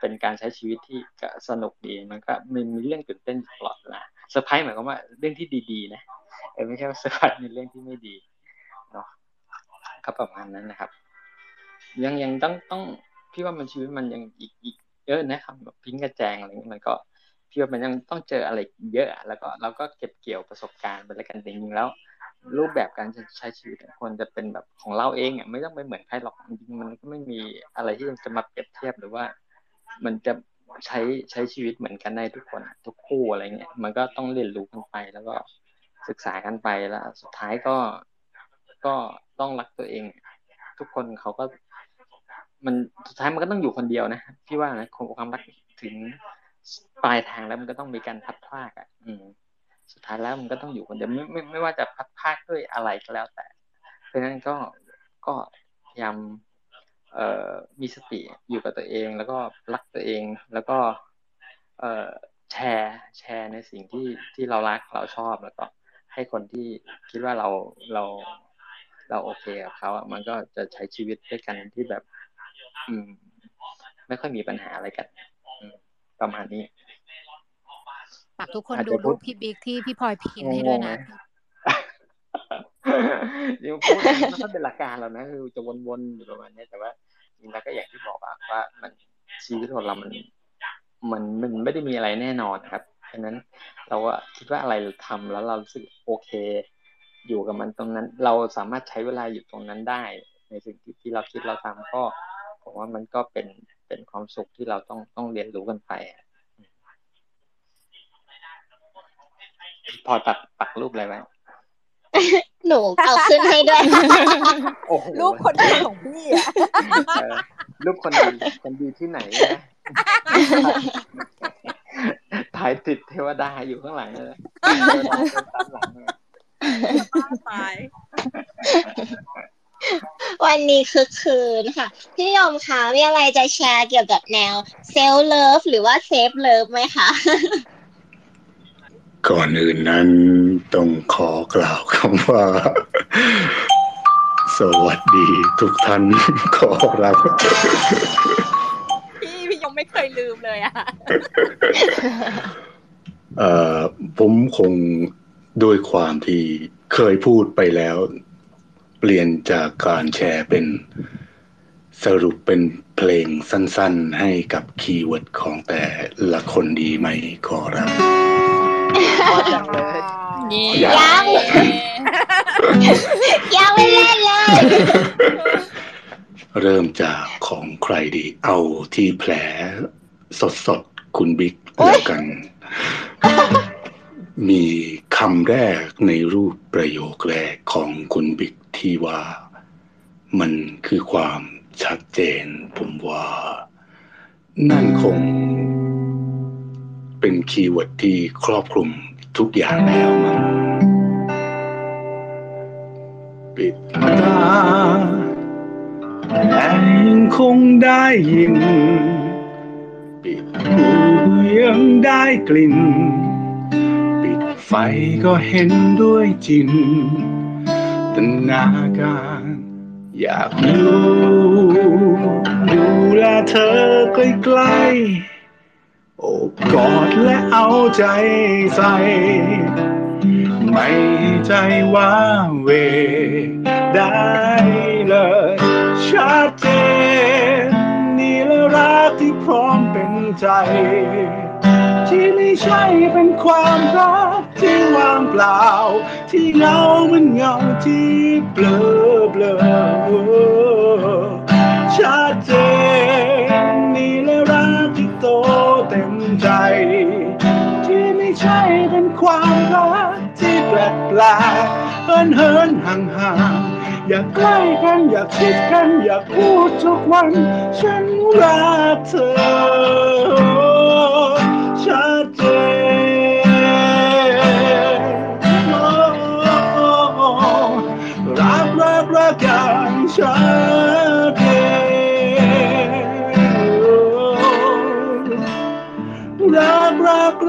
เป็นการใช้ชีวิตที่ก็สนุกดีมันก็มีมีเรื่องตื่นเต้นตลอดเวลาเซอร์ไพรส์หมายความว่าเรื่องที่ดีๆ นะเออไม่ใช่ว่าเซอร์ไพรส์ในเรื่องที่ไม่ดีเนาะก็ประมาณนั้นนะครับ ยังยังต้องต้องพี่ว่ามันชีวิตมันยังอีกอีกเยอะนะครับแบบพิงกระแจงอะไรเงี้ยมันก็พี่ว่ามันยังต้องเจออะไรเยอะแล้วก็เราก็เก็บเกี่ยวประสบการณ์ไปแล้วกันจริงๆแล้ว รูปแบบการใช้ชีวิตควรจะเป็นแบบของเราเองอะไม่ต้องไปเหมือนใครหรอกจริงมันก็ไม่มีอะไรที่จะมาเปรียบเทียบหรือว่า มันจะใช้ใช้ชีวิตเหมือนกันได้ทุกคนทุกคู่อะไรเงี้ยมันก็ต้องเรียนรู้กันไป แล้วก็ศึกษากันไปแล้ว สุดท้ายก็ก็ต้องรักตัวเอง ทุกคนเขาก็ มันสุดท้ายมันก็ต้องอยู่คนเดียวนะพี่ว่านะความรักถึงปลายทางแล้วมันก็ต้องมีการพัดพลากอะ อืม สุดท้ายแล้วมันก็ต้องอยู่คนเดียวไม่ไม่ไม่ว่าจะพัดพากด้วยอะไรก็แล้วแต่ เพราะฉะนั้นก็ก็พยายามเอ่อมีสติอยู่กับตัวเอง แล้วก็รักตัวเอง แล้วก็เอ่อแชร์แชร์ในสิ่งที่ที่เรารักเราชอบแล้วก็ให้คนที่คิดว่าเราเราเราโอเคกับเขาอะมันก็จะใช้ชีวิตด้วยกันที่แบบ อืม ไม่ค่อยมีปัญหาอะไรกันประมาณนี้ากทุกคนอาจดูจะพูรูดปพี่บิ๊กที่พี่พลอยพิมพ์ให้ด้วยนะยังพูดมันก็เป็นหลักการแล้วนะคือจะวนๆอยู่ประมาณนี้แต่ว่าจริงแล้วก็อย่างที่บอกอะว่ามันชีวิตของเรามันมันมันไม่ได้มีอะไรแน่นอนครับฉะนั้นเราก็คิดว่าอะไรเราทำแล้วเรารู้สึกโอเค อยู่กับมันตรงนั้น เราสามารถใช้เวลาอยู่ตรงนั้นได้ ในสิ่งที่ที่เราคิดเราทำก็ผมว่ามันก็เป็นเป็นความสุขที่เราต้องต้องเรียนรู้กันไปอะ พอตัดปักรูปอะไรไว้หนูเอาขึ้นให้ด้วยโอ้โหรูปคนเดียวของพี่อะเออรูปคนดีคนดีที่ไหนนะถ่ายติดเทวดาอยู่ข้างหลังเลยเทวดาเดินตามหลังเลยตายวันนี้คือคืนค่ะ พี่ยมคะมีอะไรจะแชร์เกี่ยวกับแนว self love หรือว่า safe love ไหมคะ ก่อนอื่นนั้นต้องขอกล่าวคำว่า สวัสดีทุกท่านขอรับพี่พี่ยังไม่เคยลืมเลยอะเอ่อผมคงด้วยความที่เคยพูดไปแล้ว เปลี่ยนจากการแชร์เป็นสรุปเป็นเพลงสั้นๆ ให้กับคีย์เวิร์ดของแต่ละคนดีไหมขอรับ พอจังเลยยังยังยังไม่เล่นเลย เริ่มจากของใครดี เอาที่แผลสดๆคุณบิ๊กแล้วกัน มีคำแรกในรูปประโยคแรกของคุณบิ๊กที่ว่ามันคือความชัดเจนผมว่า นั่นคงเป็น keyword ที่ครอบคลุม ทุกอย่างแล้วมั้งปิดตาแต่ยังคงได้ยิน ปิดหูยังได้กลิ่น ปิดไฟก็เห็นด้วยจินตนาการอยากรู้ดูแลเธอใกล้ๆ อบกอดและเอาใจใส่ไม่ใจว่าเว ได้เลยชัดเจนนี่แหละรักที่พร้อมเป็นใจ ที่ไม่ใช่เป็นความรักที่ว่างเปล่า ที่เงาเหมันเงาที่เบลอเบลอชัดเจนนี่แหละรัก โตเต็มใจ ที่ไม่ใช่เป็นความรักที่แปลกแปลกเหินเหินห่างห่างอยากใกล้กันอยากคิดกันอยากพูดทุกวัน ฉันรักเธอ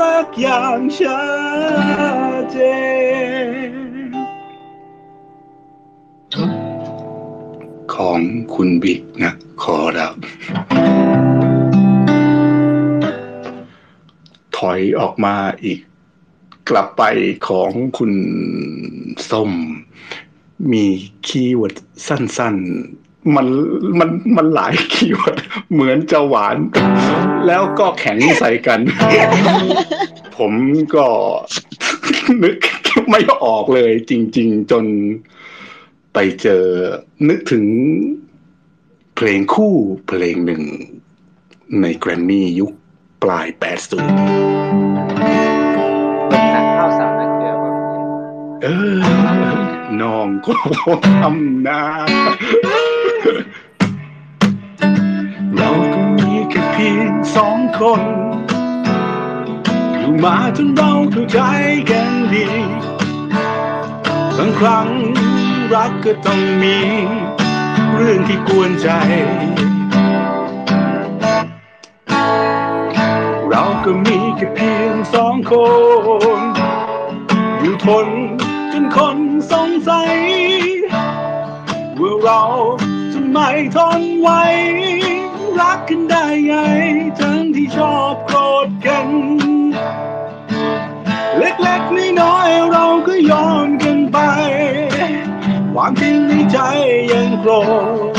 รักรักอย่างชัดเจนของคุณบิ๊กนะ ขอรับ ถอยออกมาอีก กลับไปของคุณส้ม มี keyword สั้น ๆ มันมันมันหลาย keywordเหมือนจะหวาน แล้วก็แข็งใส่กัน ผมก็นึกไม่ออกเลยจริง ๆ จนไปเจอ นึกถึงเพลงคู่เพลงหนึ่ง ในแกรมมี่ยุคปลาย80เปิดหนังข้าวสาวนาเกลือแบบนี้เออน้องก็ทำนา เราก็มีแค่เพียงสองคนอยู่มาจนเราเข้าใจกันดีบางครั้งรักก็ต้องมี เรื่องที่กวนใจ เราก็มีแค่เพียงสองคน อยู่ทนจนคนสงสัยว่าเรา ไม่ทนไหวรักกันได้ไง ทั้งที่ชอบโกรธกัน เล็กๆน้อยเราก็ยอมกันไป ความจริงในใจยังโกรธ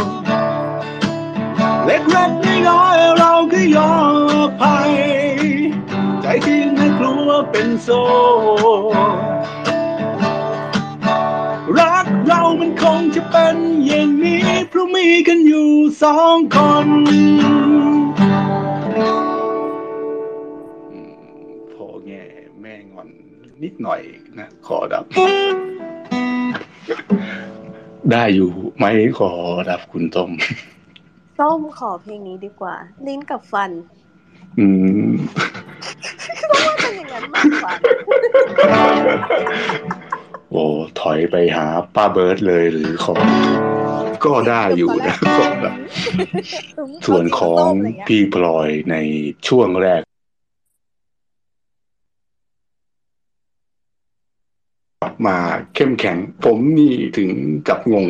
เล็กๆน้อยเราก็ยอมอภัยใจจริงนะกลัวเป็นโซ มีกันอยู่สองคน พอแง่แม่งอนนิดหน่อยนะขอดับ ได้อยู่ไหมขอดับคุณต้มส้มขอเพลงนี้ดีกว่า ลิ้นกับฟัน อืมว่าเป็นอย่างนั้นมากกว่า โอ้ถอยไปหาป้าเบิร์ดเลยหรือขอก็ได้อยู่นะก็แบบส่วนของพี่พลอยในช่วงแรกมาเข้มแข็ง ผมนี่ถึงกับงง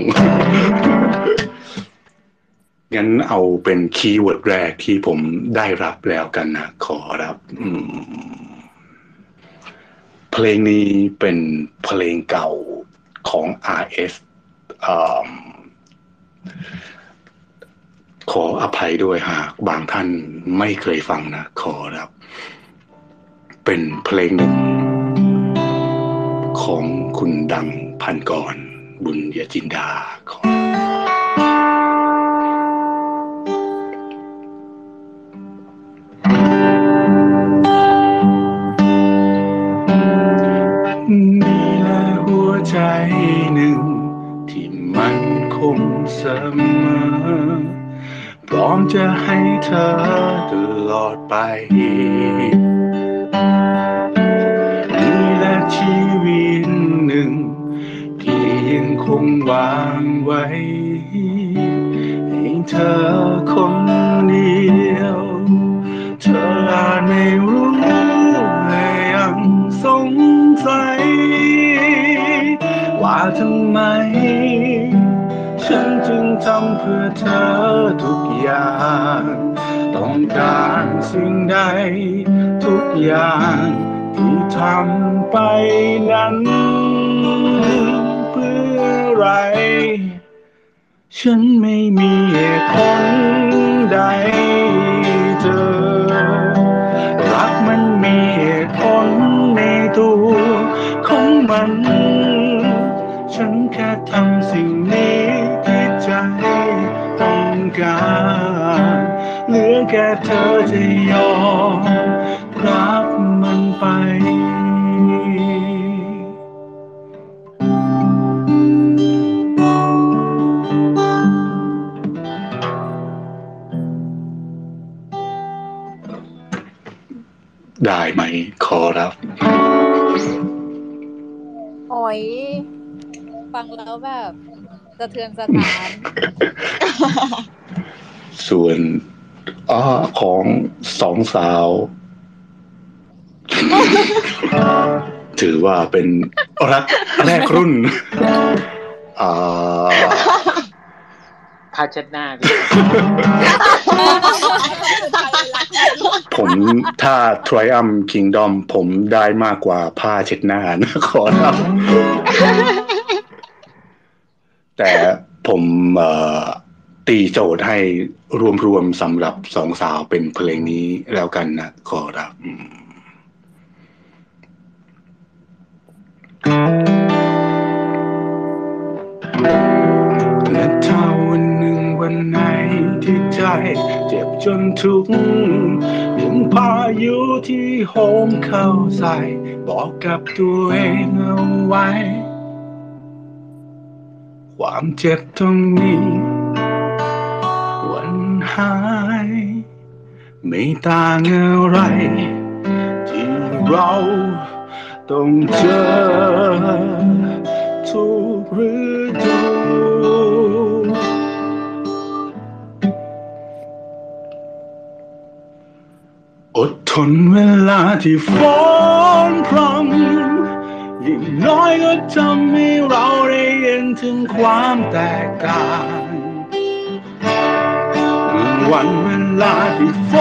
งั้นเอาเป็น keyword แรกที่ผมได้รับแล้วกันนะ ขอรับ อืม เพลงนี้เป็นเพลงเก่าของ RS อืมขออภัยด้วยหากบางท่านไม่เคยฟังนะ ขอรับ เป็นเพลงหนึ่ง ของคุณดังพันกรบุญยจินดาขอ จะให้เธอตลอดไปนี่แหละชีวิตหนึ่ง ที่ยังคงวางไว้ ให้เธอคนเดียว เธออาจไม่รู้และยังสงสัย ว่าทำไม ฉันจึงทำเพื่อเธอ อย่างต้องการสิ่งใด ทุกอย่างที่ทำไปนั้น เพื่ออะไร ฉันไม่มีเหตุผลใดเธอรักมันมีเหตุผลในตัวของมัน ฉันแค่ทำสิ่งนี้ เธอจะยอมรับมันไปได้ไหมขอรับ โอ้ย ฟังแล้วแบบสะเทือนสถาน ส่วน อ้อของสองสาว ถือว่าเป็นรักแรกรุ่นอ่าผ้าเช็ดหน้า ผมถ้า Triumph Kingdom ผมได้มากกว่าผ้าเช็ดหน้านะขอรับแต่ผมเอ่อ ตีโจทย์ให้รวมๆสำหรับสองสาวเป็นเพลงนี้แล้วกันนะขอรับ และถ้าวันหนึ่งวันไหนที่ใจเจ็บจนทุกข์ยังพายุที่โหมเข้าใส่ บอกกับตัวเองเอาไว้ ความเจ็บตรงนี้ หาย ไม่ต่างอะไร ที่เราต้องเจอทุกฤดูอดทนเวลาที่ฝนพรำยิ่งน้อยก็ทำให้เราได้เห็นถึงความแตกต่าง วันเวลาที่ฝ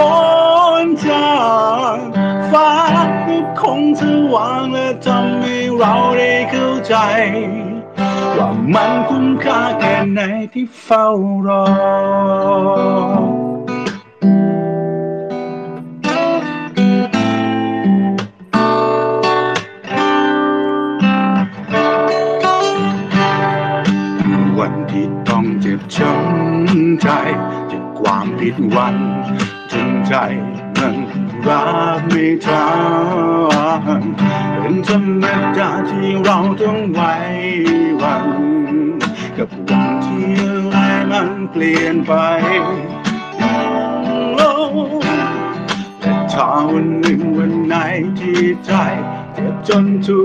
นจางฟ้าก็คงจะวางและทำให้เราได้เข้าใจ ว่ามันคุ้มค่าแค่ไหนที่เฝ้ารอวันที่ต้องเจ็บช้ำใจ ความผิดหวังจนใจมันรักไม่ทันเป็นธรรมดาที่เราต้องไว้วัน กับวันที่อะไรมันเปลี่ยนไปแต่ถ้าวันหนึ่งวันไหนที่ใจ เจ็บจนทุ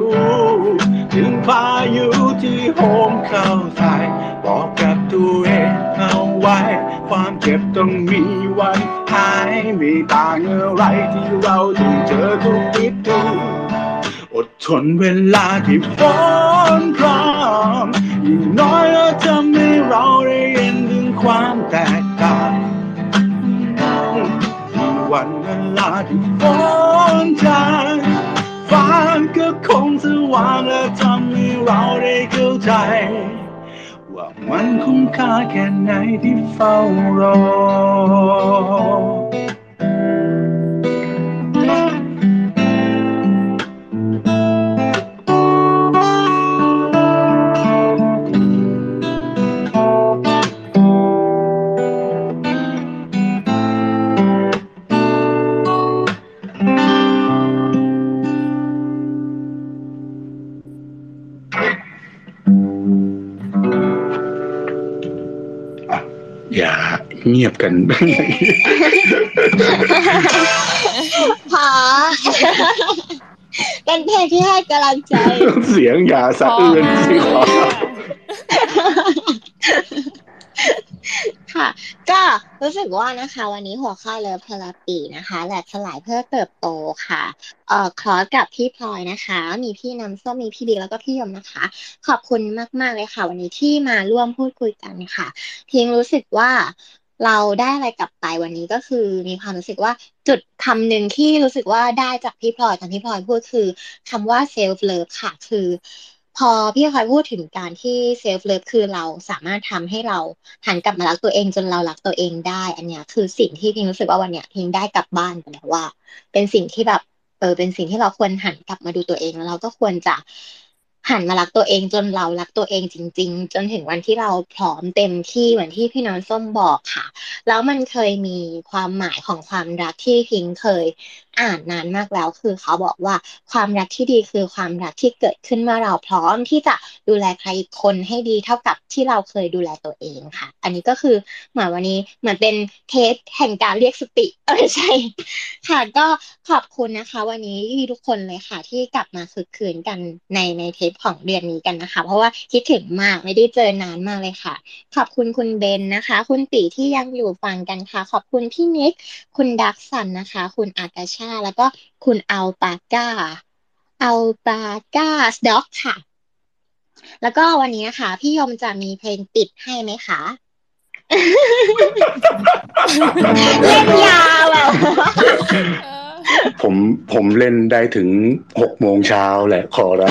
กข์ถึงพายุที่โหมเข้าใส่บอกกับตัวเองเอาไว้ ความเจ็บต้องมีวันหายไม่ต่างอะไรที่เราต้องเจอทุกทิศทุกอดทนเวลาที่ฝนพรำยิ่งน้อยก็ทำให้เราได้เห็นถึงความแตกต่างวันเวลาที่ฝนจาง ฟ้าก็คงสว่างและทำให้เราได้เข้าใจ ว่ามันคุ้มค่าแค่ไหนที่เฝ้ารอ เงียบกันพอเป็นเพลงที่ให้กำลังใจ เสียงอย่าสะอื้นสิขอค่ะ ก็รู้สึกว่านะคะ วันนี้หัวข้อ Love Therapy นะคะ แหลกสลายเพื่อเติบโตค่ะ เอ่อ cross กับพี่พลอยนะคะ มีพี่น้ำส้มมีพี่บิ๊กแล้วก็พี่ยมนะคะ ขอบคุณมาก ๆ เลยค่ะ วันนี้ที่มาร่วมพูดคุยกันค่ะเพียงรู้สึกว่า เราได้อะไรกลับไปวันนี้ก็คือมีความรู้สึกว่าจุดคำหนึ่งที่รู้สึกว่าได้จากพี่พลอยตอนที่พลอยพูดคือคำว่า self love ค่ะ คือ พอพี่พลอยพูดถึงการที่ self love คือเราสามารถทำให้เราหันกลับมารักตัวเองจนเรารักตัวเองได้ อันนี้คือสิ่งที่พิงรู้สึกว่าวันเนี้ยพิงได้กลับบ้านไปแล้วว่า เป็นสิ่งที่แบบเออเป็นสิ่งที่เราควรหันกลับมาดูตัวเองแล้วเราก็ควรจะ หันมารักตัวเองจนเรารักตัวเองจริง ๆ จนถึงวันที่เราพร้อมเต็มที่เหมือนที่พี่น้องส้มบอกค่ะ แล้วมันเคยมีความหมายของความรักที่พิงเคยอ่านนานมากแล้วคือเขาบอกว่าความรักที่ดีคือความรักที่เกิดขึ้นเมื่อเราพร้อมที่จะดูแลใครอีกคนให้ดีเท่ากับที่เราเคยดูแลตัวเองค่ะ อันนี้ก็คือเหมือนวันนี้เหมือนเป็นเทสแห่งการเรียกสติเออใช่ค่ะก็ขอบคุณนะคะ วันนี้ที่ทุกคนเลยค่ะ ที่กลับมาคึกคืนกันในในเทปของเดือนนี้กันนะคะ เพราะว่าคิดถึงมากไม่ได้เจอนานมากเลยค่ะ ขอบคุณคุณเบนนะคะ คุณตีที่ยังอยู่ฟังกันค่ะ ขอบคุณพี่นิกคุณดักสันนะคะ คุณอากาชา แล้วก็คุณอัลปาก้าอัลปาก้าด็อกค่ะ แล้วก็วันนี้นะคะพี่ยมจะมีเพลงปิดให้ไหมคะเล่นยาวแบบ ผมผมเล่นได้ถึงหกโมงเช้าแหละขอได้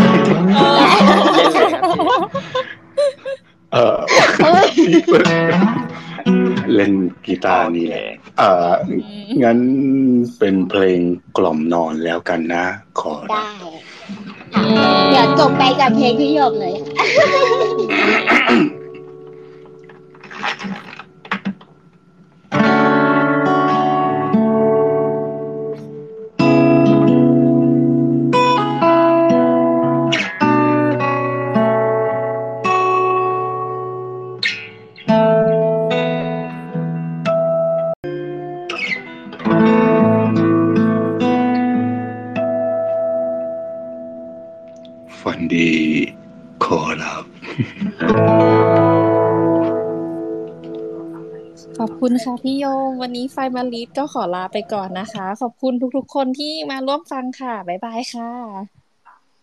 เออเล่นกีตาร์นี่แหละเอองั้นเป็นเพลงกล่อมนอนแล้วกันนะ ขอได้ค่ะเดี๋ยวจบไปกับเพลงพี่ยมเลยฝั คุณค่ะพี่โยงวันนี้ไฟมาลิดก็ขอลาไปก่อนนะคะ ขอบคุณทุกๆ คนที่มาร่วมฟังค่ะ บ๊ายบายค่ะ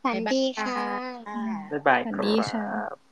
ฝันดีค่ะ บ๊ายบายสวัสคดีรัค่ะบ